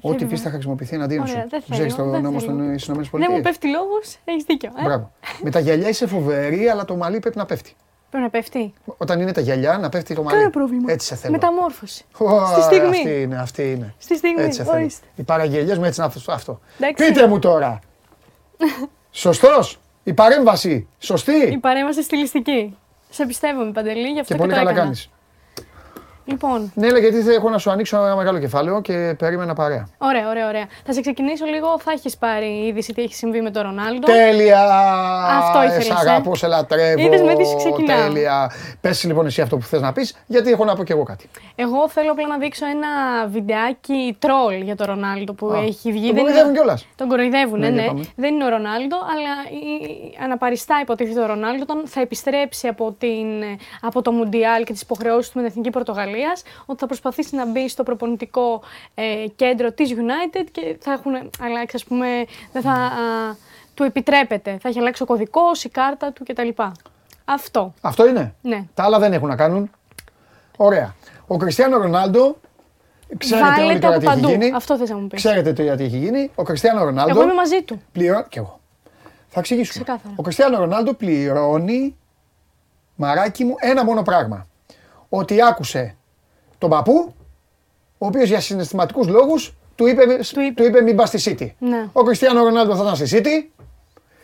Ό,τι θέλω. πεις θα χρησιμοποιηθεί εναντίον Ωραία, σου. δεν Ξέρεις θέλω, το δεν νόμος θέλω. στις ΗΠΑ. δεν μου πέφτει λόγος, έχεις δίκιο. Ε; Μπράβο. Με τα γυαλιά είσαι φοβερή, αλλά το μαλλί πρέπει να πέφτει. Πρέπει να πέφτει. Όταν είναι τα γυαλιά, να πέφτει το μαλλί. Κανένα πρόβλημα. Έτσι σε θέλω. Μεταμόρφωση. Ω, Στη στιγμή. Αυτή είναι, αυτή είναι. Στη στιγμή, Έτσι σε θέλω. ορίστε. Οι παραγγελίε μου έτσι είναι αυτό. αυτό. Εντάξει. Πείτε μου τώρα. Σωστός. Η παρέμβαση. Σωστή; Η παρέμβαση στιλιστική. Σε πιστεύω, Παντελή, γι' αυτό Και και, πολύ το καλά έκανα. κάνεις. Λοιπόν, Ναι, λέει, γιατί έχω να σου ανοίξω ένα μεγάλο κεφάλαιο και περίμενα παρέα. ωραία, ωραία, ωραία. Θα σε ξεκινήσω λίγο. Θα έχεις πάρει είδηση τι έχει συμβεί με τον Ρονάλντο. Τέλεια! Αυτό ήθελες, Σε ε; αγαπώ, σε λατρεύω. Είδες με τι σου ξεκινάω. Τέλεια. Πες λοιπόν εσύ αυτό που θες να πεις, γιατί έχω να πω και εγώ κάτι. Εγώ θέλω απλά να δείξω ένα βιντεάκι τρόλ για τον Ρονάλντο που Α, έχει βγει. τον Δεν κοροϊδεύουν είναι- κιόλας. Τον κοροϊδεύουν, Ναι, ναι, για ναι. πάμε. Δεν είναι ο Ρονάλντο, αλλά η- αναπαριστά υποτίθεται ο Ρονάλντο όταν θα επιστρέψει από, την, από το Μουντιάλ και τις υποχρεώσεις του με την Εθνική Πορτογαλία, ότι θα προσπαθήσει να μπει στο προπονητικό ε, κέντρο της United και θα έχουν αλλάξει, ας πούμε, δεν θα α, του επιτρέπεται. Θα έχει αλλάξει ο κωδικός, η κάρτα του κτλ. Αυτό. Αυτό είναι. Ναι. Τα άλλα δεν έχουν να κάνουν. Ωραία. Ο Κριστιανό Ρονάλντο, ξέρετε όλοι Βάλετε τώρα από τι έχει παντού. γίνει. Αυτό θες να μου πεις. Ξέρετε τώρα τι έχει γίνει. Ο Κριστιανό Ρονάλντο. Εγώ είμαι μαζί του. Πληρώνει. Και εγώ. Θα εξηγήσουμε. Ξεκάθαρα. Ο Κριστιανό Ρονάλντο πληρώνει, μαράκι μου, ένα μόνο πράγμα. Ότι άκουσε τον παππού, ο οποίος για συναισθηματικούς λόγους του είπε, του είπε. είπε μην πας στη City. Ναι. Ο Κριστιανό Ρονάλντο θα ήταν στη City,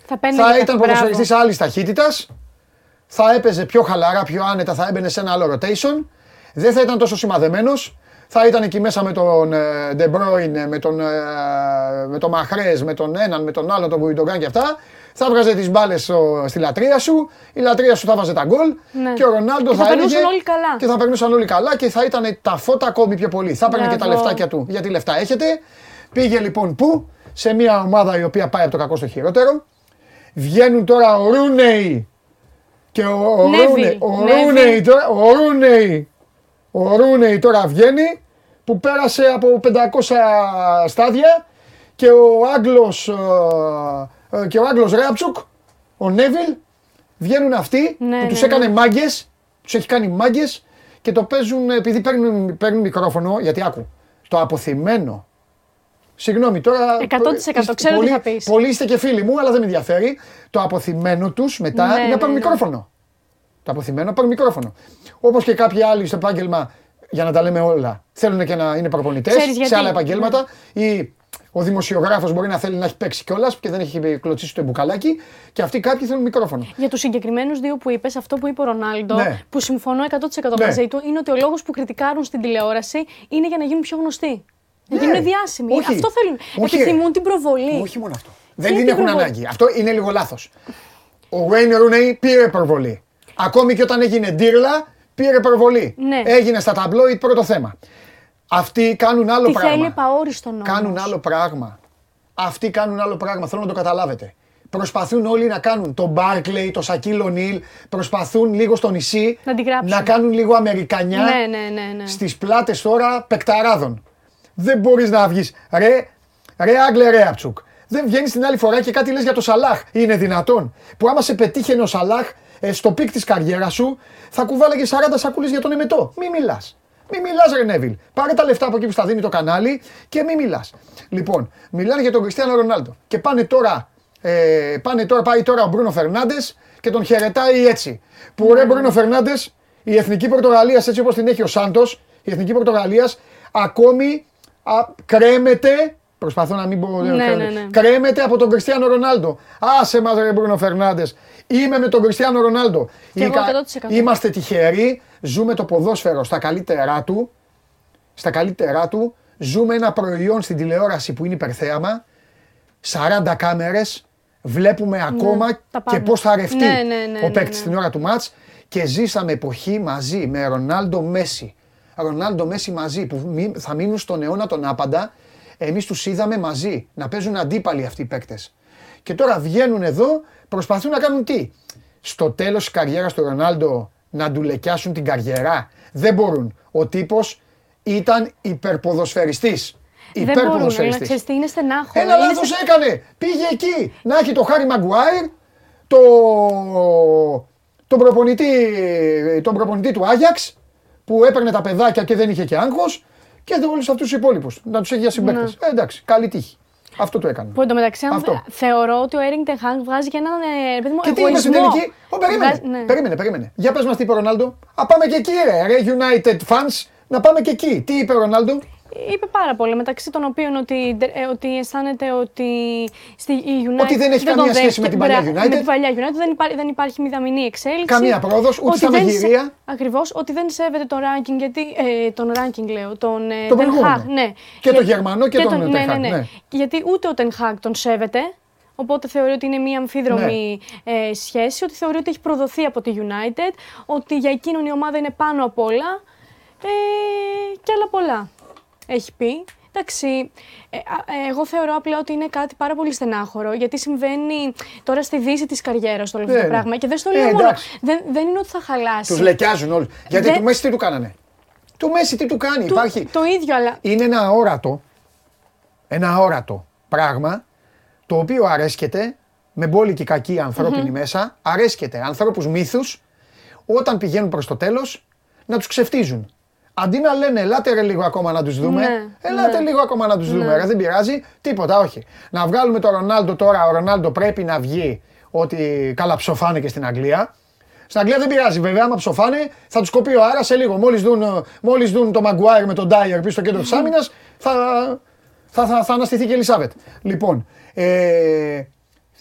Θα, παίρνει θα και ήταν μπράβο. ποδοσφαιριστής άλλης ταχύτητας, θα έπαιζε πιο χαλαρά, πιο άνετα, θα έμπαινε σε ένα άλλο rotation, δεν θα ήταν τόσο σημαδεμένος, θα ήταν εκεί μέσα με τον ε, De Bruyne, με τον, ε, με τον Mahrez, με τον έναν, με τον άλλον, τον Βουιντογκάν και αυτά. Θα βγάζε τις μπάλες στη λατρεία σου, η λατρεία σου θα βάζε τα γκολ Ναι. και ο Ρονάλντο Και θα θα έλεγε. περνούσαν όλοι καλά. Και θα περνούσαν όλοι καλά και θα ήταν τα φώτα ακόμη πιο πολύ. Θα έπαιρνε και τα Μπράβο. λεφτάκια του. Γιατί λεφτά έχετε. Πήγε λοιπόν πού, σε μια ομάδα η οποία πάει από το κακό στο χειρότερο. Βγαίνουν τώρα ο Ρούνεϊ και ο, ο, Νέβιλ, Ρούνεϊ, ο, Νέβιλ. Ρούνεϊ τώρα, ο, Ρούνεϊ, ο Ρούνεϊ τώρα βγαίνει που πέρασε από 500 στάδια και ο Άγγλος, ε, ε, και ο Άγγλος Ράπτσουκ, ο Νέβιλ, βγαίνουν αυτοί Ναι, που τους ναι, έκανε ναι. μάγκες, τους έχει κάνει μάγκες και το παίζουν επειδή παίρνουν, παίρνουν μικρόφωνο, γιατί άκου, το αποθυμένο Συγγνώμη, τώρα. 100% είστε ξέρω τι πολύ- θα πεις. Πολλοί είστε και φίλοι μου, αλλά δεν με ενδιαφέρει. Το αποθυμένο τους μετά Ναι, είναι να ναι, πάρουν ναι. μικρόφωνο. Το αποθυμένο να πάρουν μικρόφωνο. Όπως και κάποιοι άλλοι στο επάγγελμα, για να τα λέμε όλα, θέλουν και να είναι προπονητές Ξέρεις σε γιατί; άλλα επαγγέλματα. Ή ο δημοσιογράφος μπορεί να θέλει να έχει παίξει κιόλας και δεν έχει κλωτσίσει το μπουκαλάκι. Και αυτοί κάποιοι θέλουν μικρόφωνο. Για τους συγκεκριμένους δύο που είπες, αυτό που είπε ο Ρονάλντο, Ναι. που συμφωνώ 100% Ναι. μαζί του, είναι ότι ο λόγος που κριτικάρουν στην τηλεόραση είναι για να γίνουν πιο γνωστοί. Να Ναι. γίνουν διάσημοι. Όχι. Αυτό θέλουν. Όχι, Επιθυμούν ρε. την προβολή. Όχι μόνο αυτό. Δεν Είναι την την έχουν προβολή; ανάγκη. Αυτό είναι λίγο λάθος. Ο Wayne Rooney πήρε προβολή. Ακόμη και όταν έγινε ντύρλα, πήρε προβολή. Ναι. Έγινε στα ταμπλόιτ πρώτο θέμα. Αυτοί κάνουν άλλο Τι πράγμα. θέλει επαόριστον όμως. Κάνουν άλλο πράγμα. Αυτοί κάνουν άλλο πράγμα. Θέλω να το καταλάβετε. Προσπαθούν όλοι να κάνουν τον Μπάρκλεϊ, τον Σακίλ Ονίλ, προσπαθούν λίγο στο νησί Να την γράψουν. να κάνουν λίγο Αμερικανιά Ναι, ναι, ναι. ναι. στις πλάτες τώρα πεκταράδων. Δεν μπορείς να βγεις. Ρε, ρε Άγγλε Ρέαπτσουκ. Δεν βγαίνεις την άλλη φορά και κάτι λες για το Σαλάχ. Είναι δυνατόν. Που άμα σε πετύχαινε ο Σαλάχ ε, στο peak της καριέρας σου, θα κουβάλαγες 40 σακούλες για τον εμετό. Μη μιλάς. Μη μιλάς ρε Νέβιλ. Πάρε τα λεφτά από εκεί που στα δίνει το κανάλι και μη μιλάς. Λοιπόν, μιλάνε για τον Κριστιανό Ρονάλντο. Και πάνε τώρα, ε, πάνε τώρα, πάει τώρα ο Μπρούνο Φερνάντες και τον χαιρετάει έτσι. Που ρε Μπρούνο Φερνάντες, η εθνική Πορτογαλίας έτσι όπως την έχει ο Σάντος, η εθνική Πορτογαλίας ακόμη α, κρέμεται. Προσπαθώ να μην πω. Ναι, ναι, ναι. Κρέμεται από τον Κριστιανό Ρονάλντο. Άσε μας ρε Μπρούνο Φερνάντες. Είμαι με τον Κριστιανό Ρονάλντο. Κι εγώ Ικα- 100%. Είμαστε τυχεροί. Ζούμε το ποδόσφαιρο στα καλύτερά του. Στα καλύτερά του. Ζούμε ένα προϊόν στην τηλεόραση που είναι υπερθέαμα. 40 κάμερες. Βλέπουμε ακόμα τα και πάμε. πώς θα ρευτεί Ναι, ναι, ναι, ο ναι, παίκτης ναι. την ώρα του μάτς και ζήσαμε εποχή μαζί με Ρονάλντο Μέση. Ρονάλντο Μέση μαζί που μη- θα μείνουν στον αιώνα τον άπαντα. Εμείς τους είδαμε μαζί να παίζουν αντίπαλοι αυτοί οι παίκτες. Και τώρα βγαίνουν εδώ, προσπαθούν να κάνουν τι; Στο τέλος της καριέρας του Ρονάλντο να ντουλεκιάσουν την καριέρα. Δεν μπορούν. Ο τύπος ήταν υπερποδοσφαιριστής. Δεν μπορούν, αλλά Υπερποδοσφαιριστής. ξέρεις τι, είναι στενάχωρο. Ένα είναι λάθος στε- έκανε. Πήγε εκεί να έχει το Χάρι Μαγκουάιρ, το, τον, προπονητή, τον προπονητή του Άγιαξ, που έπαιρνε τα παιδάκια και δεν είχε και άγχος, και όλους αυτούς τους υπόλοιπους, να τους έχει για συμπαίκτες. Ναι. Ε, εντάξει, καλή τύχη. Αυτό το έκανε. Που εντωμεταξύ, αν Αυτό. θεωρώ ότι ο Έρινγκ Τεχάνγκ βγάζει και έναν ε, παιδί μου, Και τι είπες στην εγωισμό. τελική. Ω, περίμενε, Βγάζει- ναι. περίμενε, περίμενε. Για πες μας τι είπε ο Ρονάλντο. Α, πάμε και εκεί ρε, ρε United fans, να πάμε και εκεί. Τι είπε ο Ρονάλντο; Είπε πάρα πολλά, μεταξύ των οποίων ότι, ε, ότι αισθάνεται ότι στη η United. Ότι δεν έχει τον καμία σχέση δέχεται. με την παλιά Μπράβο, United. Με την παλιά United δεν, υπάρχει, δεν υπάρχει μηδαμινή εξέλιξη. Καμία πρόοδος, ούτε στα μαγειρία. Ακριβώς, ότι δεν σέβεται το ranking, γιατί, ε, τον ranking λέω, τον ε, Τον Ten προηγούμενο. Hag, ναι. Και το Για- Γερμανό και τον ναι, Ten ναι, Hag, ναι. ναι. Και Γιατί ούτε ο Ten Hag τον σέβεται, Οπότε θεωρεί ότι είναι μια αμφίδρομη Ναι. ε, σχέση, ότι θεωρεί ότι έχει προδοθεί από τη United, ότι για εκείνον η ομάδα είναι πάνω απ' όλα ε, και άλλα πολλά. Έχει πει. Εντάξει, ε, α- ε, εγώ θεωρώ απλά ότι είναι κάτι πάρα πολύ στενάχωρο, γιατί συμβαίνει τώρα στη δύση της καριέρας το όλο αυτό Ναι, το ναι. πράγμα. Και δεν στο Ε, λέω μόνο. εντάξει. Δεν, δεν είναι ότι θα χαλάσει. Τους λεκιάζουν όλου. Γιατί Δεν- του Μέση τι του κάνανε; Του Μέση τι του κάνει; Το- Υπάρχει. Το ίδιο, αλλά Είναι ένα αόρατο, ένα αόρατο πράγμα το οποίο αρέσκεται με μπόλικη κακή ανθρώπινη μέσα, αρέσκεται ανθρώπους μύθους όταν πηγαίνουν προς το τέλος να τους ξεφτίζουν. Αντί να λένε ελάτε ρε λίγο ακόμα να τους δούμε, Ναι, ελάτε ναι. λίγο ακόμα να τους δούμε, ρε, δεν πειράζει, τίποτα, όχι. Να βγάλουμε το Ρονάλντο τώρα, ο Ρονάλντο πρέπει να βγει ότι καλά ψοφάνε και στην Αγγλία. Στην Αγγλία δεν πειράζει βέβαια, άμα ψοφάνε θα τους κοπεί ο Άρα σε λίγο. Μόλις δουν, μόλις δουν το Μαγκουάιρ με τον Ντάιερ πίσω στο κέντρο της άμυνας θα, θα, θα, θα αναστηθεί και η Ελισάβετ. Λοιπόν, ε,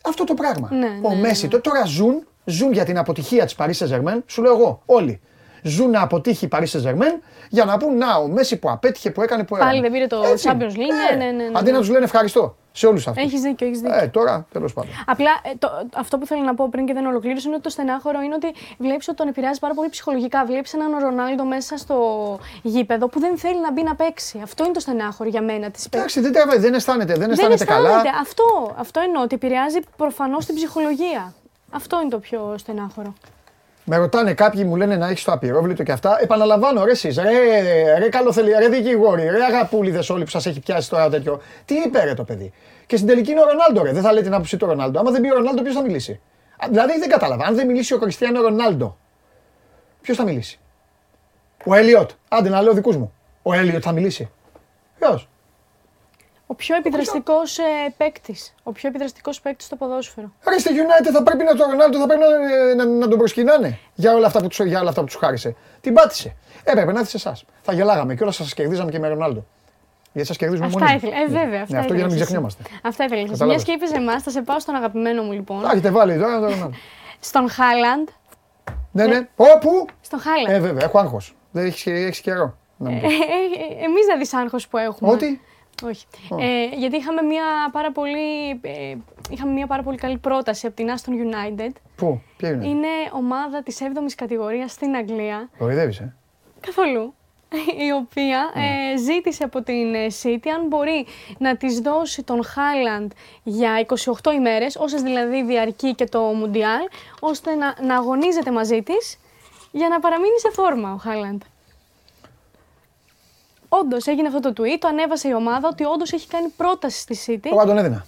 αυτό το πράγμα. Ναι, ο ναι, Μέση, το- τώρα ζουν, ζουν για την αποτυχία της Paris Saint-Germain, σου λέω εγώ, όλοι. Ζουν να αποτύχει η Paris Saint-Germain για να πούν να ο Μέση που απέτυχε, που έκανε, που Πάλι έκανε. δεν πήρε το Έτσι είναι. Champions League, ναι, ναι, ναι, ναι. Αντί να τους λένε ευχαριστώ σε όλους αυτούς. έχεις δίκιο, έχεις δίκιο. Ε, τώρα τέλος πάντων. Απλά ε, το, αυτό που θέλω να πω πριν και δεν ολοκλήρωσα είναι ότι το στενάχωρο είναι ότι βλέπεις ότι τον επηρεάζει πάρα πολύ ψυχολογικά. Βλέπεις έναν Ρονάλντο μέσα στο γήπεδο που δεν θέλει να μπει να παίξει. Αυτό είναι το στενάχωρο για μένα της Εντάξει, δεν, τραβάει, δεν αισθάνεται, δεν Δεν αισθάνεται καλά. αισθάνεται. Αυτό, αυτό εννοώ ότι επηρεάζει προφανώς την ψυχολογία. Αυτό είναι το πιο στενάχωρο. Με ρωτάνε κάποιοι, μου λένε να έχεις το απειρόβλητο και αυτά. Επαναλαμβάνω, ρε εσείς, ρε, ρε καλοθελή, ρε δικηγόροι, ρε αγαπούλιδες όλοι που σας έχει πιάσει τώρα τέτοιο. Τι είπε ρε το παιδί; Και στην τελική είναι ο Ρονάλντο, ρε. Δεν θα λέει την άποψη του Ρονάλντο. Άμα δεν πει ο Ρονάλντο, ποιος θα μιλήσει; Α, Δηλαδή δεν κατάλαβα. Αν δεν μιλήσει ο Κριστιανό Ρονάλντο, ποιος θα μιλήσει; Ο Έλιοτ. Άντε να λέω δικούς μου. Ο Έλιοτ θα μιλήσει. Ποιος; Ο πιο επιδραστικός ε, παίκτης. Ο πιο επιδραστικός παίκτης στο ποδόσφαιρο. Ρε στη United θα πρέπει να το Ρονάλντο θα πρέπει να, να, να τον προσκυνάνε για όλα αυτά που τους για όλα αυτά που τους χάρισε. Την πάτησε. Έπρεπε να έρθεις σε εσάς. Θα γελάγαμε και όλα σας κερδίζαμε και με Ρονάλντο. Γιατί σας κερδίζουμε Αυτά μόνοι. ήθελα. Ε, βέβαια. Αυτά Ναι, αυτό για να μην ήθελες εσύ. ξεχνιόμαστε. Αυτά ήθελα. Μια Κατάλαβες. και είπες εμάς, θα σε πάω στον αγαπημένο μου λοιπόν. Τα έχετε βάλει τώρα το Ρονάλντο. Στον Χάλαντ. Ναι, ναι. Όπου; Στον Χάλαντ. Ε, βέβαια, έχω άγχος. Δεν έχει έχεις καιρό. να μου Ε, πεις. Εμείς να δεις άγχος που έχουμε. Ότι; Όχι. Ε, γιατί είχαμε μια πάρα πολύ, ε, είχαμε μια πάρα πολύ καλή πρόταση από την Aston United. Πού, ποια είναι; Είναι ομάδα της 7ης κατηγορίας στην Αγγλία. Κοροϊδεύεις, ε; Καθόλου. η οποία Ναι. ε, ζήτησε από την ε, City αν μπορεί να της δώσει τον Χάλαντ για 28 ημέρες, όσες δηλαδή διαρκεί και το Μουντιάλ, ώστε να, να αγωνίζεται μαζί της για να παραμείνει σε φόρμα ο Χάλαντ. Όντως έγινε αυτό το tweet, το ανέβασε η ομάδα ότι όντως έχει κάνει πρόταση στη City. Εγώ θα τον έδινα.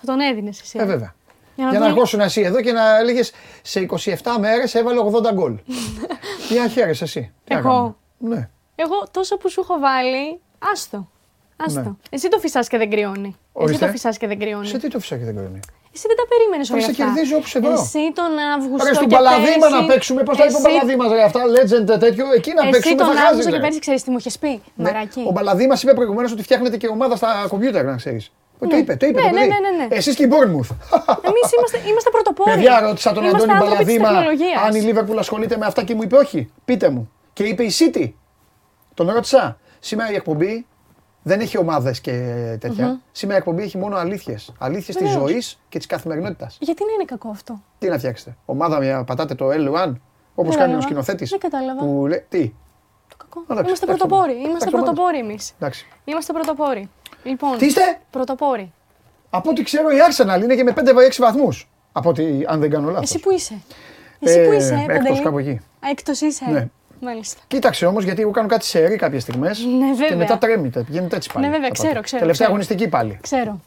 Θα τον έδινες εσύ. Ε, βέβαια. Για να Για να δω- αρχόσουν εσύ εδώ και να έλεγες σε 27 μέρες έβαλε 80 γκολ. Τι να χαίρεσαι εσύ. Τι να Εγώ; κάνουμε. Ναι. Εγώ τόσο που σου έχω βάλει, άστο. Άστο. Ναι. Εσύ το φυσάς και δεν κρυώνει. Ορίστε. Εσύ το φυσάς και δεν κρυώνει. Σε τι το φυσάκι δεν κρίνει. Εσύ δεν τα περίμενες όλα σε αυτά. κερδίζω όπως εδώ. Εσύ τον Αύγουστο. Ρε στον και Παλαδίμα πέρσι- να παίξουμε. Πώς θα είπε ο Εσύ- Παλαδίμα ρε αυτά, legend τέτοιο. Εκεί να Εσύ παίξουμε τον θα χάσει. Αύγουστο και ρε. πέρσι ξέρεις τι μου είχες πει. Ναι. Μαράκι; Ο Παλαδίμα είπε προηγουμένως ότι φτιάχνετε και ομάδα στα κομπιούτερ, να ξέρεις. Το είπε, το είπε. Ναι, το ναι, παιδί. ναι, ναι, ναι. Εσείς και η Bournemouth. Εμείς είμαστε, είμαστε πρωτοπόροι. Παιδιά, ρώτησα τον Είμαστε Αντώνη άνθρωποι της Παλαδίμα τεχνολογίας. αν η Λίβερπουλ ασχολείται με αυτά και μου είπε όχι. Πείτε μου. Και είπε η City. Τον ρώτησα. Σήμερα η εκπομπή δεν έχει ομάδες και τέτοια. Σήμερα η εκπομπή έχει μόνο αλήθειες. Αλήθειες της Βεβαίως. ζωής και της καθημερινότητας. Γιατί να είναι κακό αυτό; Τι να φτιάξετε; Ομάδα μια πατάτε το L1 όπως Δεν κάνει ο κατάλαβα. σκηνοθέτης. Δεν κατάλαβα. Που λέει. Τι; Το κακό. Εντάξει, είμαστε εντάξει, πρωτοπόροι. εντάξει, Είμαστε εντάξει, πρωτοπόροι εμείς. Εντάξει. Είμαστε πρωτοπόροι. Λοιπόν, Τι είστε; πρωτοπόροι. Από ό,τι ξέρω η Arsenal είναι και με 5-6 βαθμούς. Από ό,τι, αν δεν κάνω λάθος. Εσύ που είσαι. Εσύ Ε, που είσαι, έκτος Παντελή. κάπου εκεί. Έκτος είσαι. Ναι. Μάλιστα. Κοίταξε όμως γιατί εγώ κάνω κάτι σε ρί κάποιες στιγμές. Ναι, βέβαια. Και μετά τρέμεται. Πηγαίνετε έτσι πάλι. Ναι, βέβαια, τα ξέρω, πάντα. ξέρω, Τελευταία ξέρω. αγωνιστική πάλι. Ξέρω.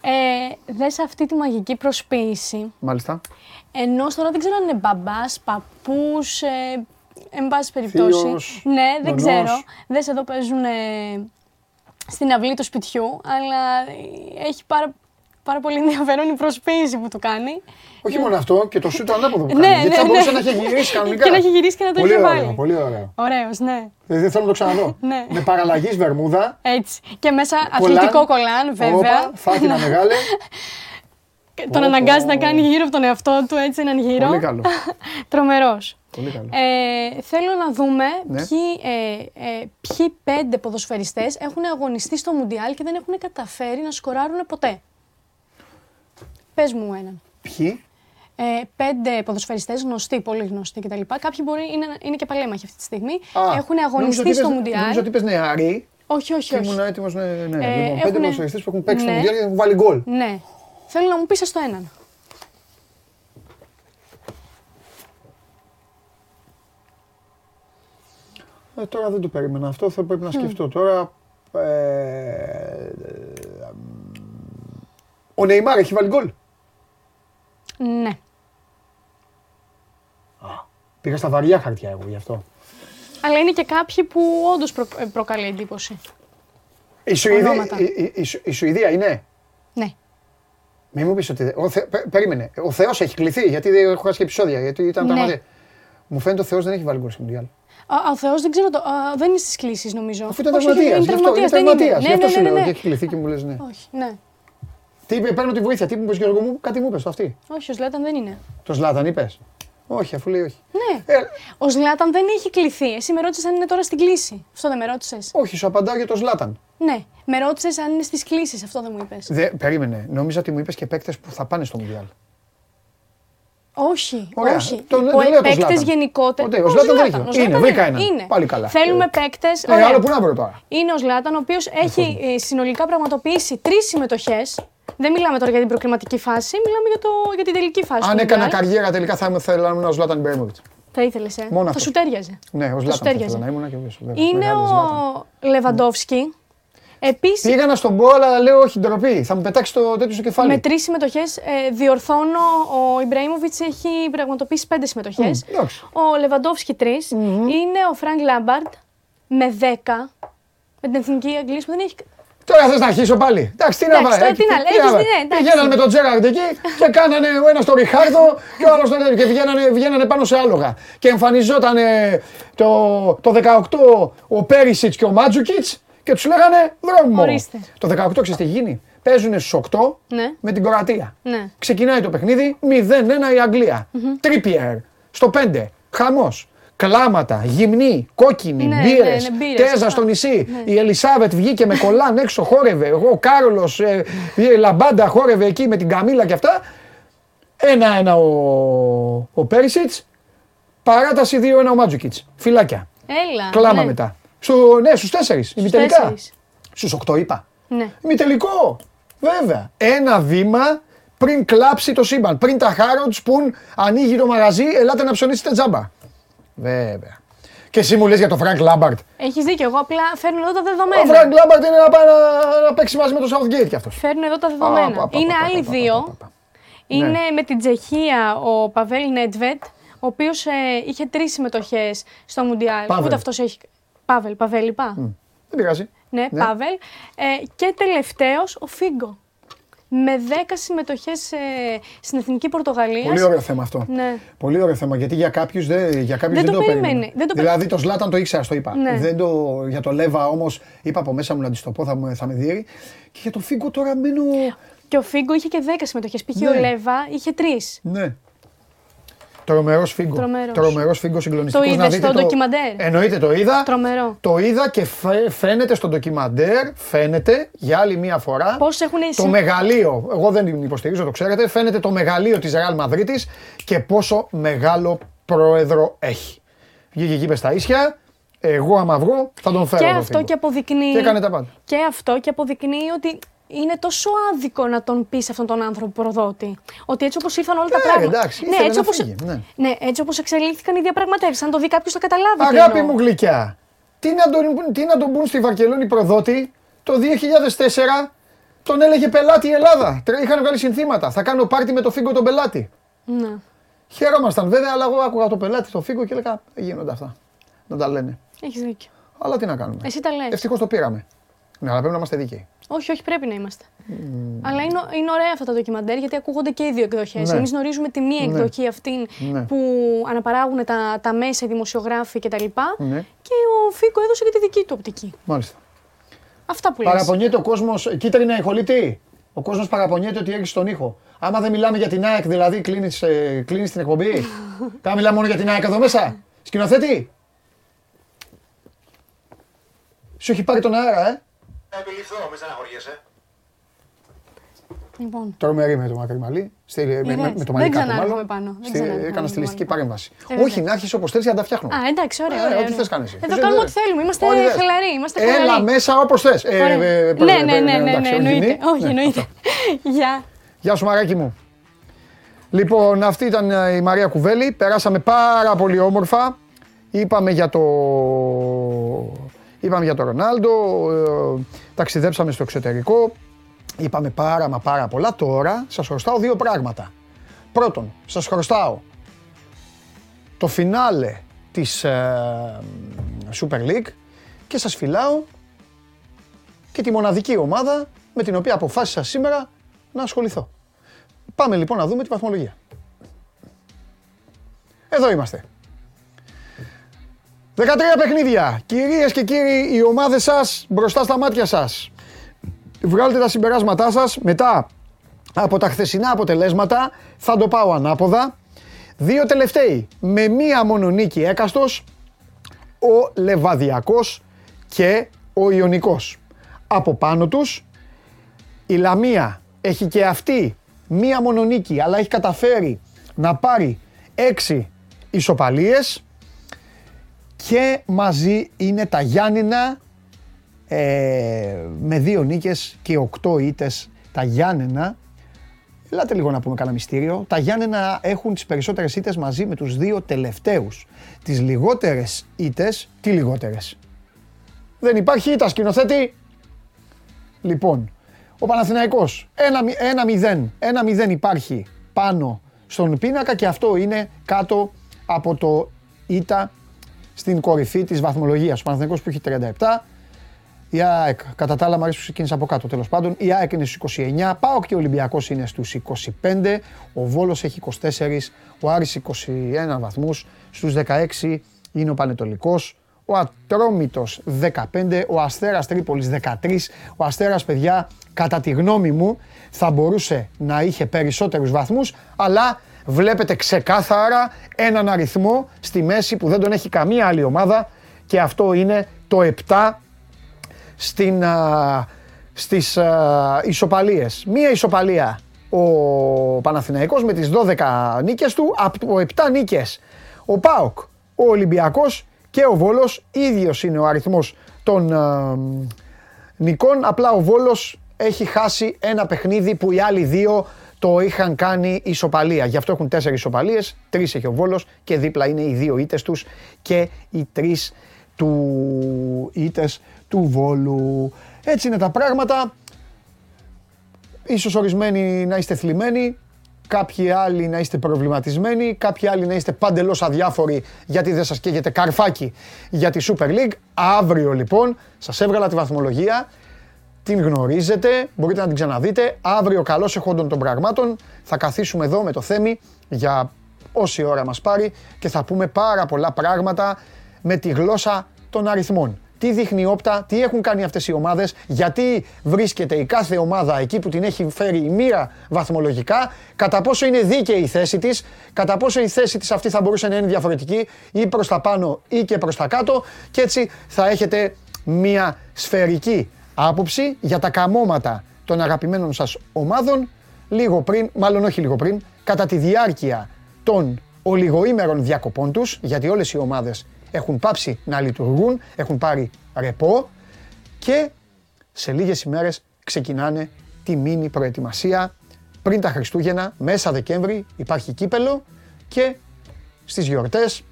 Ε, δες αυτή τη μαγική προσποίηση. Μάλιστα. Ενώ τώρα δεν ξέρω αν είναι μπαμπάς, παππούς, ε, εν πάση περιπτώσει. Θείος, ναι, δεν νονός. ξέρω. Δες εδώ παίζουν ε, στην αυλή του σπιτιού, αλλά ε, έχει πάρα, πάρα πολύ ενδιαφέρον η προσποίηση που του κάνει. Όχι μόνο αυτό, και το σούτ ανάποδο που Ναι, κάνει. Γιατί ναι, θα ναι. μπορούσε να έχει γυρίσει κανονικά. Και να έχει γυρίσει και να το πολύ είχε ωραίο, βάλει. Πολύ ωραίο. Ωραίος, ναι. Ε, Δεν θέλω να το ξαναδώ. Ναι. Με παραλλαγής βερμούδα. Έτσι. Και μέσα κολάν. αθλητικό κολάν, βέβαια. Όπα, φάτινα μεγάλε. Και Τον αναγκάζει να κάνει γύρω από τον εαυτό του έτσι έναν γύρο. Πολύ καλό. Τρομερός. Πολύ καλό. Ε, θέλω να δούμε Ναι. ποιοι, ε, ε, ποιοι πέντε ποδοσφαιριστές έχουν αγωνιστεί στο Μουντιάλ και δεν έχουν καταφέρει να σκοράρουν ποτέ. Πες μου έναν. Ποιοι; Ε, πέντε ποδοσφαιριστές γνωστοί, πολύ γνωστοί κτλ. Κάποιοι μπορεί είναι, είναι και παλέμαχοι αυτή τη στιγμή. Α, έχουν νόμιζα αγωνιστεί ότι στο είπες- Μουντιάλ. Νόμιζα ότι είπες νεαροί Όχι, όχι, και όχι. ήμουν έτοιμος. Ναι, ναι, ναι. Ε, λοιπόν, πέντε έχουνε- ποδοσφαιριστές που έχουν παίξει στο Ναι. Μουντιάλ και έχουν βάλει γκολ. Ναι. Θέλω να μου πεις στο έναν. Ε, τώρα δεν το περίμενα αυτό, θα πρέπει να σκεφτώ τώρα. Ε, ε, ο Νεϊμάρ έχει βάλει γκολ. Ναι. Πήγα στα βαριά χαρτιά εγώ γι' αυτό. Αλλά είναι και κάποιοι που όντως προ, ε, προκαλεί εντύπωση. Η, Σουηδία, Ονόματα. η, η, η, Σου- η Σουηδία είναι; Ναι. Μην μου πεις ότι. δεν- Ο Θε, πε- περίμενε. Ο Θεός έχει κληθεί γιατί δεν έχω χάσει και επεισόδια. Γιατί ήταν Ναι. πραγματικά. Μου φαίνεται ο Θεός δεν έχει βάλει γκολ στο Μουντιάλ. Α, ο Θεός δεν ξέρω. Το, α, δεν είναι στις κλήσεις νομίζω. Αφού ήταν Όχι, όχι, τραυματίας. είναι Γι' αυτό είναι τραυματίας, δεν είναι. τραυματίας. Γι' Ναι, αυτό ναι, σου ναι, λέω ναι, ότι ναι. έχει κληθεί και μου λες ναι. Όχι, ναι. Τι είπε, παίρνω τη βοήθεια. Τι μου είπες Γιώργο μου, κάτι μου είπες αυτή. Όχι, ο Ζλάταν δεν είναι. Το Ζλάταν είπες. Όχι, αφού λέει όχι. Ναι. Ε, Ο Ζλάταν δεν έχει κληθεί. Εσύ με ρώτησες αν είναι τώρα στην κλήση. Αυτό δεν με ρώτησες. όχι, σου απαντάω για το Ζλάταν. Ναι. Με ρώτησες αν είναι στις κλήσεις. Αυτό δεν μου είπες. Δε, περίμενε. Νόμιζα ότι μου είπες και παίκτες που θα πάνε στο Μουντιάλ. Όχι, Ωραία. όχι. Τον- Ο δεν λέω το παίκτες Ζλάταν. γενικότερα. Οκ, ο Ζλάταν δεν έχει. Είναι, βρήκα έναν. Είναι. Πάλι καλά. Θέλουμε Ε, παίκτε. Ε, άλλο που να βρω τώρα. Είναι ο Ζλάταν, ο οποίος έχει ε, συνολικά πραγματοποιήσει τρεις συμμετοχές. Δεν μιλάμε τώρα για την προκριματική φάση, μιλάμε για, το, για την τελική φάση. Αν του έκανα Μουντιάλ. καριέρα τελικά θα ήθελα να ήμουν ο Ζλάταν Ιμπραΐμοβιτς. Θα ήθελες, ε; Μόνο θα αυτό. σου ταίριαζε. Ναι, ο Θα σου Ζλάταν θα ήθελα ταίριαζε. να ήμουν και εγώ. βέβαια. Είναι Μεγάλος Ζλάταν. ο Λεβαντόφσκι. Επίσης, Πήγα να στον πω, αλλά λέω όχι ντροπή. Θα μου πετάξει το τέτοιο στο κεφάλι. με τρεις συμμετοχές διορθώνω. Ο Ιμπραΐμοβιτς έχει πραγματοποιήσει πέντε συμμετοχές. Μμ, εντάξει. Ο Λεβαντόφσκι τρεις. Είναι ο Φρανκ Λάμπαρντ με 10. Με την εθνική Αγγλία που δεν έχει. Τώρα θες να αρχίσω πάλι. Εντάξει, τι να Εντάξει, βάλω. τώρα τι να λέω, έχεις δει, ναι, εντάξει. Πηγαίνανε με τον Τζέραρντ εκεί και κάνανε ο ένας τον Ριχάρδο και ο άλλος τον τέτοιο. Και βγαίνανε, βγαίνανε πάνω σε άλογα. Και εμφανιζόταν το, το 18 ο Πέρισιτ και ο Μάτζουκιτ και τους λέγανε δρόμο. Ορίστε. Το 18 ξέρεις τι γίνει; Παίζουν στους 8 Ναι. με την Κροατία. Ναι. Ξεκινάει το παιχνίδι 0-1 η αγγλια Τρίπιερ στο 5. Χαμός. Κλάματα, γυμνοί, κόκκινοι, Ναι, μπύρες, ναι, ναι, μπύρες, τέζα σωστά. στο νησί. Η Ελισάβετ βγήκε με κολάν έξω, χόρευε. Εγώ, ο Κάρολος, η Λαμπάντα χόρευε εκεί με την Καμίλα και αυτά. Ένα-ένα ο, ο Πέρισιτς. Παράταση 2-1 ο Μάντζουκιτς. Φιλάκια. Έλα. Κλάμα ναι. μετά. Στο, ναι, στους τέσσερις. Ημιτελικά. τέσσερις. Στους οκτώ είπα. Ναι. Ημιτελικό. Βέβαια. Ένα βήμα πριν κλάψει το σύμπαν. Πριν τα Χάροντ πουν ανοίγει το μαγαζί, ελάτε να ψωνίσετε τζάμπα. Βέβαια. Και εσύ μου λες για τον Φρανκ Λάμπαρντ. Έχεις δίκιο. Εγώ απλά φέρνω εδώ τα Ο δεδομένα. Φρανκ Λάμπαρντ είναι να πάει να, να παίξει μαζί με τον Southgate κι αυτός. Φέρνω εδώ τα Α, δεδομένα. πα, πα, Είναι πα, πα, άλλοι πα, πα, δύο. πα, πα. Είναι Ναι. με την Τσεχία ο Παβέλ Νέντβεντ, ο οποίος είχε τρεις συμμετοχές στο Μουντιάλ. Πάβελ. Ούτε αυτός έχει. Πάβελ, Παβέλ, είπα. Δεν πειράζει. Ναι, Πάβελ. Ε, και τελευταίος ο Φίγκο. Με 10 συμμετοχές στην εθνική Πορτογαλίας. Πολύ ωραίο θέμα αυτό. Ναι. Πολύ ωραίο θέμα γιατί για κάποιους δεν, για κάποιους Δεν δεν, το το περίμενε. περίμενε. Δεν το πε- δηλαδή το Ζλάταν το ήξερα, το είπα. Ναι. Δεν το, για το Λέβα όμως είπα από μέσα μου να τη το πω, θα, μου- θα με δει. Και για το Φίγκο τώρα μένω. Και ο Φίγκο είχε και 10 συμμετοχές. Π.χ. Ναι. ο Λέβα είχε 3. Ναι. Τρομερός Φίγκο. Τρομερός. Τρομερός Φίγκο συγκλονιστικός. Το είδες στο ντοκιμαντέρ; Εννοείται το είδα. Τρομερό. Το είδα και φαι- φαίνεται στο ντοκιμαντέρ, φαίνεται για άλλη μία φορά. Πώς έχουν Το συμ- μεγαλείο, εγώ δεν την υποστηρίζω, το ξέρετε, φαίνεται το μεγαλείο της Real Μαδρίτης και πόσο μεγάλο πρόεδρο έχει. Βγήκε εκεί μες στα ίσια, εγώ άμα βγω θα τον φέρω. Και τον αυτό Φίγκο. και αποδεικνύει. Και έκανε τα πάντα. Και αυτό και αποδεικνύει ότι είναι τόσο άδικο να τον πεις αυτόν τον άνθρωπο προδότη. Ότι έτσι όπως ήρθαν όλα τα Ε, πράγματα. εντάξει, ήθελε έτσι να όπως, φύγει, ναι. ναι, έτσι όπως εξελίχθηκαν οι διαπραγματεύσεις. Αν το δει κάποιος θα καταλάβει. τι Αγάπη εννοώ. μου γλυκιά, τι να, τον, τι να τον πούν στη Βαρκελόνη προδότη το 2004 τον έλεγε πελάτη η Ελλάδα. Τρε- Είχαν βγάλει συνθήματα. Θα κάνω πάρτι με το φίγκο τον πελάτη. Ναι. Χαιρόμασταν βέβαια, αλλά εγώ άκουγα το πελάτη το φίγκο και έλεγα δεν γίνονται αυτά. Να τα λένε. Έχεις δίκιο. Αλλά τι να κάνουμε. Εσύ τα λες. Ευτυχώς το πήραμε. Ναι, αλλά πρέπει να είμαστε δίκαιοι. Όχι, όχι, πρέπει να είμαστε. Αλλά είναι, είναι ωραία αυτά τα ντοκιμαντέρ γιατί ακούγονται και οι δύο εκδοχές. Ναι. Εμείς γνωρίζουμε τη μία εκδοχή αυτήν Ναι. που αναπαράγουν τα, τα μέσα, οι δημοσιογράφοι κτλ. Ναι. Και ο Φίκο έδωσε και τη δική του οπτική. Μάλιστα. Αυτά που λες. Παραπονιέται ο κόσμος. Κίτρινα ηχολήπτη. Ο κόσμος παραπονιέται ότι έχει τον ήχο. Άμα δεν μιλάμε για την ΑΕΚ, δηλαδή κλείνεις την εκπομπή. Πρέπει να μιλάμε μόνο για την ΑΕΚ εδώ μέσα. Σκηνοθέτη. Σου έχει πάρει τον αέρα, ε; Να επιληφθώ, μην στεναχωριέσαι. Λοιπόν. Τρομερή με το μακρύ μαλλί. Στη, με, με, με το Δεν μαλλί κάτω ξανάρχομαι μάλλον. πάνω. Δεν Στη, ξανάρχομαι έκανα πάνω. στιλιστική παρέμβαση. Ε, Όχι, βέβαια. να έρχεσαι όπως θέλει να τα φτιάχνω. Α, εντάξει, ωραία. Ε, ωραία, ό,τι ωραία. θες κάνεις. Εδώ Εσύ κάνουμε δεν- ό,τι θέλουμε. Είμαστε Ό,τι θες. χαλαροί. Είμαστε Έλα χαλαροί. μέσα όπως θες. Ωραία. Ναι, ναι, ναι, ναι, ναι, εννοείται. Όχι, εννοείται. Γεια. Γεια σου Μαράκι μου. Λοιπόν, αυτή ήταν ε, η Μαρία Κουβέλη. Περάσαμε πάρα πολύ όμορφα. Είπαμε για το... Είπαμε για το Ρονάλντο, ε, ταξιδέψαμε στο εξωτερικό, είπαμε πάρα μα πάρα πολλά. Τώρα σας χρωστάω δύο πράγματα. Πρώτον, σας χρωστάω το φινάλε της ε, Super League και σας φιλάω και τη μοναδική ομάδα με την οποία αποφάσισα σήμερα να ασχοληθώ. Πάμε λοιπόν να δούμε τη βαθμολογία. Εδώ είμαστε. 13 παιχνίδια. Κυρίες και κύριοι, οι ομάδες σας μπροστά στα μάτια σας. Βγάλτε τα συμπεράσματά σας μετά από τα χθεσινά αποτελέσματα. Θα το πάω ανάποδα. Δύο τελευταίοι με μία μόνο νίκη έκαστος. Ο Λεβαδιακός και ο Ιωνικός. Από πάνω τους η Λαμία έχει και αυτή μία μόνο νίκη, αλλά έχει καταφέρει να πάρει έξι ισοπαλίες και μαζί είναι τα Γιάννενα ε, με δύο νίκες και οκτώ ήτες τα Γιάννενα. Ελάτε λίγο να πούμε κανένα μυστήριο. Τα Γιάννενα έχουν τις περισσότερες ήτες μαζί με τους δύο τελευταίους. Τις λιγότερες ήτες, τι λιγότερες; Δεν υπάρχει ήττα σκηνοθέτη. Λοιπόν, ο Παναθηναϊκός 1-0. 1-0 υπάρχει πάνω στον πίνακα και αυτό είναι κάτω από το ήττα στην κορυφή της βαθμολογίας. Ο Παναθηναϊκός που έχει 37, η ΑΕΚ, κατά τα άλλα μου αρέσει που ξεκίνησε από κάτω τέλος πάντων, η ΑΕΚ είναι στους 29, ΠΑΟΚ και ο Ολυμπιακός είναι στους 25, ο Βόλος έχει 24, ο Άρης 21 βαθμούς, στους 16 είναι ο Πανετολικός, ο Ατρόμητος 15, ο Αστέρας Τρίπολης 13. Ο Αστέρας, παιδιά, κατά τη γνώμη μου, θα μπορούσε να είχε περισσότερους βαθμούς, αλλά βλέπετε ξεκάθαρα έναν αριθμό στη μέση που δεν τον έχει καμία άλλη ομάδα και αυτό είναι το 7 στην, α, στις α, ισοπαλίες. Μία ισοπαλία ο Παναθηναϊκός με τις 12 νίκες του, από 7 νίκες ο ΠΑΟΚ, ο Ολυμπιακός και ο Βόλος, ίδιος είναι ο αριθμός των ε, νικών, απλά ο Βόλος έχει χάσει ένα παιχνίδι που οι άλλοι δύο το είχαν κάνει ισοπαλία. Γι' αυτό έχουν τέσσερις ισοπαλίες, τρεις έχει ο Βόλος και δίπλα είναι οι δύο ήττες τους και οι τρεις του ήττες του Βόλου. Έτσι είναι τα πράγματα. Ίσως ορισμένοι να είστε θλιμμένοι, κάποιοι άλλοι να είστε προβληματισμένοι, κάποιοι άλλοι να είστε παντελώς αδιάφοροι γιατί δεν σας καίγεται καρφάκι για τη Super League. Αύριο λοιπόν σας έβγαλα τη βαθμολογία, την γνωρίζετε, μπορείτε να την ξαναδείτε. Αύριο καλώς εχόντων των πραγμάτων θα καθίσουμε εδώ με το Θέμη για όση ώρα μας πάρει και θα πούμε πάρα πολλά πράγματα με τη γλώσσα των αριθμών. Τι δείχνει η όπτα, τι έχουν κάνει αυτές οι ομάδες, γιατί βρίσκεται η κάθε ομάδα εκεί που την έχει φέρει η μοίρα βαθμολογικά, κατά πόσο είναι δίκαιη η θέση της, κατά πόσο η θέση της αυτή θα μπορούσε να είναι διαφορετική ή προς τα πάνω ή και προς τα κάτω και έτσι θα έχετε μία σφαιρική άποψη για τα καμώματα των αγαπημένων σας ομάδων λίγο πριν, μάλλον όχι λίγο πριν, κατά τη διάρκεια των ολιγοήμερων διακοπών τους, γιατί όλες οι ομάδες έχουν πάψει να λειτουργούν, έχουν πάρει ρεπό και σε λίγες ημέρες ξεκινάνε τη μίνι προετοιμασία. Πριν τα Χριστούγεννα, μέσα Δεκέμβρη υπάρχει κύπελο και στις γιορτές,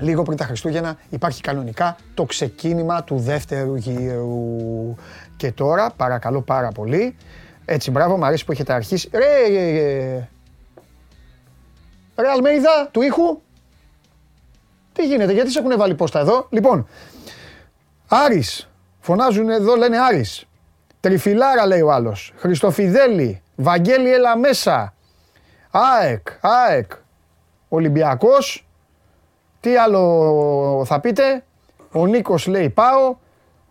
λίγο πριν τα Χριστούγεννα, υπάρχει κανονικά το ξεκίνημα του δεύτερου γύρου. Και τώρα, παρακαλώ πάρα πολύ, έτσι μπράβο, μου αρέσει που έχετε αρχίσει. Ρε, ρε, ρε, ρε Αλμέιδα, του ήχου, τι γίνεται, γιατί σε έχουν βάλει πόστα εδώ; Λοιπόν, Άρης. Φωνάζουν εδώ, λένε Άρης. Τριφυλάρα λέει ο άλλος. Χριστοφιδέλη. Βαγγέλη έλα μέσα. ΑΕΚ. ΑΕΚ. Ολυμπιακός. Τι άλλο θα πείτε; Ο Νίκος λέει πάω.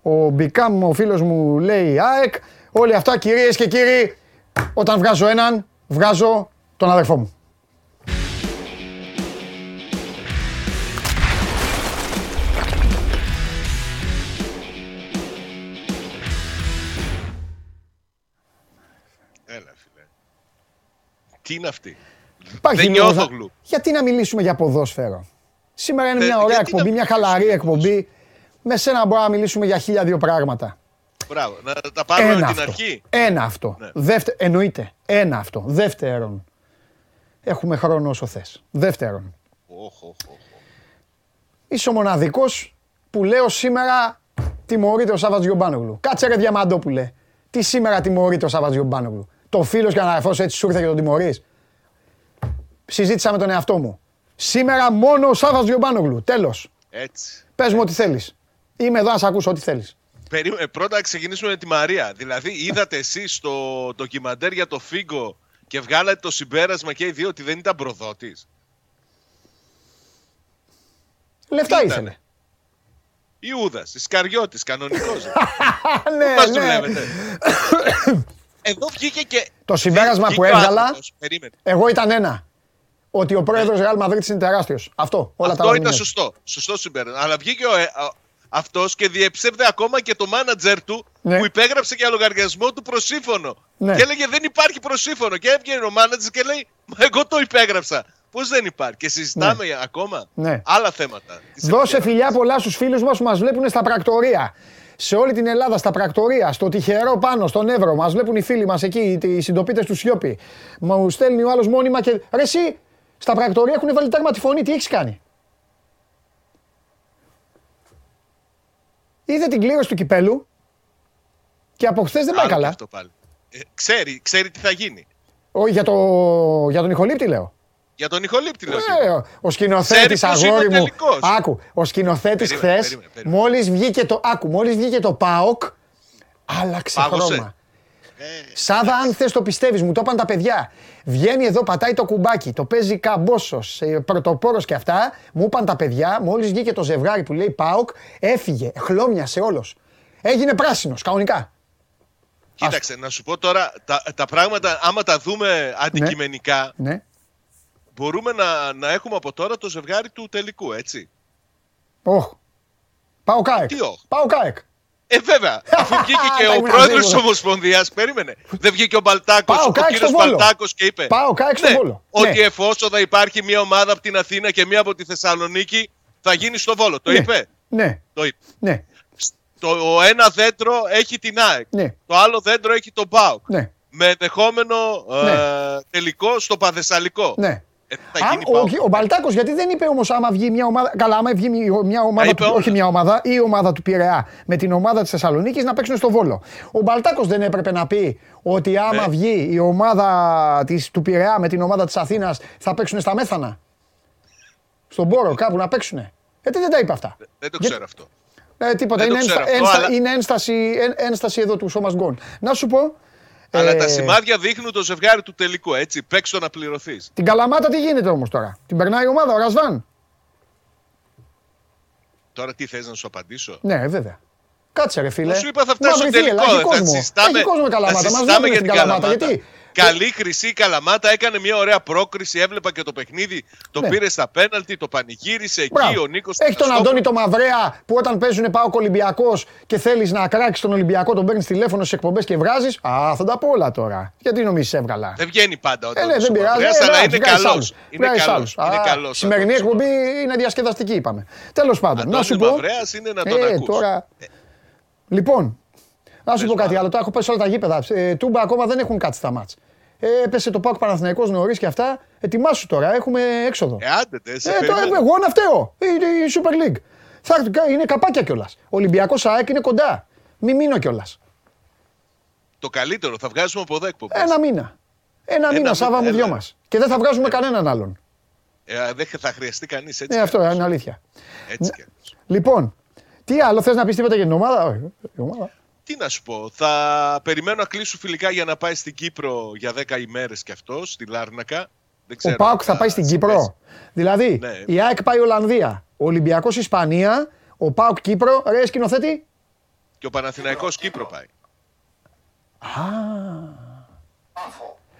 Ο Μπικάμ, ο φίλος μου λέει ΑΕΚ. Όλοι αυτά κυρίες και κύριοι, όταν βγάζω έναν, βγάζω τον αδερφό μου. Έλα, φίλε. Τι είναι αυτή; Υπάρχει Δεν λόγος νιώθω να- γλου. Γιατί να μιλήσουμε για ποδόσφαιρο; Σήμερα είναι Ε, μια ωραία γιατί να εκπομπή, μια μιλήσουμε χαλαρή για εκπομπή. Με σένα μπορούμε να μιλήσουμε για χίλια δύο πράγματα. Μπράβο. Να τα πάρουμε Ένα με την αυτό. αρχή; Ένα αυτό. Ναι. Δεύτε... Εννοείται. Ένα αυτό. Δεύτερον. Έχουμε χρόνο όσο θες. Δεύτερον. Οχ, οχ, οχ. Είσαι ο μοναδικός που λέω σήμερα τιμωρείται ο Σάββατς Γιωμπάνογλου. Κάτσε ρε Διαμαντόπουλε. Τι σήμερα τιμωρείται ο Σάββατς Γιωμπάνογλου; Το φίλος και ο αδερφός έτσι σου ήρθε και τον τιμωρείς. Συζήτησα με τον εαυτό μου. Σήμερα μόνο ο Σάββατς Γιωμπάνογλου. Τέλος. Έτσι. Πες μου ό,τι θέλεις. Είμαι εδώ να σε ακούσω ό,τι θέλεις. Περίμενε, πρώτα να ξεκινήσουμε με τη Μαρία. Δηλαδή, είδατε εσείς το ντοκιμαντέρ για το Φίγκο και βγάλατε το συμπέρασμα και οι δύο ότι δεν ήταν προδότης; Λεφτά Ήτανε. ήθελε. Ιούδας, Ισκαριώτη, κανονικός. ναι, Μας ναι. δουλεύετε; Εδώ βγήκε και. Το συμπέρασμα βγήκε που ο έβγαλα- άνθρωπος. Περίμενε. Εγώ ήταν ένα. Ότι ο πρόεδρος Real Madrid είναι τεράστιος. Αυτό. Όλα τα Αυτό άλλα ήταν είναι. σωστό. Σωστό συμπέρασμα. Αλλά βγήκε ο, ε, αυτός και διεψεύδε ακόμα και το μάνατζερ του Ναι. που υπέγραψε για λογαριασμό του προσύμφωνο. Ναι. Και έλεγε δεν υπάρχει προσύμφωνο. Και έβγαινε ο μάνατζερ και λέει Μα εγώ το υπέγραψα. Πώς δεν υπάρχει; Και συζητάμε ακόμα Ναι. άλλα θέματα. της Δώσε επικαιρότητας. φιλιά πολλά στους φίλους μας που μας βλέπουν στα πρακτορία. Σε όλη την Ελλάδα, στα πρακτορία, στο τυχερό πάνω, στον Εύρο. Μας βλέπουν οι φίλοι μας εκεί, οι συντοπίτες του Σιώπη. Μου στέλνει ο άλλος μόνιμα και. Ρε, εσύ, στα πρακτορία έχουν βάλει τάγμα τη φωνή, τι έχεις κάνει; Είδε την κλήρωση του κυπέλου και από χθες δεν πάει Άλλο και καλά. Αυτό πάλι. Ε, ξέρει, ξέρει τι θα γίνει. Όχι, για, το, για τον Ιχολήπτη λέω. Για τον Ιχολήπτη λέω. Ε, ο- ο σκηνοθέτης, Ξέρει ποιος είναι αγόρι ο μου. τελικός. Άκου, ο σκηνοθέτης Περίμενε, χθες, περίμενε, περίμενε. μόλις βγήκε το. Άκου, μόλις βγήκε το ΠΑΟΚ, άλλαξε Πάγωσε. χρώμα. Σάβα, αν θες το πιστεύεις, μου το είπαν τα παιδιά. Βγαίνει εδώ, πατάει το κουμπάκι, το παίζει καμπόσος, πρωτοπόρος και αυτά. Μου είπαν τα παιδιά, μόλις βγήκε το ζευγάρι που λέει ΠΑΟΚ, έφυγε, χλώμιασε όλος. Έγινε πράσινος, κανονικά. Κοίταξε, να σου πω τώρα τα, τα πράγματα, άμα τα δούμε αντικειμενικά, Ναι. μπορούμε να, να έχουμε από τώρα το ζευγάρι του τελικού, έτσι. Όχ. Πάω ΚΑΕΚ. Τι όχ; Πάω ΚΑΕΚ. Ε, βέβαια. Αφού βγήκε και Τα ο ήμουν πρόεδρος της σίγουρος. Ομοσπονδίας, περίμενε. Δεν βγήκε ο Μπαλτάκος, Πάω ο κάτω κύριος στο Βόλο. Μπαλτάκος και είπε. Πάω κάτω στο ναι, Βόλο. Ότι Ναι. εφόσον θα υπάρχει μια ομάδα από την Αθήνα και μια από τη Θεσσαλονίκη, θα γίνει στο Βόλο. Το Ναι. είπε; Ναι, Το είπε. ναι, Το ένα δέντρο έχει την ΑΕΚ. ναι, Το άλλο δέντρο έχει τον ΠΑΟΚ. ναι. Με ενδεχόμενο ε, τελικό στο Παδεσσαλικό. ναι. Ε, θα Α, γίνει ο, ΠΑΟΚ. ο Μπαλτάκος γιατί δεν είπε όμως άμα βγει μια ομάδα. Καλά, άμα βγει μια ομάδα. είπε του, όλα. όχι μια ομάδα, ή η ομάδα του Πειραιά με την ομάδα της Θεσσαλονίκης να παίξουν στο Βόλο. Ο Μπαλτάκος δεν έπρεπε να πει ότι άμα Ναι. βγει η ομάδα της, του Πειραιά με την ομάδα της Αθήνας θα παίξουν στα Μέθανα; Στον Πόρο, κάπου να παίξουν. Γιατί δεν τα είπε αυτά; Δεν το Για- ξέρω αυτό. Ε, τίποτα. Δεν το Είναι, ξέρω ένστα- αυτό, ένστα- αλλά- είναι ένσταση, εν- ένσταση εδώ του Σώμα Γκον. Να σου πω. Αλλά ε, τα σημάδια δείχνουν το ζευγάρι του τελικού. Έτσι, παίξω να πληρωθείς. Την Καλαμάτα τι γίνεται όμως τώρα; Την περνάει η ομάδα, ο Ρασβάν. Τώρα τι θες να σου απαντήσω; Ναι, βέβαια. Κάτσε ρε φίλε. Μα σου είπα θα φτάσει στο Μαύρη θύελα, τελικό. Έχει Θα κόσμο. συζητάμε, Έχει κόσμο η θα Καλαμάτα. Μας συζητάμε βλέπουν για στην την Καλαμάτα. Καλαμάτα. Γιατί; Καλή χρυσή η Καλαμάτα έκανε μια ωραία πρόκριση. Έβλεπα και το παιχνίδι. Το Ναι. πήρε στα πέναλτι, το πανηγύρισε εκεί Μπράβο. ο Νίκος. Έχει τον Αντώνη το Μαυρέα που όταν παίζουν πάω Ολυμπιακό και θέλεις να κράξεις τον Ολυμπιακό, τον παίρνεις τηλέφωνο στις εκπομπές και βράζεις. Α, θα τα πω όλα τώρα. Γιατί νομίζεις έβγαλα; Δεν βγαίνει πάντα ο Ε, ναι, Αντώνης δεν ο πειράζει. Μαυρέας, Ε, αλλά εντάξει, είναι βγάζεις καλός. άλλους. Είναι Βγάζεις καλός. άλλους. Είναι Α, καλός. Η σημερινή εκπομπή είναι διασκεδαστική, είπαμε. Τέλος πάντων, να σου πω. Μαυρέας είναι να τον Ε, ακούς. τώρα. Λοιπόν, να σου Πες πω κάτι μου, άλλο. Το έχω πέσει όλα τα γήπεδα. Ε, Τούμπα ακόμα δεν έχουν κάτσει τα μάτς. Ε, έπεσε το Πάκο Παναθηναϊκός νωρίς και αυτά. Ετοιμάσου τώρα, έχουμε έξοδο. Ε, άντε, τε, σε Ε, το, περιμένω. εγώ να φταίω. Είναι η Super League. Θα, είναι καπάκια κιόλας. Ολυμπιακός ΑΕΚ είναι κοντά. Μην μείνω κιόλας. Το καλύτερο, θα βγάζουμε από εδώ εκπομπές. Ένα μήνα. Ένα μήνα, μήνα, Σάβα μου έλα. δυο μας. Και δεν θα βγάζουμε κανέναν άλλον. Ε, δεν θα χρειαστεί κανείς έτσι. Ε, κι αυτό αλλιώς. είναι αλήθεια. Έτσι κι αλλιώς. Λοιπόν, τι άλλο θες να πεις τίποτα για την ομάδα; Όχι, η ομάδα. Τι να σου πω, θα περιμένω να κλείσουν φιλικά για να πάει στην Κύπρο για 10 ημέρες κι αυτός, στη Λάρνακα. Δεν Ο ξέρω Πάουκ αν θα πάει στην συμπέσει. Κύπρο. Δηλαδή, Ναι. η ΑΕΚ πάει Ολλανδία. Ο Ολυμπιακός Ισπανία. Ο ΠΑΟΚ Κύπρο. Ρε σκηνοθέτη; Και ο Παναθηναϊκός Κύπρο πάει.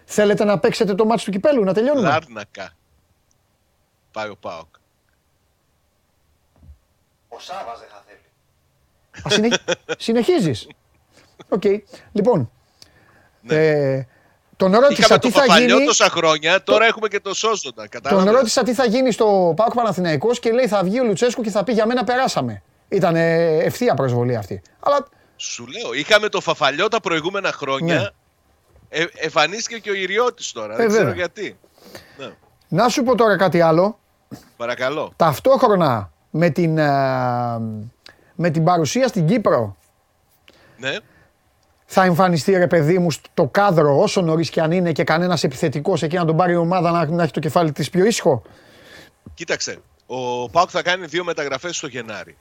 Θέλετε να παίξετε το ματς του κυπέλλου, να τελειώνουμε; Λάρνακα. Πάει ο ΠΑΟΚ. Ο Σάββας δεν θα θέλει. Α, συνε... Συνεχίζεις. Οκ. Λοιπόν, ε, τον ρώτησα Ναι. Είχαμε τι το θα Παπαλιό γίνει. τόσα χρόνια, τώρα έχουμε και το Σόζοντα. Τον Κατάλαβες. ρώτησα τι θα γίνει στο Πάοκ Παναθηναϊκός και λέει θα βγει ο Λουτσέσκου και θα πει για μένα περάσαμε. Ήταν ε, ευθεία προσβολή αυτή. Αλλά Σου λέω, είχαμε το Φαφαλιό τα προηγούμενα χρόνια. Ναι. Ε, εμφανίστηκε και ο Ιριώτης τώρα. Ε, δεν ξέρω βέβαια. γιατί. Ναι. να σου πω τώρα κάτι άλλο. Παρακαλώ. Ταυτόχρονα με την, ε, με την παρουσία στην Κύπρο Ναι. θα εμφανιστεί ρε παιδί μου στο κάδρο όσο νωρίς και αν είναι και κανένας επιθετικός εκεί να τον πάρει η ομάδα να, να έχει το κεφάλι της πιο ήσυχο. Κοίταξε, ο Πάουκ θα κάνει δύο μεταγραφές στο Γενάρη.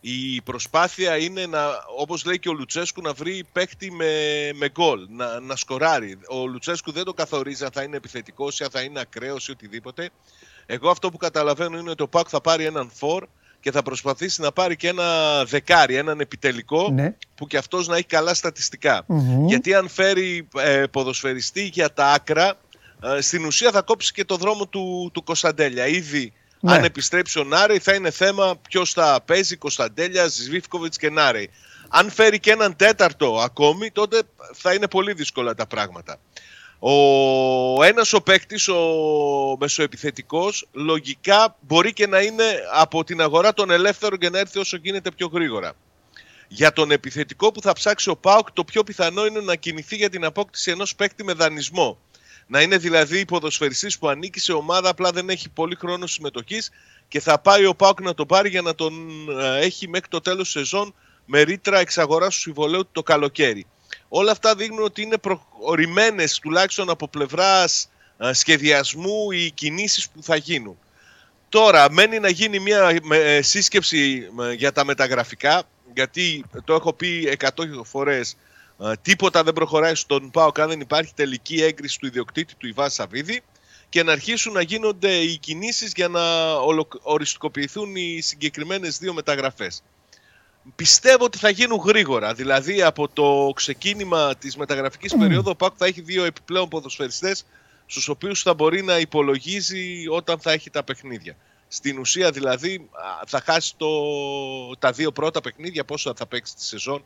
Η προσπάθεια είναι, να, όπως λέει και ο Λουτσέσκου, να βρει παίκτη με, με γκολ, να, να σκοράρει. Ο Λουτσέσκου δεν το καθορίζει αν θα είναι επιθετικός ή αν θα είναι ακραίος ή οτιδήποτε. Εγώ αυτό που καταλαβαίνω είναι ότι ο Πάουκ θα πάρει έναν φορ και θα προσπαθήσει να πάρει και ένα δεκάρι, έναν επιτελικό Ναι. που και αυτός να έχει καλά στατιστικά. Μμμ. Γιατί αν φέρει ε, ποδοσφαιριστή για τα άκρα, ε, στην ουσία θα κόψει και το δρόμο του, του Κωνσταντέλια. Ήδη Ναι. αν επιστρέψει ο Νάρεϊ θα είναι θέμα ποιος θα παίζει, Κωνσταντέλια, Ζβίφκοβιτ και Νάρεϊ. Αν φέρει και έναν τέταρτο ακόμη, τότε θα είναι πολύ δύσκολα τα πράγματα. Ο ένας ο παίκτης, ο μεσοεπιθετικός, λογικά μπορεί και να είναι από την αγορά των ελεύθερων και να έρθει όσο γίνεται πιο γρήγορα. Για τον επιθετικό που θα ψάξει ο ΠΑΟΚ, το πιο πιθανό είναι να κινηθεί για την απόκτηση ενός παίκτη με δανεισμό. Να είναι δηλαδή ποδοσφαιριστής που ανήκει σε ομάδα, απλά δεν έχει πολύ χρόνο συμμετοχής και θα πάει ο ΠΑΟΚ να τον πάρει για να τον ε, έχει μέχρι το τέλος της σεζόν με ρήτρα εξαγοράς του συμβολέου του το καλοκαίρι. Όλα αυτά δείχνουν ότι είναι προχωρημένες τουλάχιστον από πλευράς ε, σχεδιασμού οι κινήσεις που θα γίνουν. Τώρα μένει να γίνει μια ε, σύσκεψη ε, για τα μεταγραφικά γιατί το έχω πει 100 φορές ε, τίποτα δεν προχωράει στον ΠΑΟΚ αν δεν υπάρχει τελική έγκριση του ιδιοκτήτη του Ιβά Σαββίδη και να αρχίσουν να γίνονται οι κινήσεις για να ολοκ- οριστικοποιηθούν οι συγκεκριμένες δύο μεταγραφές. Πιστεύω ότι θα γίνουν γρήγορα. Δηλαδή από το ξεκίνημα της μεταγραφικής περίοδου ο ΠΑΟΚ θα έχει δύο επιπλέον ποδοσφαιριστές στους οποίους θα μπορεί να υπολογίζει όταν θα έχει τα παιχνίδια. Στην ουσία δηλαδή α, θα χάσει το, τα δύο πρώτα παιχνίδια πόσο θα παίξει τη σεζόν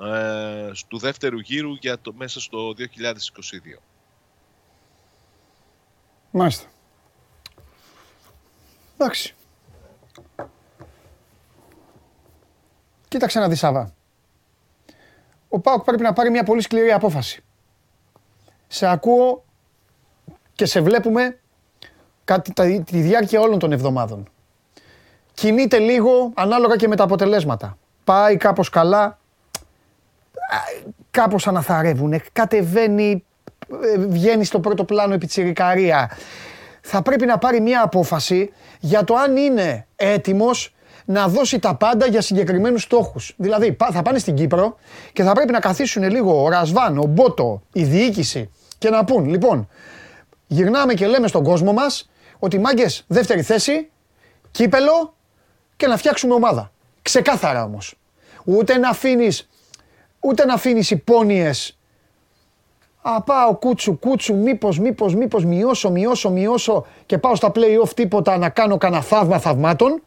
ε, του δεύτερου γύρου για το, μέσα στο 2022. Μάλιστα. Εντάξει. Κοίταξε να δεις Σάβα. Ο Πάοκ πρέπει να πάρει μια πολύ σκληρή απόφαση. Σε ακούω και σε βλέπουμε κάτι, τα, τη διάρκεια όλων των εβδομάδων. Κινείται λίγο ανάλογα και με τα αποτελέσματα. Πάει κάπως καλά, α, κάπως αναθαρεύουνε, κατεβαίνει, ε, βγαίνει στο πρώτο πλάνο επί τσιρικαρία. Θα πρέπει να πάρει μια απόφαση για το αν είναι έτοιμος να δώσει τα πάντα για συγκεκριμένους στόχους. Δηλαδή πά- θα πάνε στην Κύπρο και θα πρέπει να καθίσουν λίγο ο Ρασβάν, ο Μπότο, η διοίκηση και να πούν λοιπόν γυρνάμε και λέμε στον κόσμο μας ότι μάγκες δεύτερη θέση, κύπελο και να φτιάξουμε ομάδα. Ξεκάθαρα όμως. Ούτε να αφήνεις, ούτε να αφήνεις υπόνοιες Α, πάω κούτσου, κούτσου, μήπως, μήπως, μήπως μειώσω, μειώσω, μειώσω και πάω στα play-off τίποτα να κάνω κανένα θαύμα θαυμάτων.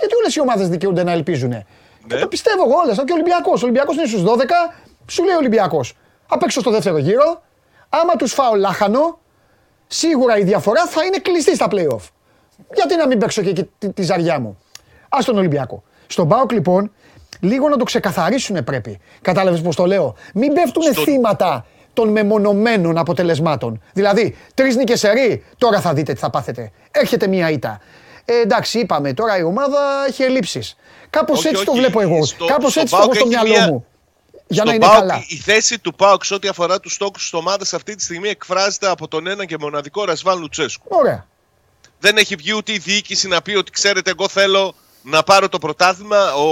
Γιατί όλες οι ομάδες δικαιούνται να ελπίζουνε. Και το πιστεύω εγώ όλες. Και ο Ολυμπιακός. Ο Ολυμπιακός είναι στους 12, σου λέει ο Ολυμπιακός. Απ' έξω στο δεύτερο γύρο. Άμα τους φάω λάχανο, σίγουρα η διαφορά θα είναι κλειστή στα play-off. Γιατί να μην παίξω και εκεί τη, τη ζαριά μου. Α τον Ολυμπιακό. Στον Πάοκ λοιπόν, λίγο να το ξεκαθαρίσουν πρέπει. Κατάλαβες πώς το λέω; Μην πέφτουν Στο- θύματα των μεμονωμένων αποτελεσμάτων. Δηλαδή, τρεις νίκες σερή, τώρα θα δείτε τι θα πάθετε. Έρχεται μία ήττα. Ε, εντάξει, είπαμε, τώρα η ομάδα έχει ελλείψεις. Κάπως Όχι, έτσι το όχι, βλέπω εγώ. στο- Κάπως στον έτσι το έχω ΠΑΟΚ στο έχει μυαλό μία- μου. Για να Στον είναι ΠΑΟΚ, καλά. Η θέση του ΠΑΟΚ σε ό,τι αφορά τους στόχους της ομάδας αυτή τη στιγμή εκφράζεται από τον ένα και μοναδικό Ρασβάν Λουτσέσκου. Ωραία. Δεν έχει βγει ούτε η διοίκηση να πει ότι ξέρετε, εγώ θέλω να πάρω το πρωτάθλημα. Ο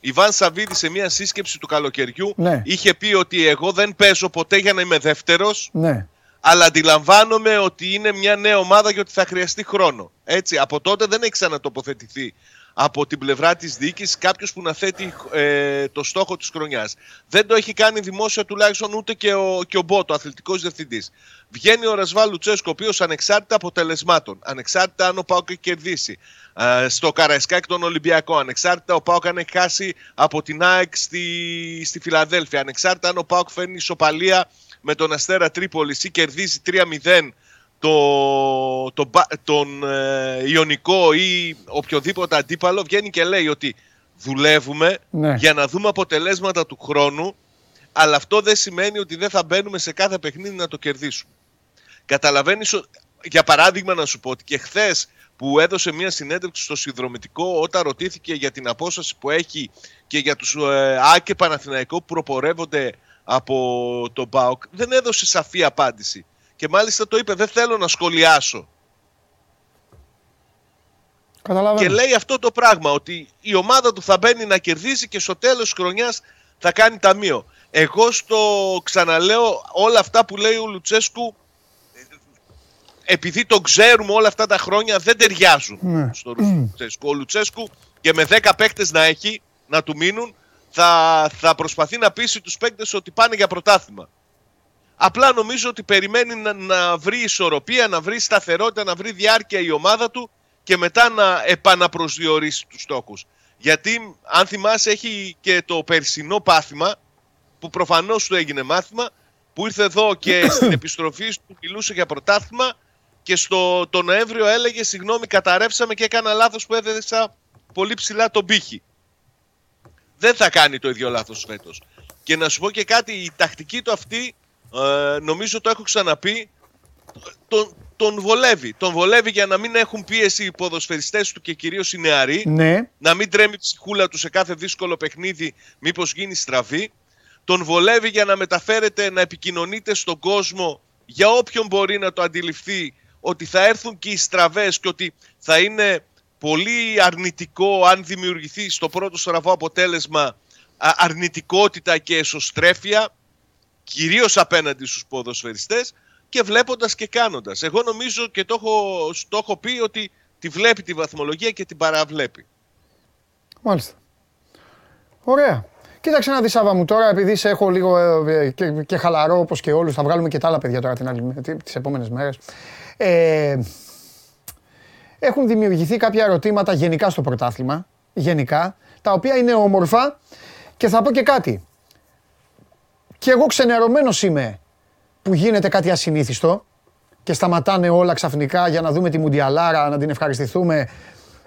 Ιβάν Σαββίδη σε μια σύσκεψη του καλοκαιριού Ναι. είχε πει ότι εγώ δεν παίζω ποτέ για να είμαι δεύτερος, Ναι. Αλλά αντιλαμβάνομαι ότι είναι μια νέα ομάδα και ότι θα χρειαστεί χρόνο. Έτσι, από τότε δεν έχει ξανατοποθετηθεί από την πλευρά της διοίκησης κάποιος που να θέτει ε, το στόχο της χρονιάς. Δεν το έχει κάνει δημόσια τουλάχιστον ούτε και ο, και ο Μπότο, ο αθλητικός διευθυντής. Βγαίνει ο Ρασβάλ Λουτσέσκο, ο οποίος ανεξάρτητα αποτελεσμάτων, ανεξάρτητα αν ο Πάοκ έχει κερδίσει, ε, στο Καραϊσκάκι τον Ολυμπιακό, ανεξάρτητα ο Πάοκ αν έχει χάσει από την ΑΕΚ στη, στη Φιλαδέλφια, ανεξάρτητα αν ο Πάοκ φέρνει ισοπαλία με τον Αστέρα Τρίπολης ή κερδίζει 3-0 το, το, μπα- τον ε, Ιωνικό ή οποιοδήποτε αντίπαλο βγαίνει και λέει ότι δουλεύουμε Ναι. για να δούμε αποτελέσματα του χρόνου αλλά αυτό δεν σημαίνει ότι δεν θα μπαίνουμε σε κάθε παιχνίδι να το κερδίσουμε. Καταλαβαίνεις, ο- για παράδειγμα να σου πω ότι και χθες που έδωσε μια συνέντευξη στο συνδρομητικό όταν ρωτήθηκε για την απόσταση που έχει και για τους ε, ΑΚΕ Παναθηναϊκό που προπορεύονται από τον ΠΑΟΚ δεν έδωσε σαφή απάντηση. Και μάλιστα το είπε δεν θέλω να σχολιάσω. Καταλαβαίνω. Και λέει αυτό το πράγμα, ότι η ομάδα του θα μπαίνει να κερδίσει και στο τέλος της χρονιάς θα κάνει ταμείο. Εγώ στο ξαναλέω όλα αυτά που λέει ο Λουτσέσκου επειδή τον ξέρουμε όλα αυτά τα χρόνια δεν ταιριάζουν Ναι. στο Λουτσέσκου. Ο Λουτσέσκου και με 10 παίκτες να έχει, να του μείνουν, θα, θα προσπαθεί να πείσει τους παίκτες ότι πάνε για πρωτάθλημα. Απλά νομίζω ότι περιμένει να, να βρει ισορροπία, να βρει σταθερότητα, να βρει διάρκεια η ομάδα του και μετά να επαναπροσδιορίσει τους στόχους. Γιατί αν θυμάσαι έχει και το περσινό πάθημα που προφανώς του έγινε μάθημα που ήρθε εδώ και στην επιστροφή του μιλούσε για πρωτάθλημα και στο το Νοέμβριο έλεγε συγγνώμη καταρρεύσαμε και έκανα λάθος που έδεσα πολύ ψηλά τον πύχη. Δεν θα κάνει το ίδιο λάθος φέτος. Και να σου πω και κάτι, η τακτική του αυτή ε, νομίζω το έχω ξαναπεί τον, τον βολεύει. Τον βολεύει για να μην έχουν πίεση οι ποδοσφαιριστές του και κυρίως οι νεαροί Ναι. να μην τρέμει η ψυχούλα του σε κάθε δύσκολο παιχνίδι μήπως γίνει στραβή. Τον βολεύει για να μεταφέρεται, να επικοινωνείτε στον κόσμο για όποιον μπορεί να το αντιληφθεί ότι θα έρθουν και οι στραβές και ότι θα είναι πολύ αρνητικό αν δημιουργηθεί στο πρώτο στραβό αποτέλεσμα α, αρνητικότητα και εσωστρέφεια κυρίως απέναντι στους ποδοσφαιριστές και βλέποντας και κάνοντας. Εγώ νομίζω και το έχω, το έχω πει ότι τη βλέπει τη βαθμολογία και την παραβλέπει. Μάλιστα. Ωραία. Κοίταξε να δεις Σάβα μου τώρα, επειδή σε έχω λίγο ε, και, και χαλαρό όπως και όλους, θα βγάλουμε και τα άλλα παιδιά τώρα την άλλη, τι- τις επόμενες μέρες. Ε, έχουν δημιουργηθεί κάποια ερωτήματα γενικά στο πρωτάθλημα, γενικά, τα οποία είναι όμορφα και θα πω και κάτι. Και εγώ ξενερωμένος είμαι που γίνεται κάτι ασυνήθιστο και σταματάνε όλα ξαφνικά για να δούμε τη Μουντιαλάρα, να την ευχαριστηθούμε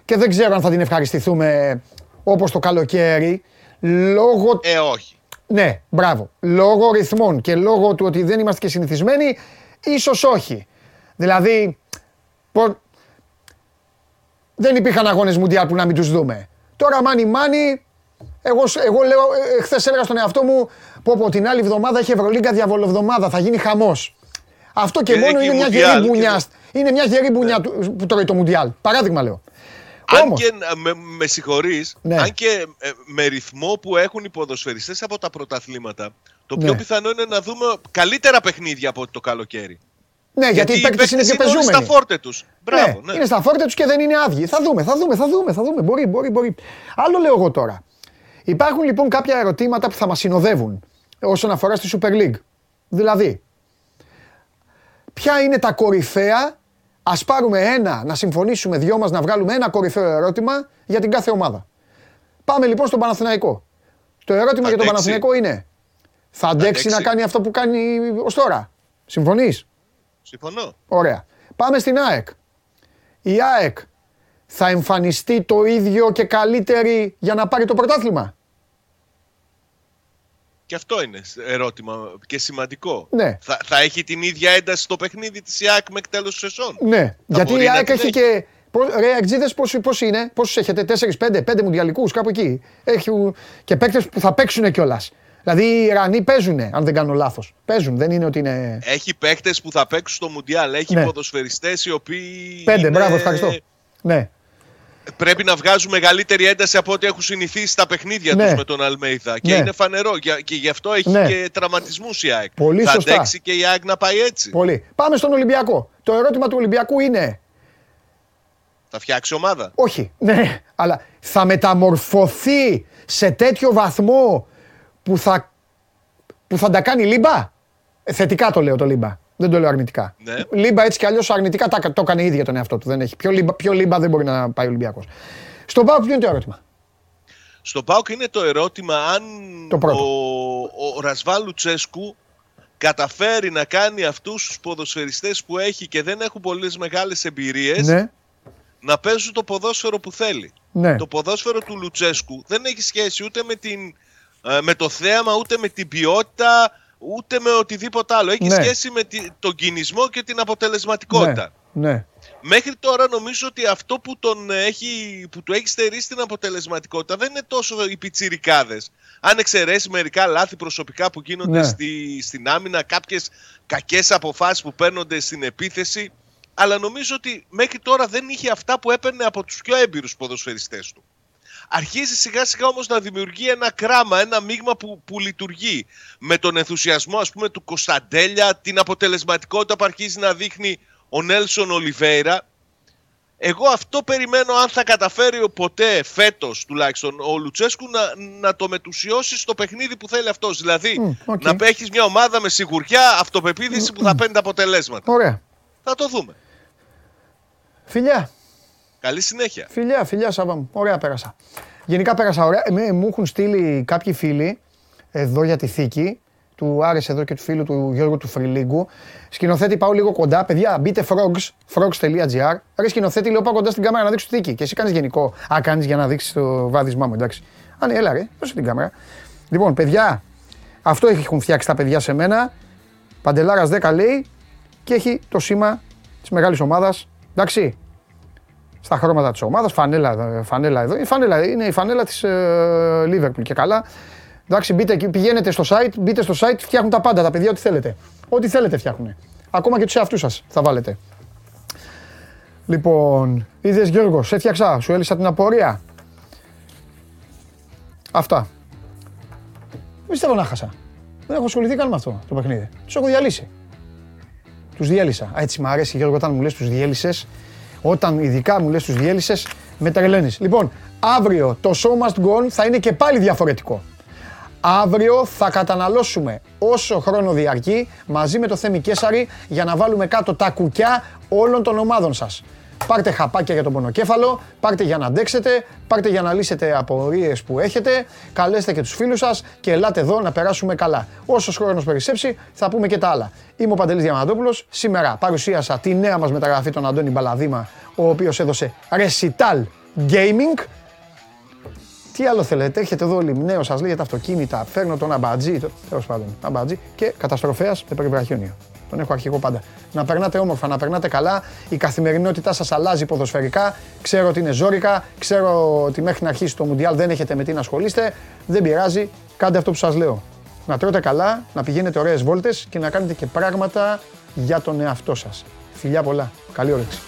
και δεν ξέρω αν θα την ευχαριστηθούμε όπως το καλοκαίρι, λόγω Ε, όχι. ναι, μπράβο. Λόγω ρυθμών και λόγω του ότι δεν είμαστε και συνηθισμένοι, ίσως όχι. Δηλαδή, πο- δεν υπήρχαν αγώνες Μουντιάλ που να μην τους δούμε. Τώρα μάνι μάνι, εγώ, σ- εγώ λέω, ε, χθες έλεγα στον εαυτό μου, πω πω την άλλη εβδομάδα έχει Ευρωλίγκα διαβολοβδομάδα, θα γίνει χαμός. Αυτό και, Και μόνο έχει είναι μια Μουντιάλ γερή και μπουνιά. δεν- Είναι μια γερή μπουνιά του- που τρώει το Μουντιάλ. Παράδειγμα λέω. Αν Όμως, και, ε, με, με συγχωρείς, Ναι. αν και ε, με ρυθμό που έχουν οι ποδοσφαιριστές από τα πρωταθλήματα, το πιο Ναι. πιθανό είναι να δούμε καλύτερα παιχνίδια από ότι το καλοκαίρι. Ναι, γιατί, οι παίκτες είναι και όλοι πεζούμενοι. στα φόρτε τους. Μπράβο, ναι. Είναι στα φόρτα τους και δεν είναι άδειοι. Θα δούμε, θα δούμε, θα δούμε, θα δούμε. Μπορεί, μπορεί, μπορεί. Άλλο λέω εγώ τώρα. Υπάρχουν λοιπόν κάποια ερωτήματα που θα μας συνοδεύουν όσον αφορά στη Super League. Δηλαδή, ποια είναι τα κορυφαία, ας πάρουμε ένα, να συμφωνήσουμε δυο μας να βγάλουμε ένα κορυφαίο ερώτημα για την κάθε ομάδα. Πάμε λοιπόν στον Παναθηναϊκό. Το ερώτημα για τον αντέξει. Παναθηναϊκό είναι, θα αντέξει αντέξει. να κάνει αυτό που κάνει ως τώρα. Συμφωνείς; Συμφωνώ. Ωραία. Πάμε στην ΑΕΚ. Η ΑΕΚ θα εμφανιστεί το ίδιο και καλύτερη για να πάρει το πρωτάθλημα; Και αυτό είναι ερώτημα και σημαντικό. Ναι. Θα, θα έχει την ίδια ένταση στο παιχνίδι της ΙΑΚ μέχρι τέλος του σεζόν; Ναι. Γιατί μπορεί η να ΑΕΚ την έχει έχει. και. πο- Ρε, αεξίδες πώς, πώς είναι, πόσους έχετε, 4-5, 5 μουντιαλικούς, κάπου εκεί. Έχει και παίκτες που θα παίξουν κιόλας. Δηλαδή οι Ιρανοί παίζουν, αν δεν κάνω λάθος. Παίζουν, δεν είναι ότι είναι. Έχει παίκτες που θα παίξουν στο Μουντιάλ. Έχει Ναι. ποδοσφαιριστές οι οποίοι. Πέντε, είναι- μπράβο, ευχαριστώ. Ναι. Πρέπει να βγάζουν μεγαλύτερη ένταση από ό,τι έχουν συνηθίσει στα παιχνίδια Ναι. τους με τον Αλμέιδα. Και Ναι. είναι φανερό. Για- Και γι' αυτό έχει Ναι. και τραυματισμούς η ΑΕΚ. Πολύ θα σωστά. αντέξει και η ΑΕΚ να πάει έτσι. Πολύ. Πάμε στον Ολυμπιακό. Το ερώτημα του Ολυμπιακού είναι, Θα φτιάξει ομάδα; Όχι, ναι, αλλά θα μεταμορφωθεί σε τέτοιο βαθμό που θα, που θα τα κάνει λίμπα; Ε, θετικά το λέω το λίμπα. Δεν το λέω αρνητικά. Ναι. Λίμπα έτσι κι αλλιώς αρνητικά τα, το έκανε ίδια τον εαυτό του. Δεν έχει. Πιο, λίμπα, πιο λίμπα δεν μπορεί να πάει ο Ολυμπιακός. Στον ΠΑΟΚ ποιο είναι το ερώτημα; Στον ΠΑΟΚ είναι το ερώτημα αν Το πρώτο. ο, ο Ρασβάλου Τσέσκου καταφέρει να κάνει αυτούς τους ποδοσφαιριστές που έχει και δεν έχουν πολλές μεγάλες εμπειρίες Ναι, να παίζουν το ποδόσφαιρο που θέλει. ναι. Το ποδόσφαιρο του Λουτσέσκου δεν έχει σχέση ούτε με, την, ε, με το θέαμα, ούτε με την ποιότητα, ούτε με οτιδήποτε άλλο. Έχει Ναι. σχέση με τη- τον κινησμό και την αποτελεσματικότητα. Ναι, ναι. Μέχρι τώρα νομίζω ότι αυτό που, τον έχει, που του έχει στερήσει την αποτελεσματικότητα δεν είναι τόσο οι πιτσιρικάδες. Αν εξαιρέσεις μερικά λάθη προσωπικά που γίνονται Ναι. στη, στην άμυνα, κάποιες κακές αποφάσεις που παίρνονται στην επίθεση, αλλά νομίζω ότι μέχρι τώρα δεν είχε αυτά που έπαιρνε από τους πιο έμπειρους ποδοσφαιριστές του. Αρχίζει σιγά σιγά όμως να δημιουργεί ένα κράμα, ένα μείγμα που, που λειτουργεί. Με τον ενθουσιασμό ας πούμε του Κωνσταντέλια, την αποτελεσματικότητα που αρχίζει να δείχνει ο Νέλσον Ολιβέιρα. Εγώ αυτό περιμένω αν θα καταφέρει ο ποτέ φέτος τουλάχιστον ο Λουτσέσκου να, να το μετουσιώσει στο παιχνίδι που θέλει αυτός. Δηλαδή Μμ, οκ. να έχεις μια ομάδα με σιγουριά, αυτοπεποίθηση που θα παίρνει τα αποτελέσματα. Ωραία. Θα το δούμε. Φιλιά, Καλή συνέχεια. φιλιά, φιλιά Σάβα μου. Ωραία πέρασα. Γενικά πέρασα ωραία. Ε, μου έχουν στείλει κάποιοι φίλοι εδώ για τη θήκη. Του άρεσε εδώ και του φίλου του Γιώργου του Φρυλίγκου. Σκηνοθέτη, πάω λίγο κοντά. Παιδιά, μπείτε frogs, frogs.gr. Ρε σκηνοθέτη, λέω πάω κοντά στην κάμερα να δείξω τη θήκη. Και εσύ κάνεις γενικό. Α, κάνεις για να δείξεις το βάδισμά μου, εντάξει. Α, ναι, έλα ρε, δώσε την κάμερα. Λοιπόν, παιδιά, αυτό έχουν φτιάξει τα παιδιά σε μένα. Παντελάρας 10 λέει και έχει το σήμα της μεγάλης ομάδας. Εντάξει, στα χρώματα της ομάδας, φανέλα, φανέλα εδώ. Η φανέλα είναι η φανέλα της ε, Liverpool και καλά. Εντάξει, μπείτε εκεί, πηγαίνετε στο site, μπείτε στο site, φτιάχνουν τα πάντα τα παιδιά, ό,τι θέλετε. Ό,τι θέλετε φτιάχνουν. Ακόμα και τους εαυτούς σας θα βάλετε. Λοιπόν, είδες Γιώργος, σε έφτιαξα, σου έλυσα την απορία. Αυτά. Δεν πιστεύω να χάσα. Δεν έχω ασχοληθεί καν με αυτό το παιχνίδι. Τους έχω διαλύσει. Τους διέλυσα. Α, έτσι μ' αρέσει Γιώργο όταν μου λες τους διέλυσες. Όταν ειδικά μου λες τους διέλυσες, με τρελαίνεις. Λοιπόν, αύριο το show must go on θα είναι και πάλι διαφορετικό. Αύριο θα καταναλώσουμε όσο χρόνο διαρκεί μαζί με το Θέμη Κέσαρη για να βάλουμε κάτω τα κουκιά όλων των ομάδων σας. Πάρτε χαπάκια για τον πονοκέφαλο, πάρτε για να αντέξετε, πάρτε για να λύσετε απορίες που έχετε, καλέστε και τους φίλους σας και ελάτε εδώ να περάσουμε καλά. Όσος χρόνος περισσέψει θα πούμε και τα άλλα. Είμαι ο Παντελής Διαμαντόπουλος, σήμερα παρουσίασα τη νέα μας μεταγραφή τον Αντώνη Μπαλαδήμα, ο οποίος έδωσε Recital Gaming Τι άλλο θέλετε, έρχεται εδώ ο Λιμνέο, σας λέει για τα αυτοκίνητα. Φέρνω τον αμπατζή, το, τέλος πάντων, αμπατζή και καταστροφέας με περιβραχιόνιο. Τον έχω αρχηγό πάντα. Να περνάτε όμορφα, να περνάτε καλά. Η καθημερινότητά σας αλλάζει ποδοσφαιρικά. Ξέρω ότι είναι ζώρικα. Ξέρω ότι μέχρι να αρχίσει το Μουντιάλ δεν έχετε με τι να ασχολείστε. Δεν πειράζει. Κάντε αυτό που σας λέω. Να τρώτε καλά, να πηγαίνετε ωραίες βόλτες και να κάνετε και πράγματα για τον εαυτό σας. Φιλιά πολλά. Καλή όρεξη.